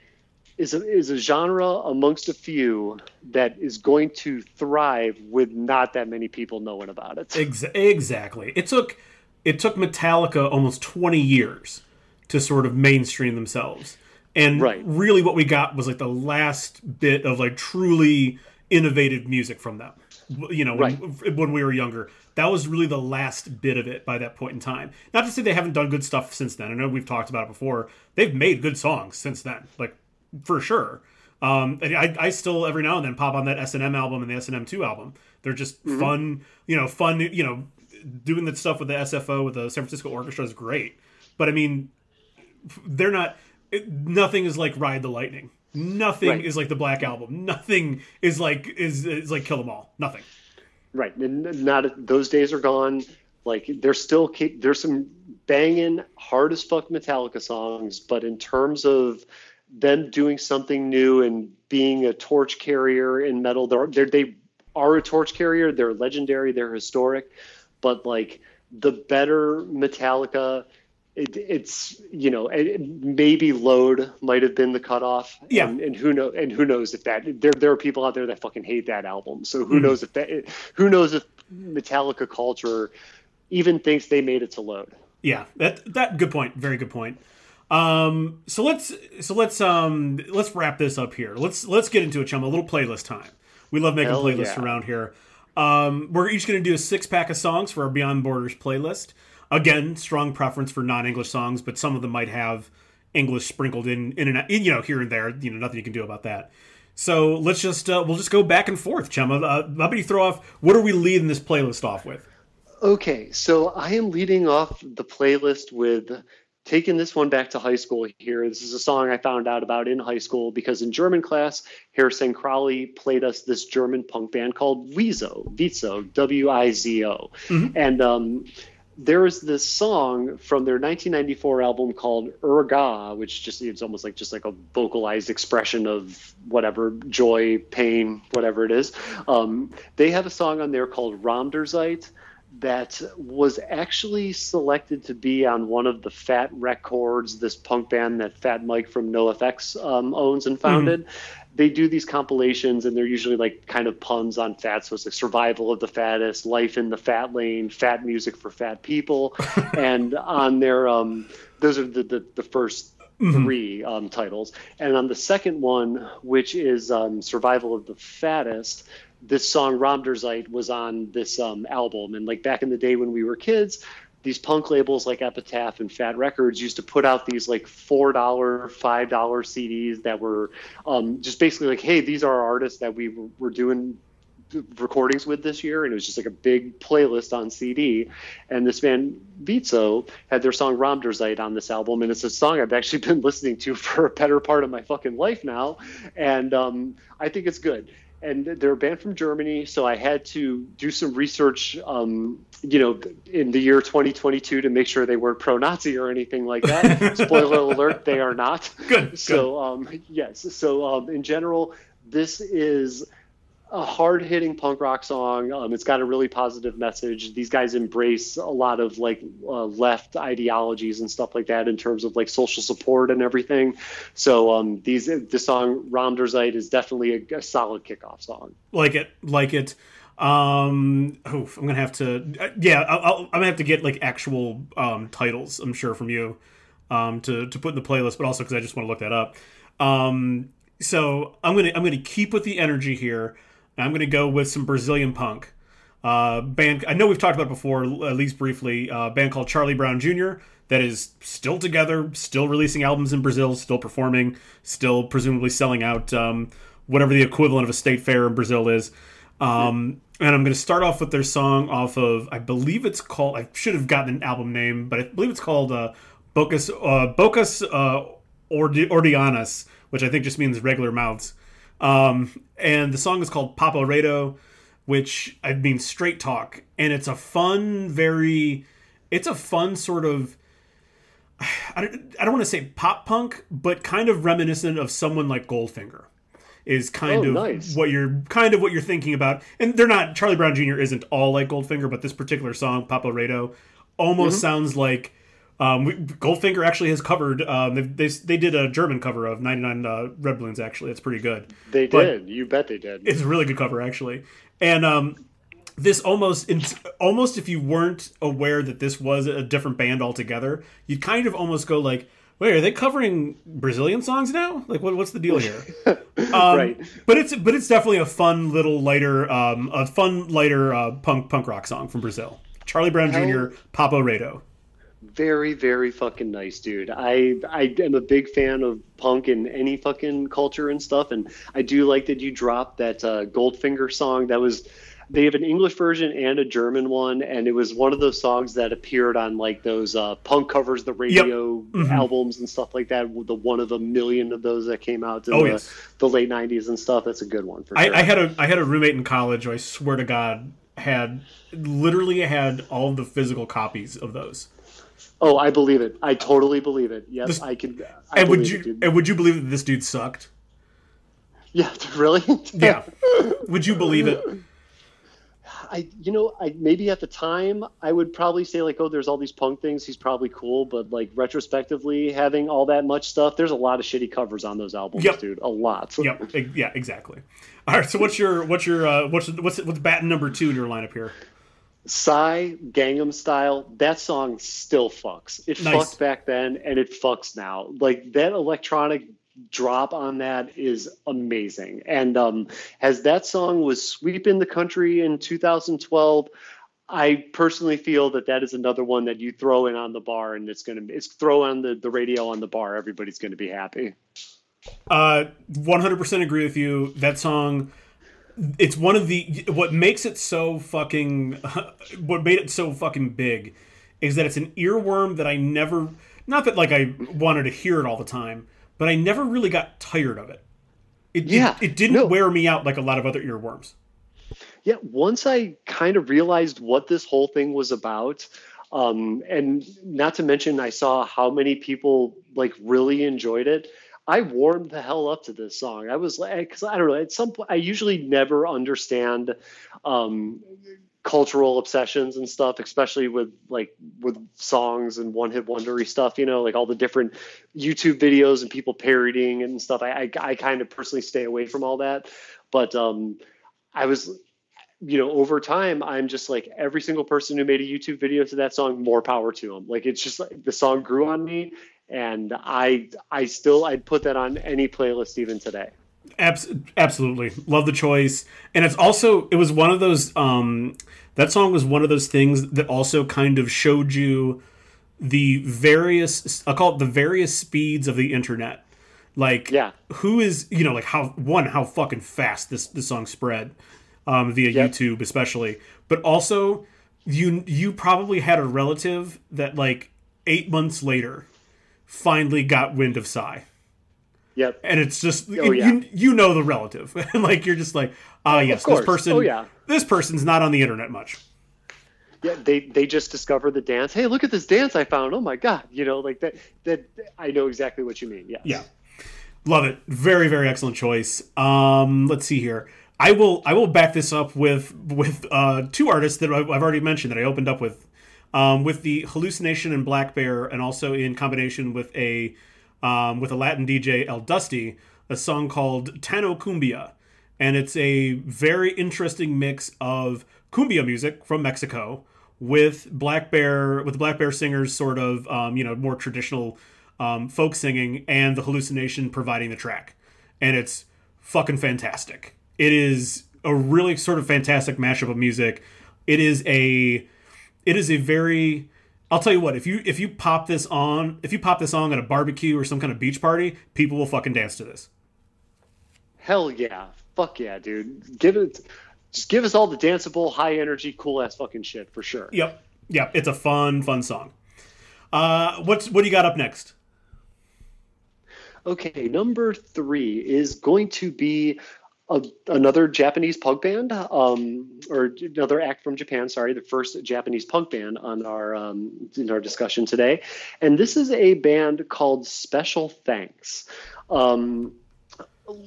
is a, is a genre amongst a few that is going to thrive with not that many people knowing about it. Ex- exactly. It took it took Metallica almost 20 years to sort of mainstream themselves. And Right. really what we got was like the last bit of like truly innovative music from them. You know, when, when we were younger. That was really the last bit of it by that point in time. Not to say they haven't done good stuff since then. I know we've talked about it before. They've made good songs since then, like for sure. Um, and I, I still every now and then pop on that S and M album and the S and M two album. They're just fun, you know, fun. You know, doing the stuff with the SFO with the San Francisco Orchestra is great. But I mean, they're not. It, nothing is like Ride the Lightning. Nothing Right. is like the Black Album. Nothing is like is is like Kill 'Em All. Nothing. Right, and not those days are gone. Like there's still there's some banging hard as fuck Metallica songs, but in terms of them doing something new and being a torch carrier in metal, they're, they're they are a torch carrier. They're legendary. They're historic, but like the better Metallica. It, it's you know it, maybe load might have been the cutoff Yeah. and, and who know and who knows if that there there are people out there that fucking hate that album so who Mhm. knows if that who knows if Metallica culture even thinks they made it to load Yeah, that that good point. Very good point. Um, so let's so let's um let's wrap this up here. Let's let's get into it, chum. A little playlist time. We love making Hell playlists yeah. around here. Um, we're each going to do a six pack of songs for our Beyond Borders playlist. Again, strong preference for non English songs, but some of them might have English sprinkled in in and in, you know here and there. You know, nothing you can do about that. So let's just uh, we'll just go back and forth, chum. Uh, how about you throw off? What are we leading this playlist off with? Okay, so I am leading off the playlist with taking this one back to high school here. This is a song I found out about in high school because in German class, Harrison Crowley played us this German punk band called Wizo, Vizo, W I Z O. Mhm. And um, there is this song from their 1994 album called Uuaarrgh, which just it's almost like just like a vocalized expression of whatever joy, pain, whatever it is. Um, they have a song on there called Raum der Zeit that was actually selected to be on one of the Fat Records, this punk band that Fat Mike from NoFX um, owns and founded. They do these compilations, and they're usually like kind of puns on fat. So it's like survival of the fattest, life in the fat lane, fat music for fat people, and on their um, those are the, the the first mm-hmm. three um, titles. And on the second one, which is um, Survival of the Fattest, this song der Zeit was on this um, album. And like back in the day when we were kids, these punk labels like Epitaph and Fat Records used to put out these like four dollar, five dollar CDs that were um, just basically like, hey, these are artists that we were doing recordings with this year, and it was just like a big playlist on CD. And this band Wizo had their song Raum der Zeit on this album, and it's a song I've actually been listening to for a better part of my fucking life now, and um, I think it's good. And they're a band from Germany, so I had to do some research, um, you know, in the year 2022 to make sure they weren't pro-Nazi or anything like that. Spoiler alert: they are not. Good. So, um, yes. So, um, in general, this is a hard hitting punk rock song. Um, it's got a really positive message. These guys embrace a lot of like uh, left ideologies and stuff like that in terms of like social support and everything. So um, these the song Raum Zeit is definitely a, a, solid kickoff song. Like it, like it. Um, I'm gonna have to. Uh, yeah, I'll, I'm gonna have to get like actual um, titles. I'm sure from you um, to to put in the playlist, but also because I just want to look that up. Um, so I'm gonna I'm gonna keep with the energy here. I'm going to go with some Brazilian punk. Uh, band I know we've talked about before, at least briefly. Uh, band called Charlie Brown Jr. that is still together, still releasing albums in Brazil, still performing, still presumably selling out um, whatever the equivalent of a state fair in Brazil is. Um, and I'm going to start off with their song off of I believe it's called I should have gotten an album name, but I believe it's called uh, Bocas uh, Bocas uh, Ordinárias, which I think just means regular mouths. Um, and the song is called Papo Reto, which I mean straight talk, and it's a fun, very, it's a fun sort of. I don't, I don't want to say pop punk, but kind of reminiscent of someone like Goldfinger is kind oh, of nice. what you're kind of what you're thinking about. And they're not Charlie Brown Jr. isn't all like Goldfinger, but this particular song, Papo Reto, almost mm-hmm. sounds like um, we, Goldfinger actually has covered. Um, they, they, they did a German cover of 99 uh, Red Balloons. Actually, it's pretty good. They but did. You bet they did. It's a really good cover actually, and um, this almost almost if you weren't aware that this was a different band altogether, you'd kind of almost go like, "Wait, are they covering Brazilian songs now? Like, what, what's the deal here?" um, right. But it's but it's definitely a fun little lighter, um, a fun lighter uh, punk punk rock song from Brazil. Charlie Brown Hell, Jr. Papo Reto very very fucking nice dude i i am a big fan of punk and any fucking culture and stuff and i do like that you dropped that uh, goldfinger song that was they have an english version and a german one and it was one of those songs that appeared on like those uh, punk covers the radio yep. mm-hmm. albums and stuff like that the one of a million of those that came out in oh, the, yes. the late 90s and stuff that's a good one for sure. I, I had a i had a roommate in college who i swear to god had literally had all the physical copies of those Oh, I believe it. I totally believe it. Yes, this, I can. I and would you it, and would you believe that this dude sucked? Yeah, really? yeah. Would you believe it? I, you know, I maybe at the time I would probably say like, oh, there's all these punk things. He's probably cool, but like retrospectively, having all that much stuff, there's a lot of shitty covers on those albums, yep. dude. A lot. yep. Yeah. Exactly. All right. So what's your what's your uh, what's what's what's bat number two in your lineup here? Psy Gangnam Style, that song still fucks. It nice. fucked back then and it fucks now. Like that electronic drop on that is amazing. And um, as that song was sweeping the country in 2012, I personally feel that that is another one that you throw in on the bar and it's gonna it's throw on the, the radio on the bar. Everybody's gonna be happy. Uh, 100% agree with you. That song it's one of the what makes it so fucking what made it so fucking big is that it's an earworm that I never not that like I wanted to hear it all the time, but I never really got tired of it. It yeah, it, it didn't no. wear me out like a lot of other earworms. Yeah, once I kind of realized what this whole thing was about, um, and not to mention I saw how many people like really enjoyed it. I warmed the hell up to this song. I was like, because I don't know, at some point, I usually never understand um, cultural obsessions and stuff, especially with like with songs and one hit wondery stuff, you know, like all the different YouTube videos and people parodying and stuff. I, I, I kind of personally stay away from all that. But um, I was, you know, over time, I'm just like every single person who made a YouTube video to that song, more power to them. Like it's just like the song grew on me and I I still I'd put that on any playlist even today. Abs- absolutely love the choice, and it's also it was one of those um, that song was one of those things that also kind of showed you the various I call it the various speeds of the internet. Like Yeah. who is you know like how one how fucking fast this this song spread um, via Yep. YouTube especially, but also you you probably had a relative that like eight months later finally got wind of Psy Yep. and it's just Oh, yeah. you you know the relative and like you're just like ah yes this person Oh, yeah. this person's not on the internet much Yeah, they they just discovered the dance. Hey, look at this dance I found. Oh my god, you know, like that. That I know exactly what you mean. Yeah. yeah love it very very excellent choice um let's see here i will i will back this up with with uh two artists that I've already mentioned that i opened up with um with the Halluci Nation and black bear and also in combination with a um with a latin dj el dusty a song called tano cumbia and it's a very interesting mix of cumbia music from Mexico with Black Bear with the Black Bear singers sort of um, you know more traditional um, folk singing and the Halluci Nation providing the track, and it's fucking fantastic. It is a really sort of fantastic mashup of music. It is a it is a very I'll tell you what if you if you pop this on if you pop this on at a barbecue or some kind of beach party, people will fucking dance to this. Hell yeah. Fuck yeah, dude. Give it. Just give us all the danceable, high energy, cool ass fucking shit for sure. Yep. Yep. It's a fun, fun song. Uh, what's what do you got up next? Okay, number three is going to be a, another Japanese punk band, um, or another act from Japan. Sorry, the first Japanese punk band on our um, in our discussion today, and this is a band called Special Thanks. Um,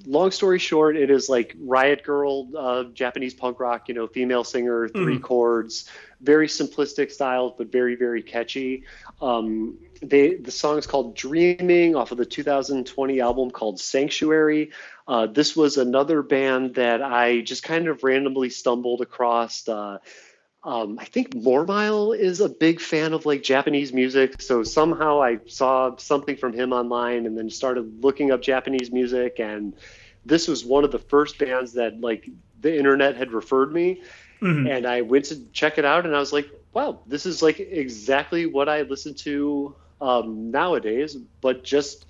long story short, it is like Riot Girl, uh, Japanese punk rock. You know, female singer, 3 chords, very simplistic styles, but very very catchy. Um, they the song is called "Dreaming" off of the 2020 album called "Sanctuary." Uh, this was another band that I just kind of randomly stumbled across. Uh, um, I think Mormile is a big fan of like Japanese music, so somehow I saw something from him online and then started looking up Japanese music. And this was one of the first bands that like the internet had referred me, and I went to check it out, and I was like, wow, this is like exactly what I listen to um, nowadays, but just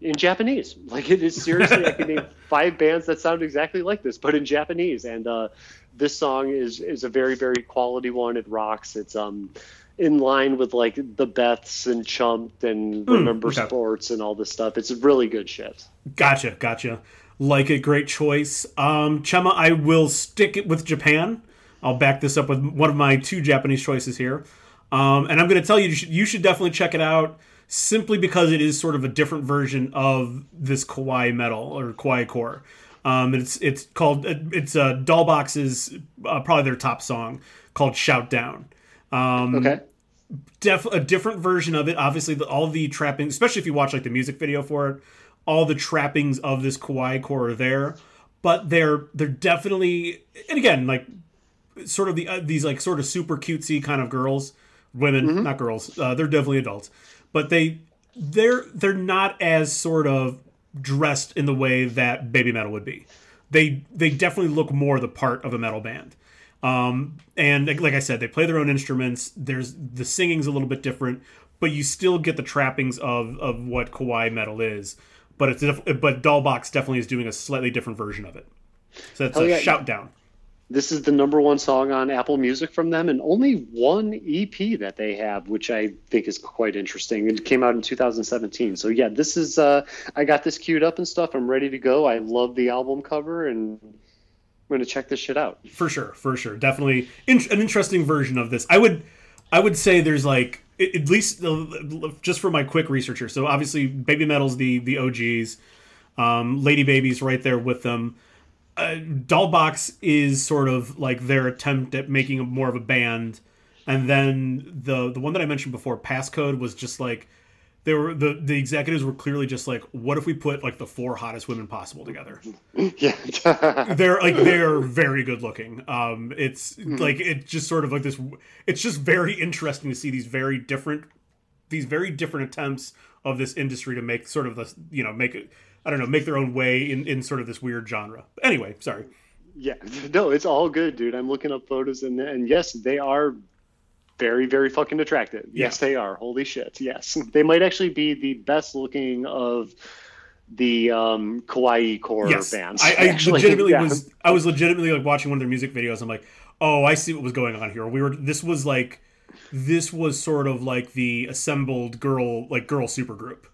in Japanese. Like it is seriously, I can name five bands that sound exactly like this, but in Japanese. And uh, this song is is a very very quality one. It rocks. It's um in line with like the Beths and Chumped and Remember okay. Sports and all this stuff. It's really good shit. Gotcha, gotcha. Like it, great choice. Um, Chema, I will stick it with Japan. I'll back this up with one of my two Japanese choices here. Um, and I'm going to tell you, you should, you should definitely check it out simply because it is sort of a different version of this kawaii metal or kawaii core. Um, it's it's called it's uh, Dollbox's uh, probably their top song called "Shout Down." Um, Okay. def- a different version of it. Obviously, the, all the trappings, especially if you watch like the music video for it, all the trappings of this kawaii core are there, but they're they're definitely and again like sort of the uh, these like sort of super cutesy kind of girls, women, not girls. Uh, they're definitely adults, but they they're they're not as sort of dressed in the way that baby metal would be. They they definitely look more the part of a metal band. Um, and like, like I said, they play their own instruments. There's the singing's a little bit different, but you still get the trappings of of what kawaii metal is. But it's def- but Dollbox definitely is doing a slightly different version of it. So it's Hell a yeah. shout down. This is the number one song on Apple Music from them, and only one EP that they have, which I think is quite interesting. It came out in 2017. So yeah, this is. Uh, I got this queued up and stuff. I'm ready to go. I love the album cover, and I'm to check this shit out. for sure for sure definitely in- an interesting version of this i would i would say there's like at least uh, just for my quick research so obviously baby metal's the the og's um, lady baby's right there with them uh, dollbox is sort of like their attempt at making a, more of a band. And then the the one that i mentioned before passcode was just like they were the the executives were clearly just like what if we put like the four hottest women possible together? Yeah. they're like they're very good looking. Um it's like it's just sort of like this it's just very interesting to see these very different these very different attempts of this industry to make sort of the you know make it I don't know make their own way in in sort of this weird genre. Anyway, sorry. Yeah, no, it's all good, dude. I'm looking up photos and and yes, they are very very fucking attractive. Yeah. Yes, they are. Holy shit. Yes, they might actually be the best looking of the um, kawaii core Yes, bands. I, I actually. legitimately Yeah. was I was legitimately like watching one of their music videos. I'm like, oh, I see what was going on here. We were this was like this was sort of like the assembled girl like girl supergroup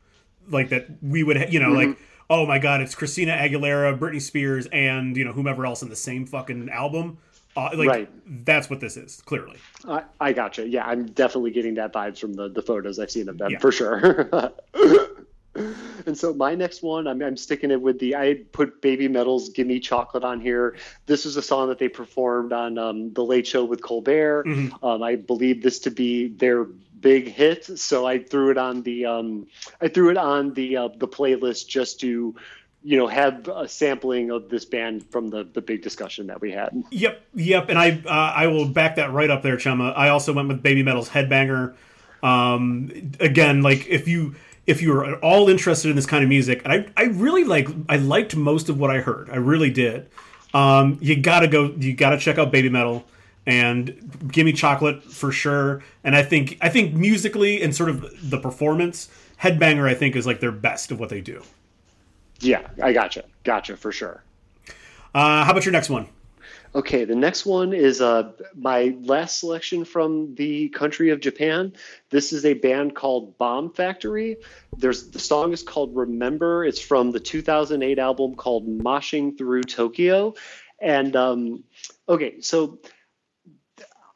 like that we would you know like oh my god it's christina aguilera britney spears and you know whomever else in the same fucking album uh, like Right. that's what this is clearly I, I gotcha. Yeah, I'm definitely getting that vibes from the, the photos I've seen of them Yeah. for sure. and so my next one, I'm, I'm sticking it with the I put Baby Metal's "Gimme Chocolate" on here. This is a song that they performed on um, the Late Show with Colbert. Um, I believe this to be their big hit, so I threw it on the um, I threw it on the uh, the playlist just to you know have a sampling of this band from the the big discussion that we had. Yep, yep, and I uh, I will back that right up there, Chema. I also went with Baby Metal's Headbanger. Um, again, like if you if you are at all interested in this kind of music, and I I really like I liked most of what I heard. I really did. Um, you gotta go. You gotta check out Baby Metal and give me chocolate for sure. And I think I think musically and sort of the performance, Headbanger I think is like their best of what they do. Yeah, I gotcha, gotcha for sure. Uh, how about your next one? Okay, the next one is uh, my last selection from the country of Japan. This is a band called Bomb Factory. There's the song is called Remember. It's from the 2008 album called Moshing Through Tokyo. And um, okay, so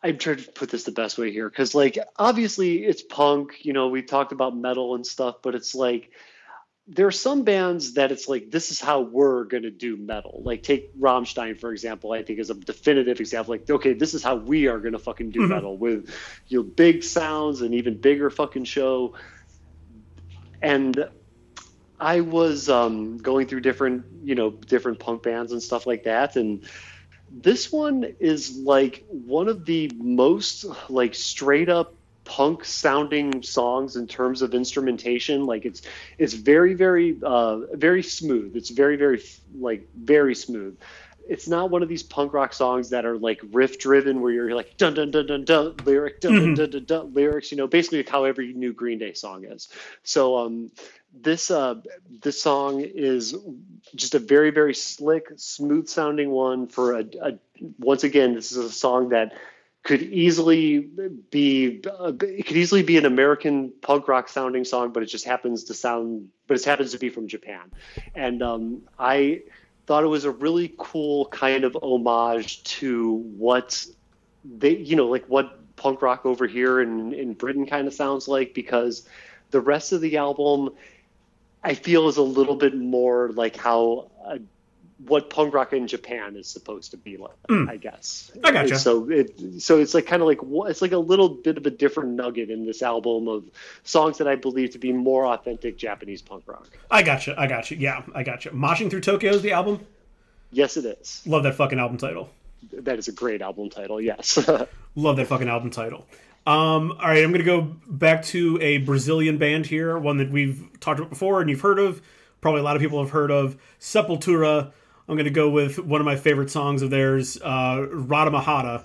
I'm trying to put this the best way here because, like, obviously it's punk. You know, we talked about metal and stuff, but it's like there are some bands that it's like this is how we're gonna do metal. Like take Rammstein for example. I think is a definitive example. Like okay, this is how we are gonna fucking do metal with you know big sounds and even bigger fucking show. And I was um, going through different you know different punk bands and stuff like that, and this one is like one of the most like straight up punk sounding songs in terms of instrumentation. Like it's it's very very uh very smooth. It's very very like very smooth. It's not one of these punk rock songs that are like riff driven where you're like dun dun dun dun dun lyric dun dun dun dun, dun lyrics you know basically how every new green day song is. So um this uh this song is just a very very slick smooth sounding one for a, a once again this is a song that could easily be uh, it could easily be an American punk rock sounding song, but it just happens to sound, but it happens to be from Japan, and um, I thought it was a really cool kind of homage to what they, you know, like what punk rock over here in in Britain kind of sounds like, because the rest of the album, I feel, is a little bit more like how. Uh, what punk rock in Japan is supposed to be like, I guess. I gotcha. So it so it's like kind of like it's like a little bit of a different nugget in this album of songs that I believe to be more authentic Japanese punk rock. I gotcha. I gotcha. Yeah, I gotcha. Moshing Through Tokyo is the album. Yes, it is. Love that fucking album title. That is a great album title. Yes. Love that fucking album title. Um, all right, I'm gonna go back to a Brazilian band here, one that we've talked about before and you've heard of. Probably a lot of people have heard of Sepultura. I'm gonna go with one of my favorite songs of theirs, uh, Ratamahatta.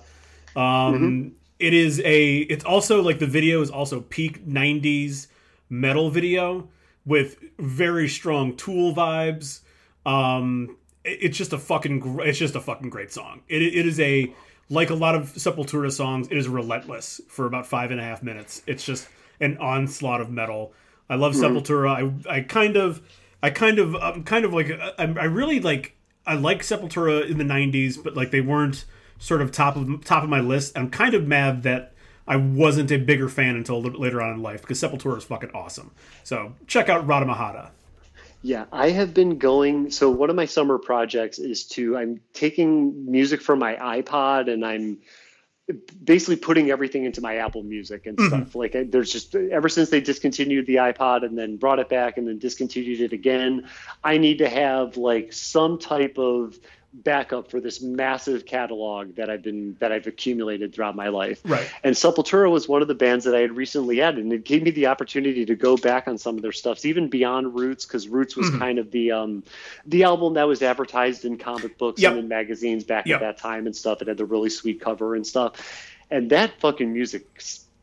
Um, it is a. It's also like the video is also peak '90s metal video with very strong Tool vibes. Um, it- it's just a fucking. It's just a fucking great song. It, it is a like a lot of Sepultura songs. It is relentless for about five and a half minutes. It's just an onslaught of metal. I love hmm. Sepultura. I I kind of I kind of I'm kind of like uh, I, I really like I like Sepultura in the '90s, but like they weren't sort of top of top of my list. I'm kind of mad that I wasn't a bigger fan until a little bit later on in life because Sepultura is fucking awesome. So check out Ratamahatta. Yeah, I have been going. So one of my summer projects is to I'm taking music from my iPod and I'm basically putting everything into my Apple Music and mm-hmm. stuff. Like I, there's just ever since they discontinued the iPod and then brought it back and then discontinued it again, I need to have like some type of backup for this massive catalog that I've been that I've accumulated throughout my life. Right. And Sepultura was one of the bands that I had recently added, and it gave me the opportunity to go back on some of their stuffs, even beyond Roots, because Roots was mm-hmm. kind of the um, the album that was advertised in comic books yep. and in magazines back yep. at that time and stuff. It had the really sweet cover and stuff, and that fucking music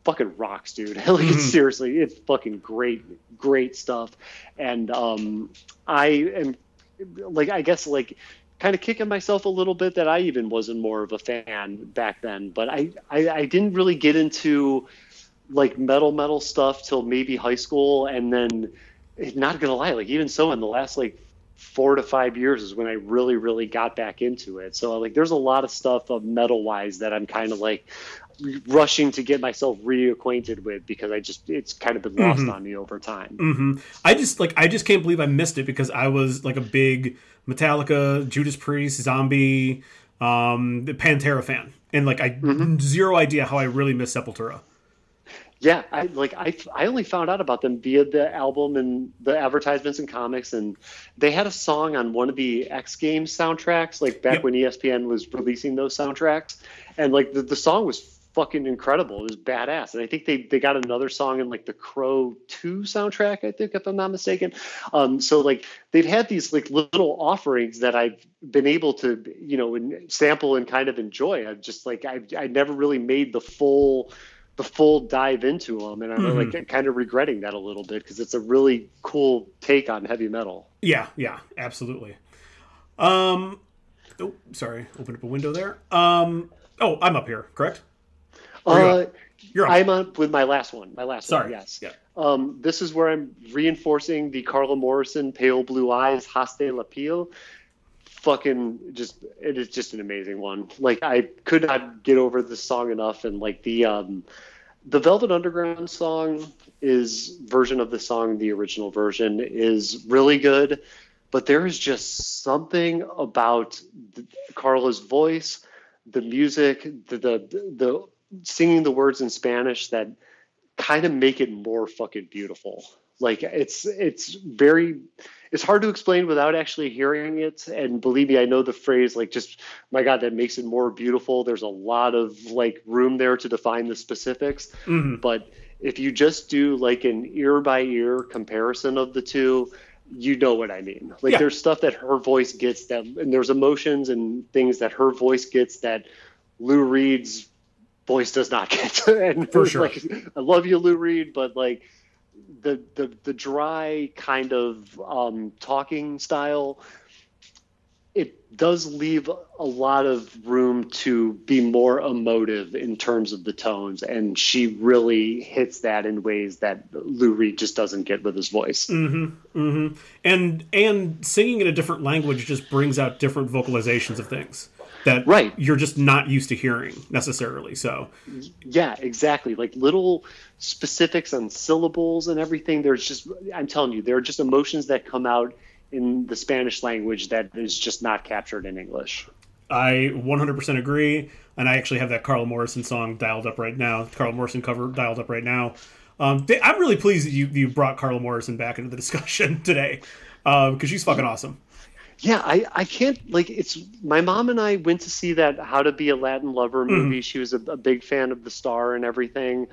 fucking rocks, dude. like mm-hmm. seriously, it's fucking great, great stuff. And um, I am like, I guess like kind of kicking myself a little bit that I even wasn't more of a fan back then. But I, I, I didn't really get into like metal metal stuff till maybe high school, and then not gonna lie, like even so, in the last like four to five years is when I really, really got back into it. So like, there's a lot of stuff of metal wise that I'm kind of like, rushing to get myself reacquainted with because I just it's kind of been lost mm-hmm. on me over time. Mm-hmm. I just like I just can't believe I missed it because I was like a big Metallica, Judas Priest, Zombie, um, Pantera fan, and like I mm-hmm. zero idea how I really missed Sepultura. Yeah, I like I I only found out about them via the album and the advertisements and comics, and they had a song on one of the X Games soundtracks, like back yep. when ESPN was releasing those soundtracks, and like the, the song was fucking incredible. It was badass. And I think they, they got another song in like the Crow 2 soundtrack, I think, if I'm not mistaken. Um, so like they've had these like little offerings that I've been able to, you know, sample and kind of enjoy. I've just like, I, I never really made the full, the full dive into them. And I'm mm-hmm. like kind of regretting that a little bit because it's a really cool take on heavy metal. Yeah. Yeah, absolutely. Um, oh, sorry. Open up a window there. Um, oh, I'm up here, correct? Uh, You're I'm on with my last one. My last Sorry. one. Yes. Yeah. Um, this is where I'm reinforcing the Carla Morrison "Pale Blue Eyes" "Haste la Pile." Fucking just, it is just an amazing one. Like I could not get over this song enough, and like the um, the Velvet Underground song is version of the song. The original version is really good, but there is just something about the, Carla's voice, the music, the the, the singing the words in Spanish that kind of make it more fucking beautiful. Like it's it's very it's hard to explain without actually hearing it. And believe me, I know the phrase like just my God, that makes it more beautiful. There's a lot of like room there to define the specifics. Mm-hmm. But if you just do like an ear by ear comparison of the two, you know what I mean. Like yeah. there's stuff that her voice gets that and there's emotions and things that her voice gets that Lou Reed's voice does not get. and for sure, like, I love you, Lou Reed, but like the the the dry kind of um, talking style, it does leave a lot of room to be more emotive in terms of the tones, and she really hits that in ways that Lou Reed just doesn't get with his voice. Mm-hmm, mm-hmm. And and singing in a different language just brings out different vocalizations of things that right. you're just not used to hearing necessarily. So, yeah, exactly. Like little specifics on syllables and everything. There's just, I'm telling you, there are just emotions that come out in the Spanish language that is just not captured in English. I 100% agree. And I actually have that Carla Morrison song dialed up right now, Carla Morrison cover dialed up right now. Um, I'm really pleased that you, you brought Carla Morrison back into the discussion today because um, she's fucking awesome yeah, I, I can't like it's my mom and I went to see that How to Be a Latin Lover mm-hmm. movie. Mm. She was a, a, big fan of the star and everything,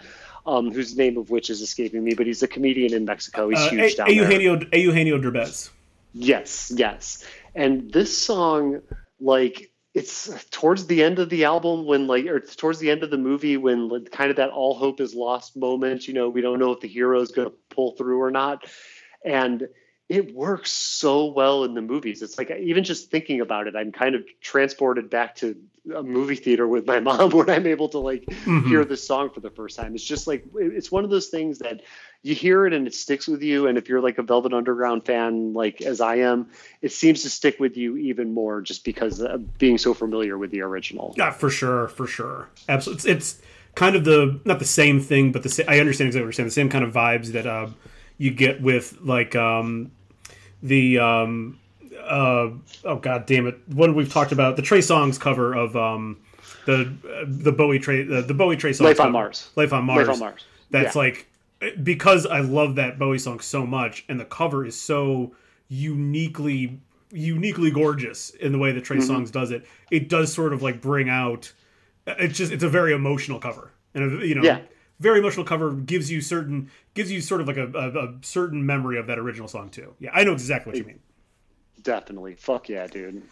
um, whose name of which is escaping me, but he's a comedian in Mexico. He's uh, huge a- down Eugenio, there. Eugenio Derbez. Yes, yes. And this song, like it's towards the end of the album when like or towards the end of the movie when like, kind of that all hope is lost moment, you know, we don't know if the hero is going to pull through or not. And it works so well in the movies. It's like even just thinking about it, I'm kind of transported back to a movie theater with my mom when I'm able to like mm-hmm. hear this song for the first time. It's just like it's one of those things that you hear it and it sticks with you. And if you're like a Velvet Underground fan, like as I am, it seems to stick with you even more just because of being so familiar with the original. Yeah, for sure, for sure, absolutely. It's, it's kind of the not the same thing, but the I understand exactly what you're saying. The same kind of vibes that. Uh, you get with like um, the um, uh, oh god damn it one we've talked about the Trey Songz cover of um, the uh, the Bowie Trey the, the Bowie Trey Songz Life on cover. Mars Life on Mars Life on Mars that's yeah. like because I love that Bowie song so much and the cover is so uniquely uniquely gorgeous in the way that Trey Songz does it. It does sort of like bring out. It's just it's a very emotional cover, and you know, Yeah. Very emotional cover gives you certain gives you sort of like a, a, a certain memory of that original song too. Yeah, I know exactly what you mean. Definitely. Fuck yeah, dude.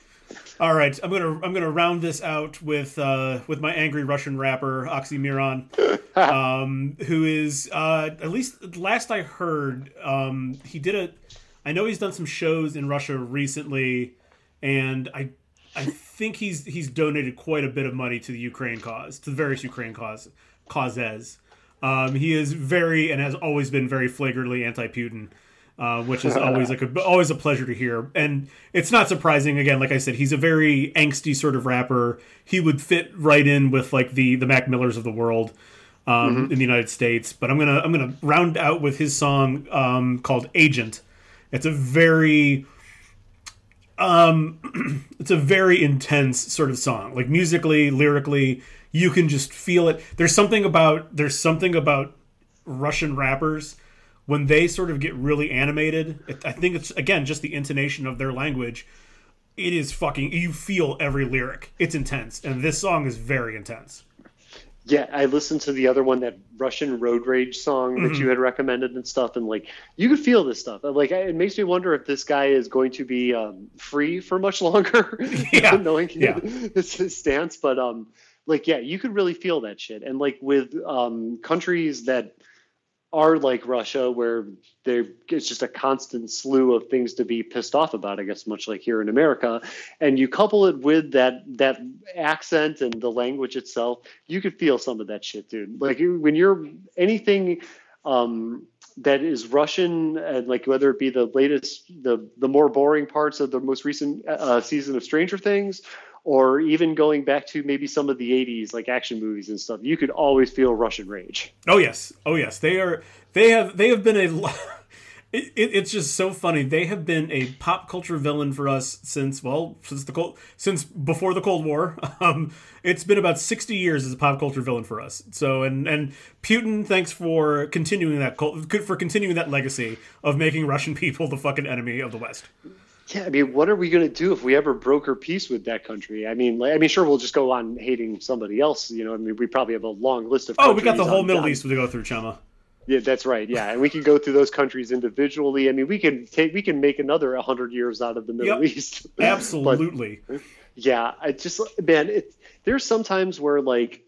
All right, I'm gonna I'm gonna round this out with uh, with my angry Russian rapper Oxxxymiron, um, who is uh, at least last I heard um, he did a. I know he's done some shows in Russia recently, and I I think he's he's donated quite a bit of money to the Ukraine cause to the various Ukraine cause causes. Um, he is very and has always been very flagrantly anti-Putin uh, which is always like a, always a pleasure to hear. And it's not surprising. Again, like I said, he's a very angsty sort of rapper. He would fit right in with like the the Mac Millers of the world um, in the United States. But I'm gonna I'm gonna round out with his song um, called Agent. It's a very um, it's a very intense sort of song. Like musically, lyrically, you can just feel it. There's something about there's something about Russian rappers when they sort of get really animated. I think it's again just the intonation of their language. It is fucking. You feel every lyric. It's intense, and this song is very intense. Yeah, I listened to the other one, that Russian road rage song that you had recommended and stuff, and like you could feel this stuff. Like it makes me wonder if this guy is going to be um, free for much longer, Yeah, knowing yeah. this his stance. But um, like yeah, you could really feel that shit. And like with um, countries that are like Russia, where there it's just a constant slew of things to be pissed off about. I guess much like here in America, and you couple it with that that accent and the language itself, you could feel some of that shit, dude. Like when you're anything um, that is Russian, and like whether it be the latest, the the more boring parts of the most recent uh, season of Stranger Things, or even going back to maybe some of the '80s like action movies and stuff, you could always feel Russian rage. Oh yes, oh yes. They are. They have. They have been a. It, it, it's just so funny. They have been a pop culture villain for us since well, since the cold, since before the Cold War. Um, it's been about sixty years as a pop culture villain for us. So and and Putin, thanks for continuing that cult, for continuing that legacy of making Russian people the fucking enemy of the West. Yeah, I mean, what are we going to do if we ever broker peace with that country? I mean, like, I mean, sure, we'll just go on hating somebody else. You know, I mean, we probably have a long list of. Oh, we got the whole Middle on- East to go through, Chema. Yeah, that's right. Yeah, and we can go through those countries individually. I mean, we can take, we can make another hundred years out of the Middle Yep. East. Absolutely. yeah, I just man, it, there's sometimes where like.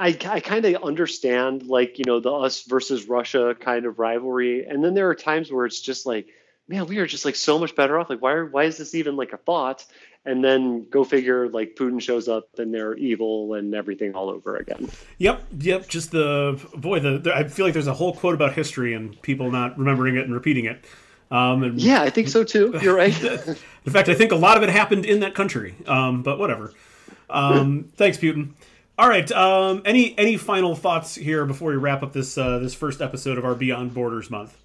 I, I kind of understand like you know the us versus Russia kind of rivalry, and then there are times where it's just like, man, we are just like so much better off. Like why are, why is this even like a thought? And then go figure, like Putin shows up and they're evil and everything all over again. Yep, yep. Just the boy. The, the I feel like there's a whole quote about history and people not remembering it and repeating it. Um, and Yeah, I think so too. You're right. in fact, I think a lot of it happened in that country. Um, but whatever. Um, thanks, Putin. All right. Um, any any final thoughts here before we wrap up this uh, this first episode of our Beyond Borders month?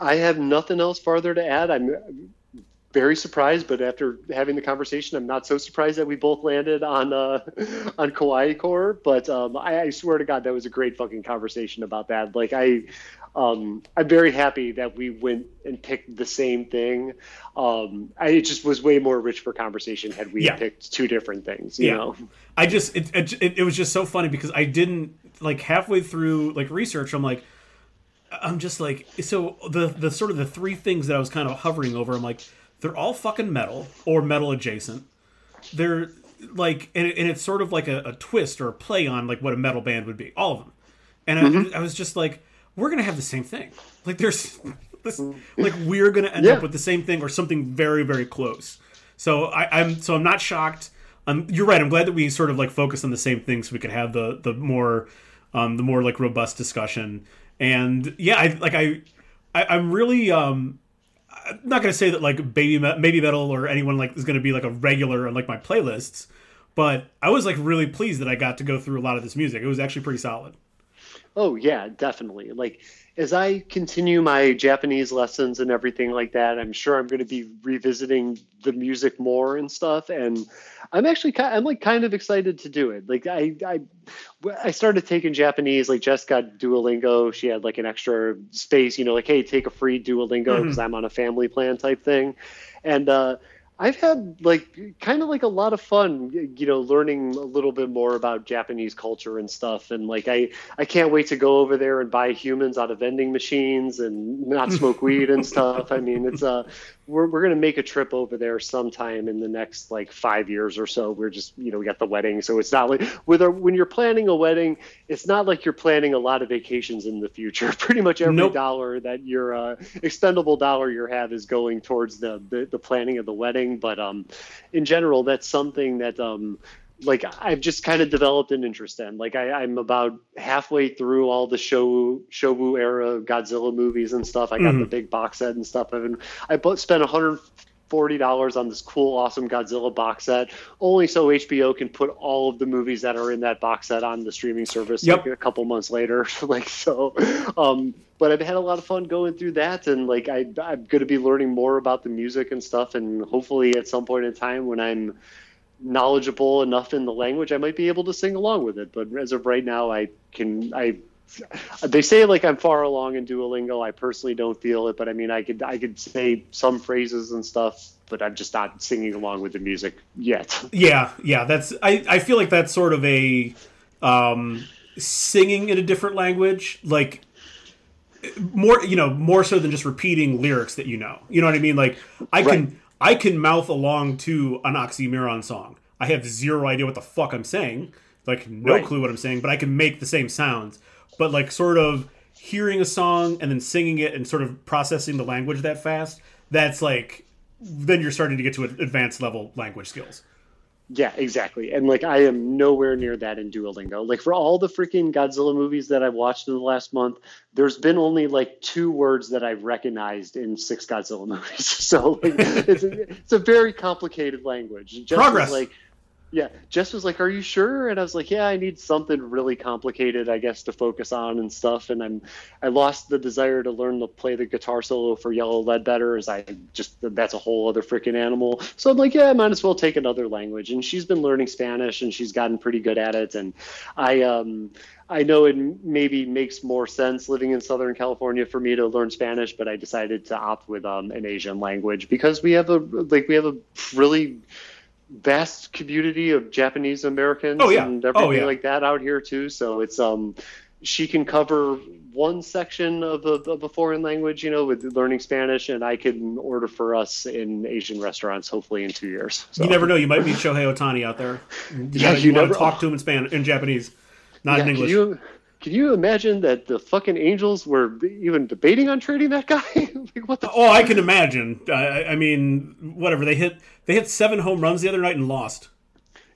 I have nothing else farther to add. I'm very surprised, but after having the conversation, I'm not so surprised that we both landed on uh, on Kawaii Core. But um, I, I swear to God, that was a great fucking conversation about that. Like I, um, I'm very happy that we went and picked the same thing. Um, I, it just was way more rich for conversation had we Yeah. picked two different things. You Yeah. know. I just it, it it was just so funny because I didn't like halfway through like research. I'm like, I'm just like so the the sort of the three things that I was kind of hovering over. I'm like, they're all fucking metal or metal adjacent. They're like, and, it, and it's sort of like a, a twist or a play on like what a metal band would be. All of them, and I, I was just like, we're gonna have the same thing. Like there's this like we're gonna end Yeah. up with the same thing or something very very close. So I, I'm so I'm not shocked. Um, you're right. I'm glad that we sort of like focus on the same thing so we could have the the more um, the more like robust discussion. And yeah, I like I, I I'm really um I'm not gonna say that like baby Babymetal or anyone like is gonna be like a regular on like my playlists, but I was like really pleased that I got to go through a lot of this music. It was actually pretty solid. Oh yeah, definitely. Like as I continue my Japanese lessons and everything like that, I'm sure I'm going to be revisiting the music more and stuff. And I'm actually kind, I'm like kind of excited to do it. Like I, I, I started taking Japanese. Like Jess got Duolingo. She had like an extra space, you know, like hey, take a free Duolingo because mm-hmm. I'm on a family plan type thing. And uh, I've had like kind of like a lot of fun, you know, learning a little bit more about Japanese culture and stuff. And like I, I can't wait to go over there and buy humans out of vending machines and not smoke weed and stuff. I mean, it's uh, we're we're gonna make a trip over there sometime in the next like five years or so. We're just you know we got the wedding, so it's not like whether when you're planning a wedding, it's not like you're planning a lot of vacations in the future. Pretty much every nope. dollar that your uh, expendable dollar you have is going towards the, the the planning of the wedding but um, in general, that's something that um, like I've just kind of developed an interest in. Like I, am about halfway through all the Showa Showa era Godzilla movies and stuff. I got mm-hmm. the big box set and stuff. I've been I spent 140 dollars on this cool, awesome Godzilla box set, only so HBO can put all of the movies that are in that box set on the streaming service yep. like a couple months later. like so, um, but I've had a lot of fun going through that, and like I, I'm going to be learning more about the music and stuff, and hopefully at some point in time when I'm knowledgeable enough in the language, I might be able to sing along with it. But as of right now, I can I. They say like I'm far along in Duolingo. I personally don't feel it, but I mean, I could I could say some phrases and stuff, but I'm just not singing along with the music yet. Yeah, yeah, that's I I feel like that's sort of a um singing in a different language like more you know more so than just repeating lyrics that you know you know what i mean like i right. can i can mouth along to an Oxxxymiron song. I have zero idea what the fuck i'm saying like no right. clue what i'm saying but i can make the same sounds. But like sort of hearing a song and then singing it and sort of processing the language that fast that's like then you're starting to get to advanced level language skills yeah, exactly. And like I am nowhere near that in Duolingo. Like for all the freaking Godzilla movies that I've watched in the last month, there's been only like two words that I've recognized in six Godzilla movies. So like, it's a, it's a very complicated language. Just Progress. Like yeah, Jess was like, "Are you sure?" And I was like, "Yeah, I need something really complicated, I guess, to focus on and stuff." And I'm, I lost the desire to learn to play the guitar solo for Yellow Ledbetter, as I just that's a whole other freaking animal. So I'm like, "Yeah, I might as well take another language." And she's been learning Spanish, and she's gotten pretty good at it. And I, um, I know it maybe makes more sense living in Southern California for me to learn Spanish, but I decided to opt with um, an Asian language because we have a like we have a really vast community of Japanese Americans oh, yeah. and everything oh, yeah. like that out here too. So it's um she can cover one section of a, of a foreign language, you know, with learning Spanish, and I can order for us in Asian restaurants, hopefully in two years. So. You never know; you might meet Shohei Ohtani out there. You yeah, gotta, you, you never talk to him in Spanish, in Japanese, not yeah, in English. You, can you imagine that the fucking Angels were even debating on trading that guy? like, what the? Oh, fuck? I can imagine. I, I mean, whatever they hit they hit seven home runs the other night and lost.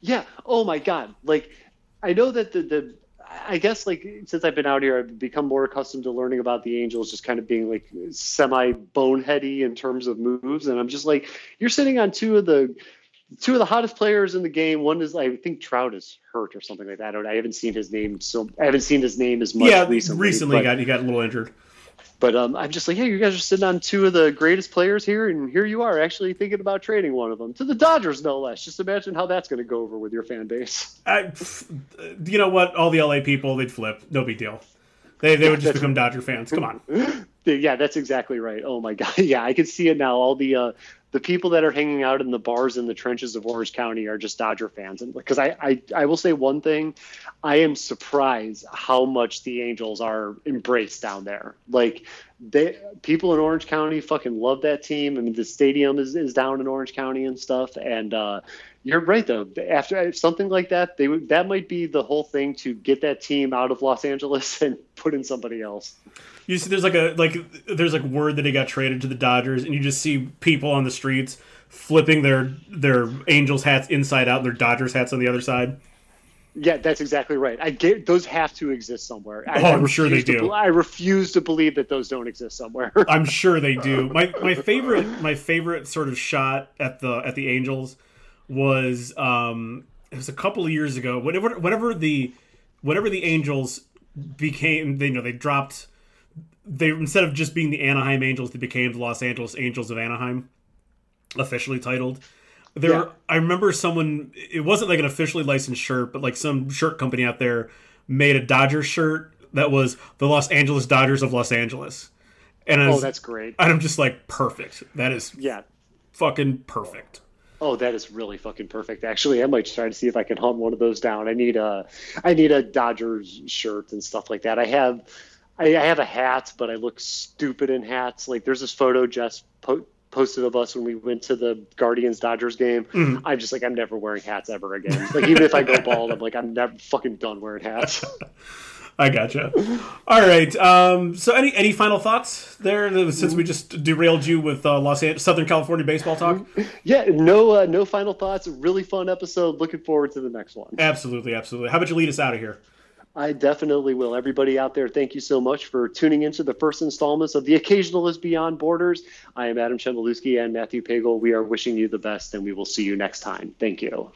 Yeah. Oh my god. Like I know that the the I guess like since I've been out here, I've become more accustomed to learning about the Angels just kind of being like semi boneheady in terms of moves, and I'm just like, you're sitting on two of the two of the hottest players in the game. One is I think Trout is hurt or something like that. I, don't, I haven't seen his name so I haven't seen his name as much. Yeah, recently. Recently, but, got he got a little injured. But um, I'm just like, hey, you guys are sitting on two of the greatest players here, and here you are actually thinking about trading one of them to the Dodgers, no less. Just imagine how that's going to go over with your fan base. I, you know what? All the LA people, they'd flip. No big deal. They, they would just become Dodger fans. Come on. yeah, that's exactly right. Oh my god. Yeah, I can see it now. All the uh, the people that are hanging out in the bars in the trenches of Orange County are just Dodger fans. And because I, I, I will say one thing, I am surprised how much the Angels are embraced down there. Like they people in Orange County fucking love that team. I mean the stadium is, is down in Orange County and stuff. And uh, you're right though. After something like that, they would that might be the whole thing to get that team out of Los Angeles and put in somebody else. You see, there's like a like there's like word that he got traded to the Dodgers, and you just see people on the streets flipping their their Angels hats inside out, and their Dodgers hats on the other side. Yeah, that's exactly right. I get those have to exist somewhere. I, oh, I'm sure they do. I refuse to believe that those don't exist somewhere. I'm sure they do. My my favorite my favorite sort of shot at the at the Angels was um it was a couple of years ago. Whenever whenever the whenever the Angels became they you know they dropped they instead of just being the Anaheim Angels, they became the Los Angeles Angels of Anaheim, officially titled. There, Yeah. I remember someone. It wasn't like an officially licensed shirt, but like some shirt company out there made a Dodgers shirt that was the Los Angeles Dodgers of Los Angeles, and I Oh, that's great. and I'm just like perfect. That is Yeah. fucking perfect. Oh, that is really fucking perfect. Actually, I might try to see if I can hunt one of those down. I need a, I need a Dodgers shirt and stuff like that. I have, I, I have a hat, but I look stupid in hats. Like there's this photo Jess po- posted of us when we went to the Guardians Dodgers game. Mm. I'm just like I'm never wearing hats ever again. Like even if I go bald, I'm like I'm never fucking done wearing hats. I gotcha. All right. Um, so, any any final thoughts there? Since we just derailed you with uh, Los Angeles, Southern California baseball talk. yeah, no, uh, no final thoughts. Really fun episode. Looking forward to the next one. Absolutely, absolutely. How about you lead us out of here? I definitely will. Everybody out there, thank you so much for tuning into the first installments of The Occasionalist Beyond Borders. I am Adam Chembalewski and Matthew Pagel. We are wishing you the best, and we will see you next time. Thank you.